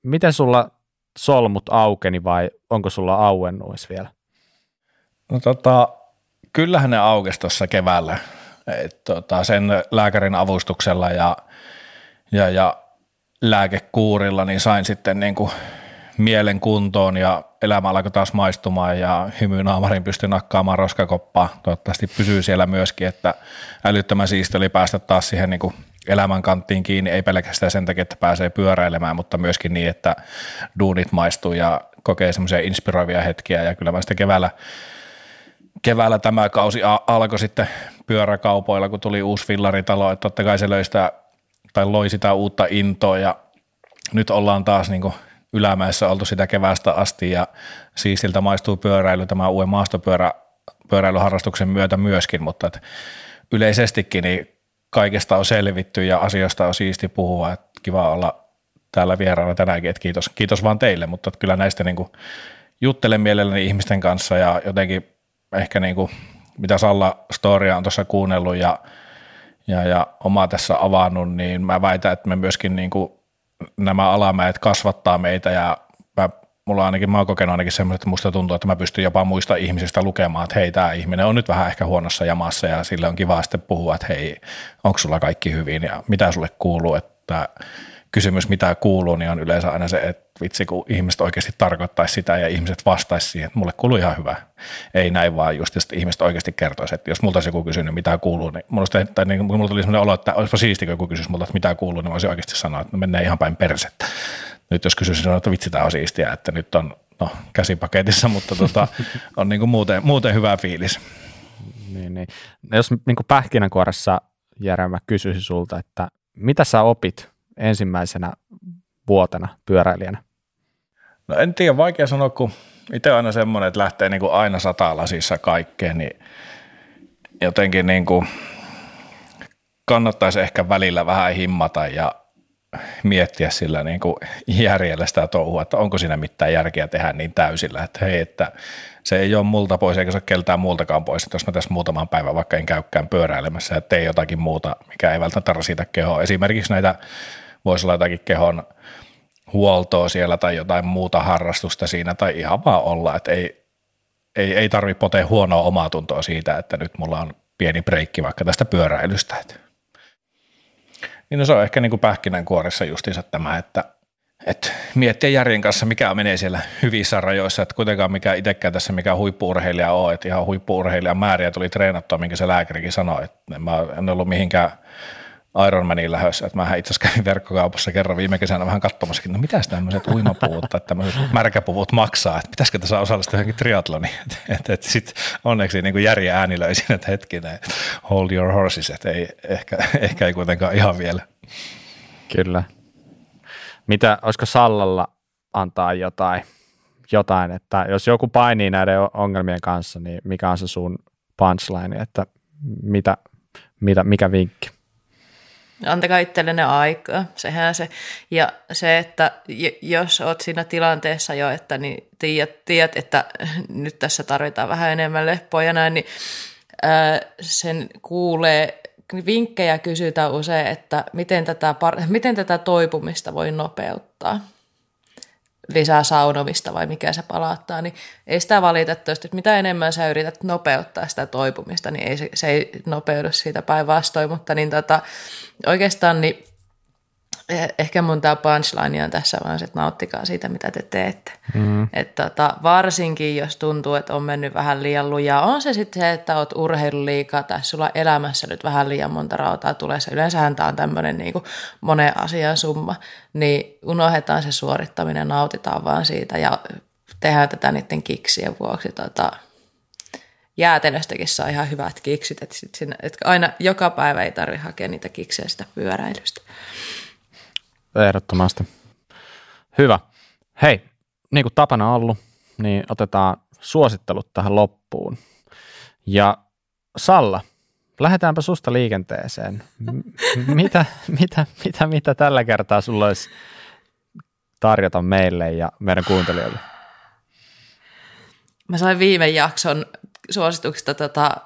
[SPEAKER 1] miten sulla solmut aukeni vai onko sulla auennuis vielä?
[SPEAKER 3] No tota, kyllähän ne aukesi tuossa keväällä et, tota, sen lääkärin avustuksella ja, ja, ja lääkekuurilla niin sain sitten niin kuin mielen kuntoon ja elämä alkoi taas maistumaan ja hymynaamarin pystyi nakkaamaan roskakoppaa. Toivottavasti pysyy siellä myöskin, että älyttömän siisti oli päästä taas siihen niin kuin elämän kanttiin kiinni, ei pelkästään sen takia, että pääsee pyöräilemään, mutta myöskin niin, että duunit maistuu ja kokee semmoisia inspiroivia hetkiä ja kyllä mä sitten keväällä, keväällä tämä kausi alkoi sitten pyöräkaupoilla, kun tuli uusi fillaritalo, että totta kai se löi sitä, tai loi sitä uutta intoa ja nyt ollaan taas niin ylämäessä oltu sitä kevästä asti ja siistiltä maistuu pyöräily tämä uuden maastopyörä pyöräilyharrastuksen myötä myöskin, mutta että yleisestikin niin kaikesta on selvitty ja asioista on siisti puhua, että kiva olla täällä vieraana tänäänkin, että kiitos, kiitos vaan teille, mutta kyllä näistä niin juttelen mielelläni ihmisten kanssa ja jotenkin ehkä niin kuin, mitä Salla Storia on tuossa kuunnellut ja, ja, ja oma tässä avannut, niin mä väitän, että me myöskin niin kuin nämä alamäet kasvattaa meitä ja mä, mulla ainakin, mä oon kokenut ainakin semmoista, että musta tuntuu, että mä pystyn jopa muista ihmisistä lukemaan, että hei, tämä ihminen on nyt vähän ehkä huonossa jamassa ja sille on kiva sitten puhua, että hei, onko sulla kaikki hyvin ja mitä sulle kuuluu, että kysymys, mitä kuuluu, niin on yleensä aina se, että vitsi, kun ihmiset oikeasti tarkoittaisi sitä ja ihmiset vastaisi siihen, että mulle kuuluu ihan hyvä. Ei näin vaan just, että ihmiset oikeasti kertoisi, että jos multa olisi joku kysynyt, mitä kuuluu, niin mulla, tai niin, mulla tuli sellainen olo, että olisipa siisti, kun joku kysyisi multa, että mitä kuuluu, niin mä olisin oikeasti sanoa, että no menee ihan päin persettä. Nyt jos kysyisin, että vitsi, tämä on siistiä, että nyt on no, käsipaketissa, mutta tota, on niin kuin muuten, muuten hyvä fiilis.
[SPEAKER 1] Niin, niin. Jos niin kuin pähkinänkuoressa, Jere, mä kysyisin sulta, että mitä sä opit ensimmäisenä vuotena pyöräilijänä?
[SPEAKER 3] No en tiedä, vaikea sanoa, kun itse aina semmoinen, että lähtee niin kuin aina lasissa kaikkeen, niin jotenkin niin kuin kannattaisi ehkä välillä vähän himmata ja miettiä sillä niin kuin järjellä sitä touhua, että onko siinä mitään järkeä tehdä niin täysillä, että hei, että se ei ole multa pois eikä se ole keltään muultakaan pois, että jos mä tässä muutaman päivän vaikka en käykään pyöräilemässä ja tee jotakin muuta, mikä ei välttämättä rasita kehoa. Esimerkiksi näitä voisi olla jotakin kehon huoltoa siellä tai jotain muuta harrastusta siinä tai ihan vaan olla, että ei, ei, ei tarvitse potea huonoa omaa tuntoa siitä, että nyt mulla on pieni breikki vaikka tästä pyöräilystä. Niin no se on ehkä niin kuin pähkinänkuoressa justiinsa tämä, että, että miettiä järjen kanssa, mikä menee siellä hyvissä rajoissa, että kuitenkaan mikä itsekään tässä mikä huippuurheilija on, että ihan huippuurheilijan määriä tuli treenattua, minkä se lääkärikin sanoi, että mä en ollut mihinkään Ironmanin lähdössä. Että mä itse asiassa kävin verkkokaupassa kerran viime kesänä vähän katsomassakin, no mitä tämmöiset uimapuvut tai tämmöiset märkäpuvut maksaa, että pitäisikö tässä osallistua johonkin triatloniin. Että et, sitten onneksi niin järjen ääni löi siinä, että hetkinen, hold your horses, että ei, ehkä, ehkä ei kuitenkaan ihan vielä.
[SPEAKER 1] Kyllä. Mitä, olisiko Sallalla antaa jotain, jotain, että jos joku painii näiden ongelmien kanssa, niin mikä on se sun punchline, että mitä, mitä, mikä vinkki?
[SPEAKER 2] Antakaa itsellenne aikaa, sehän se. Ja se, että jos oot siinä tilanteessa jo, että niin tiedät, tiedät, että nyt tässä tarvitaan vähän enemmän leppoa ja näin, niin ää, sen kuulee, vinkkejä kysytään usein, että miten tätä, miten tätä toipumista voi nopeuttaa lisää saunomista vai mikä se palauttaa, niin ei sitä valitettavasti, että mitä enemmän sä yrität nopeuttaa sitä toipumista, niin ei, se ei nopeudu siitä päinvastoin, mutta niin tota, oikeastaan niin ehkä mun tämä punchline on tässä vaan se, että nauttikaa siitä, mitä te teette. Mm. Et tota, varsinkin, jos tuntuu, että on mennyt vähän liian lujaa, on se sitten se, että oot urheilu liikaa tai sulla elämässä nyt vähän liian monta rautaa tulee. Yleensähän tämä on tämmöinen niin monen asian summa, niin unohdetaan se suorittaminen, nautitaan vaan siitä ja tehdään tätä niiden kiksien vuoksi. Tota, jäätelöstäkin saa ihan hyvät kiksit, että, sit sinne, että aina joka päivä ei tarvitse hakea niitä kiksejä sitä pyöräilystä.
[SPEAKER 1] Ehdottomasti. Hyvä. Hei, niin kuin tapana ollut, niin otetaan suosittelut tähän loppuun. Ja Salla, lähdetäänpä susta liikenteeseen. mitä, mitä, mitä, mitä tällä kertaa sulla olisi tarjota meille ja meidän kuuntelijoille?
[SPEAKER 2] Mä sain viime jakson suosituksista tota,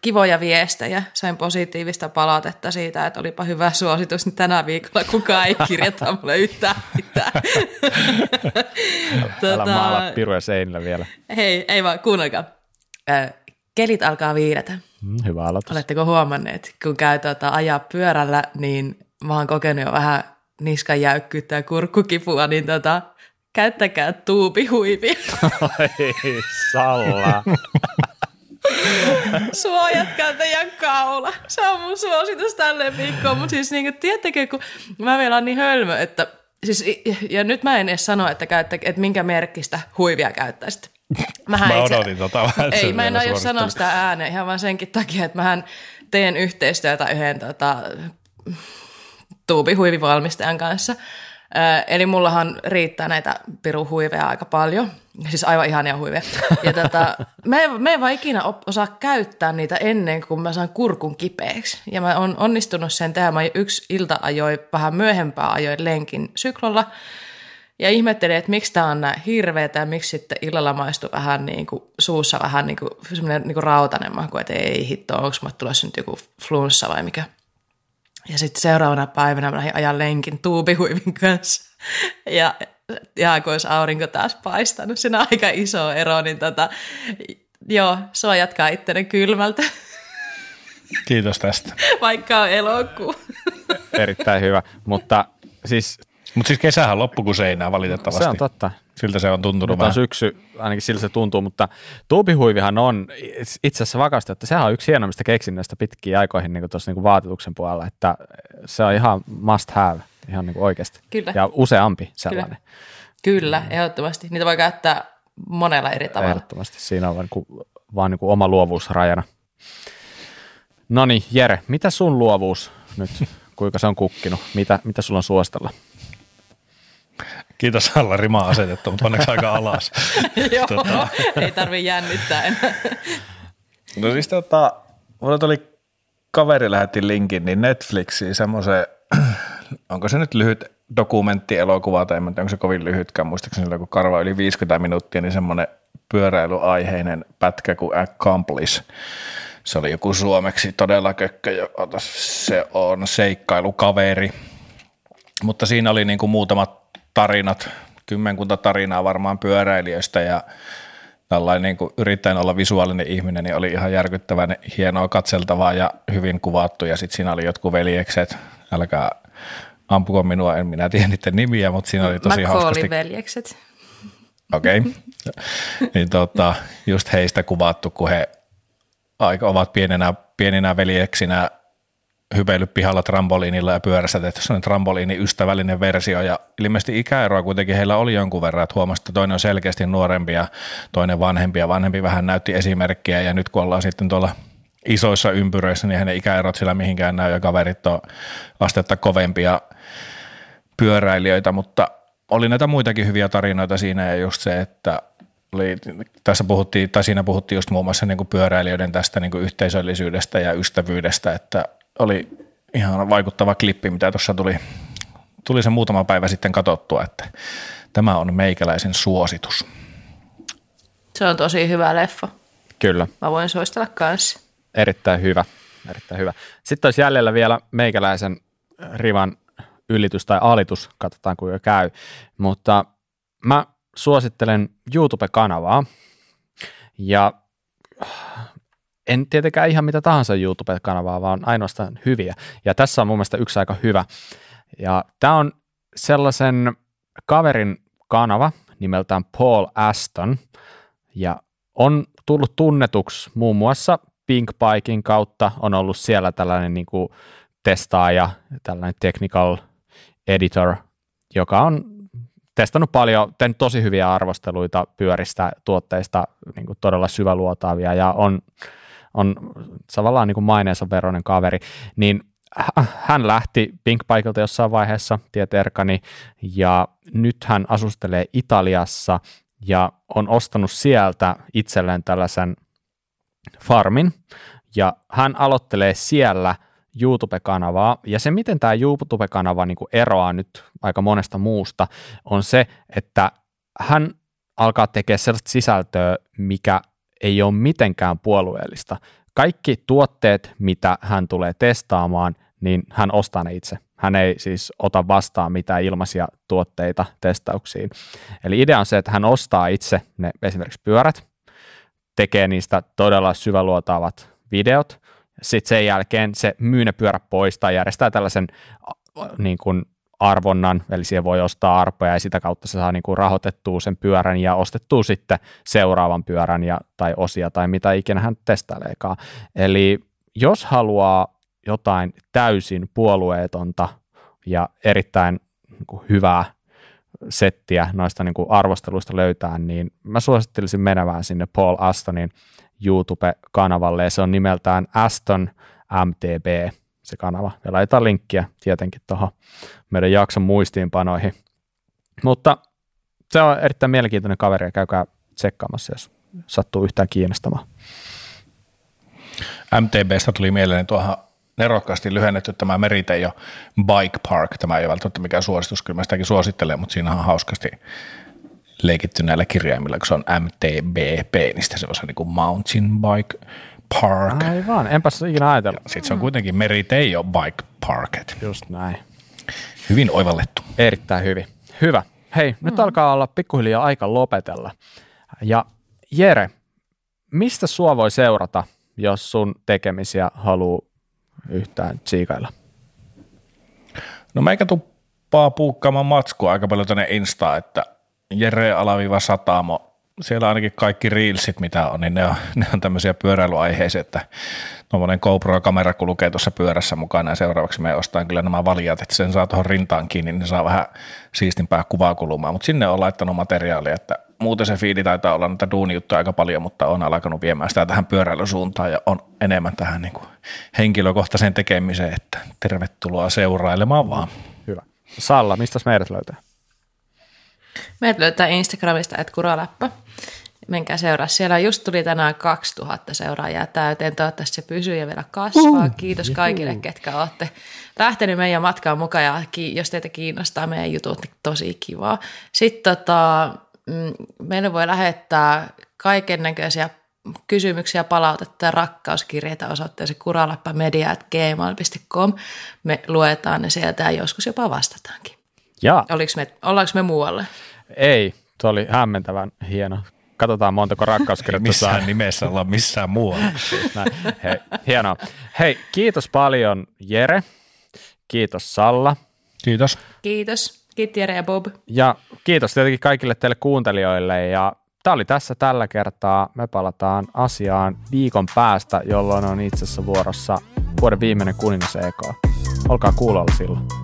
[SPEAKER 2] kivoja viestejä. Sain positiivista palautetta siitä, että olipa hyvä suositus niin tänä viikolla. Kukaan ei kirjoita mulle yhtään mitään.
[SPEAKER 1] tota, Älä maala piruja seinillä vielä.
[SPEAKER 2] Hei, ei vaan, kuunnelkaa. Kelit alkaa viiretä.
[SPEAKER 1] Mm, hyvä aloitus.
[SPEAKER 2] Oletteko huomanneet, kun käy tuota, ajaa pyörällä, niin mä oon kokenut jo vähän niskan jäykkyyttä ja kurkkukipua, niin tota, käyttäkää tuubihuivia.
[SPEAKER 1] Oi, Salla.
[SPEAKER 2] Suojatkaa teidän kaula. Se on mun suositus tälle viikkoon. Mutta siis niin kuin, tiedättekö, kun mä vielä on niin hölmö, että siis, ja nyt mä en edes sano, että, käyttä, että minkä merkkistä huivia käyttäisitte.
[SPEAKER 3] Mähän mä itse, odotin tota vähän.
[SPEAKER 2] Ei, mä en aio sanoa sitä ääneen ihan vaan senkin takia, että mähän teen yhteistyötä yhden tota, tuubihuivivalmistajan kanssa – Eli mullahan riittää näitä piruhuiveja aika paljon, siis aivan ihania huiveja. Ja tätä, mä, en, mä en vaan ikinä osaa käyttää niitä ennen kuin mä saan kurkun kipeäksi. Ja mä oon onnistunut sen tehdä. Mä yksi ilta ajoi, vähän myöhempää ajoin lenkin syklolla. Ja ihmettelin, että miksi tämä on näin hirveetä ja miksi sitten illalla maistuu vähän niin kuin, suussa vähän niin kuin, semmoinen niin kuin rautainen maku, että ei hitto, onko mä tulossa nyt joku flunssa vai mikä. Ja sitten seuraavana päivänä mä lähdin ajan lenkin tuubihuivin kanssa. Ja, ja kun olisi aurinko taas paistanut, siinä on aika iso ero, niin tota, joo, suojatkaa ittenne kylmältä.
[SPEAKER 3] Kiitos tästä.
[SPEAKER 2] Vaikka on elokuu.
[SPEAKER 1] Erittäin hyvä, mutta siis...
[SPEAKER 3] Mutta siis kesähän loppu kuin seinää valitettavasti.
[SPEAKER 1] Se on totta.
[SPEAKER 3] Siltä se on tuntunut
[SPEAKER 1] Nyt on syksy, ainakin siltä se tuntuu, mutta tuubihuivihan on itse asiassa vakaasti, että sehän on yksi hienommista keksinnöistä pitkiin aikoihin niin tuossa niin vaatetuksen puolella, että se on ihan must have, ihan niin oikeasti.
[SPEAKER 2] Kyllä.
[SPEAKER 1] Ja useampi sellainen.
[SPEAKER 2] Kyllä, Kyllä ehdottomasti. Niitä voi käyttää monella eri tavalla.
[SPEAKER 1] Ehdottomasti. Siinä on vaan, niin kuin, vaan niin kuin oma luovuus rajana. No niin, Jere, mitä sun luovuus nyt, kuinka se on kukkinut? Mitä, mitä sulla on suostella?
[SPEAKER 3] Kiitos alla rima asetettu, mutta onneksi aika alas.
[SPEAKER 2] Joo, tota. ei tarvi jännittää enää.
[SPEAKER 3] no siis tota, mulla tuli kaveri lähetti linkin, niin Netflixiin semmoisen, onko se nyt lyhyt dokumenttielokuva, tai en tiedä, onko se kovin lyhytkään, muistaakseni kun karva yli 50 minuuttia, niin semmoinen pyöräilyaiheinen pätkä kuin Accomplish. Se oli joku suomeksi todella kökkö, se on seikkailukaveri. Mutta siinä oli niin kuin muutamat tarinat, kymmenkunta tarinaa varmaan pyöräilijöistä ja tällainen niin kuin yrittäen olla visuaalinen ihminen, niin oli ihan järkyttävän hienoa katseltavaa ja hyvin kuvattu. Ja sitten siinä oli jotkut veljekset, älkää ampuko minua, en minä tiedä niiden nimiä, mutta siinä oli tosi hauskasti.
[SPEAKER 2] veljekset.
[SPEAKER 3] Okei. Okay. niin tota, just heistä kuvattu, kun he aika ovat pienenä, pieninä veljeksinä hypeillyt pihalla trampoliinilla ja pyörässä tehty sellainen trampoliini-ystävällinen versio. Ja ilmeisesti ikäeroa kuitenkin heillä oli jonkun verran, että huomasi, että toinen on selkeästi nuorempi ja toinen vanhempi. Ja vanhempi vähän näytti esimerkkiä. Ja nyt kun ollaan sitten tuolla isoissa ympyröissä, niin hänen ikäerot sillä mihinkään näy. Ja kaverit on astetta kovempia pyöräilijöitä, mutta oli näitä muitakin hyviä tarinoita siinä. Ja just se, että oli, tässä puhuttiin, tai siinä puhuttiin just muun muassa niin pyöräilijöiden tästä niin yhteisöllisyydestä ja ystävyydestä, että oli ihan vaikuttava klippi, mitä tuossa tuli, tuli se muutama päivä sitten katsottua, että tämä on meikäläisen suositus.
[SPEAKER 2] Se on tosi hyvä leffa.
[SPEAKER 1] Kyllä.
[SPEAKER 2] Mä voin suositella kanssa.
[SPEAKER 1] Erittäin hyvä. Erittäin hyvä. Sitten olisi jäljellä vielä meikäläisen rivan ylitys tai alitus, katsotaan kuinka käy. Mutta mä suosittelen YouTube-kanavaa ja en tietenkään ihan mitä tahansa YouTube-kanavaa, vaan ainoastaan hyviä. Ja tässä on mun mielestä yksi aika hyvä. Ja tämä on sellaisen kaverin kanava nimeltään Paul Aston, ja on tullut tunnetuksi muun muassa Pink Bikein kautta, on ollut siellä tällainen niin kuin testaaja, tällainen technical editor, joka on testannut paljon, tehnyt tosi hyviä arvosteluita pyöristä, tuotteista, niin kuin todella syväluotaavia ja on, on tavallaan niin kuin maineensa veroinen kaveri, niin hän lähti Pinkpaikalta jossain vaiheessa, tiet Erkani, ja nyt hän asustelee Italiassa ja on ostanut sieltä itselleen tällaisen farmin, ja hän aloittelee siellä YouTube-kanavaa, ja se, miten tämä YouTube-kanava niin eroaa nyt aika monesta muusta, on se, että hän alkaa tekemään sellaista sisältöä, mikä ei ole mitenkään puolueellista. Kaikki tuotteet, mitä hän tulee testaamaan, niin hän ostaa ne itse. Hän ei siis ota vastaan mitään ilmaisia tuotteita testauksiin. Eli idea on se, että hän ostaa itse ne esimerkiksi pyörät, tekee niistä todella syväluotaavat videot, sitten sen jälkeen se myy ne pyörät pois tai järjestää tällaisen niin kuin arvonnan, eli siihen voi ostaa arpoja ja sitä kautta se saa niin kuin rahoitettua sen pyörän ja ostettua sitten seuraavan pyörän ja, tai osia tai mitä ikinä hän testaileekaan. Eli jos haluaa jotain täysin puolueetonta ja erittäin niin kuin hyvää settiä noista niin kuin arvosteluista löytää, niin mä suosittelisin menevään sinne Paul Astonin YouTube-kanavalle ja se on nimeltään Aston MTB se kanava. Ja laitetaan linkkiä tietenkin tuohon meidän jakson muistiinpanoihin. Mutta se on erittäin mielenkiintoinen kaveri ja käykää tsekkaamassa, jos sattuu yhtään kiinnostamaan.
[SPEAKER 3] MTBstä tuli mieleen tuohon nerokkaasti lyhennetty tämä Meriteijo Bike Park. Tämä ei välttämättä mikään suositus, kyllä mä sitäkin suosittelen, mutta siinä on hauskasti leikitty näillä kirjaimilla, kun se on MTBP, niin se on niin kuin Mountain Bike Park.
[SPEAKER 1] Aivan, enpäs ikinä ajatella.
[SPEAKER 3] Sitten se on kuitenkin Meriteijo Bike Park.
[SPEAKER 1] Just näin.
[SPEAKER 3] Hyvin oivallettu.
[SPEAKER 1] Erittäin hyvin. Hyvä. Hei, mm. nyt alkaa olla pikkuhiljaa aika lopetella. Ja Jere, mistä sua voi seurata, jos sun tekemisiä haluaa yhtään tsiikailla?
[SPEAKER 3] No meikä tuppaa puukkaamaan matskua aika paljon tänne Insta, että Jere Alaviva Satamo, siellä ainakin kaikki reelsit, mitä on, niin ne on, ne on tämmöisiä pyöräilyaiheisia, että tuommoinen GoPro-kamera kulkee tuossa pyörässä mukana ja seuraavaksi me ostaan kyllä nämä valijat, että sen saa tuohon rintaan kiinni, niin saa vähän siistimpää kuvaa kulumaan, mutta sinne on laittanut materiaalia, että muuten se fiidi taitaa olla näitä duunijuttuja aika paljon, mutta on alkanut viemään sitä tähän pyöräilysuuntaan ja on enemmän tähän niin kuin henkilökohtaiseen tekemiseen, että tervetuloa seurailemaan vaan.
[SPEAKER 1] Hyvä. Salla, mistä meidät löytää?
[SPEAKER 2] Meidät löytää Instagramista, että kuraläppä. Menkää seuraa. Siellä just tuli tänään 2000 seuraajaa täyteen. Toivottavasti se pysyy ja vielä kasvaa. Kiitos kaikille, ketkä olette lähtenyt meidän matkaan mukaan. Ja jos teitä kiinnostaa meidän jutut, niin tosi kivaa. Sitten tota, mm, meidän voi lähettää kaiken näköisiä kysymyksiä, palautetta ja rakkauskirjeitä osoitteeseen kuralappamedia.gmail.com. Me luetaan ne sieltä ja joskus jopa vastataankin.
[SPEAKER 1] Ja.
[SPEAKER 2] me, ollaanko me muualle?
[SPEAKER 1] Ei, se oli hämmentävän hieno. Katsotaan montako rakkauskirjettä
[SPEAKER 3] Missään nimessä olla missään muualla.
[SPEAKER 1] Hei, hienoa. Hei, kiitos paljon Jere. Kiitos Salla.
[SPEAKER 3] Kiitos.
[SPEAKER 2] Kiitos. Kiitos Jere ja Bob.
[SPEAKER 1] Ja kiitos tietenkin kaikille teille kuuntelijoille ja Tämä oli tässä tällä kertaa. Me palataan asiaan viikon päästä, jolloin on itse asiassa vuorossa vuoden viimeinen kuningas EK. Olkaa kuulolla silloin.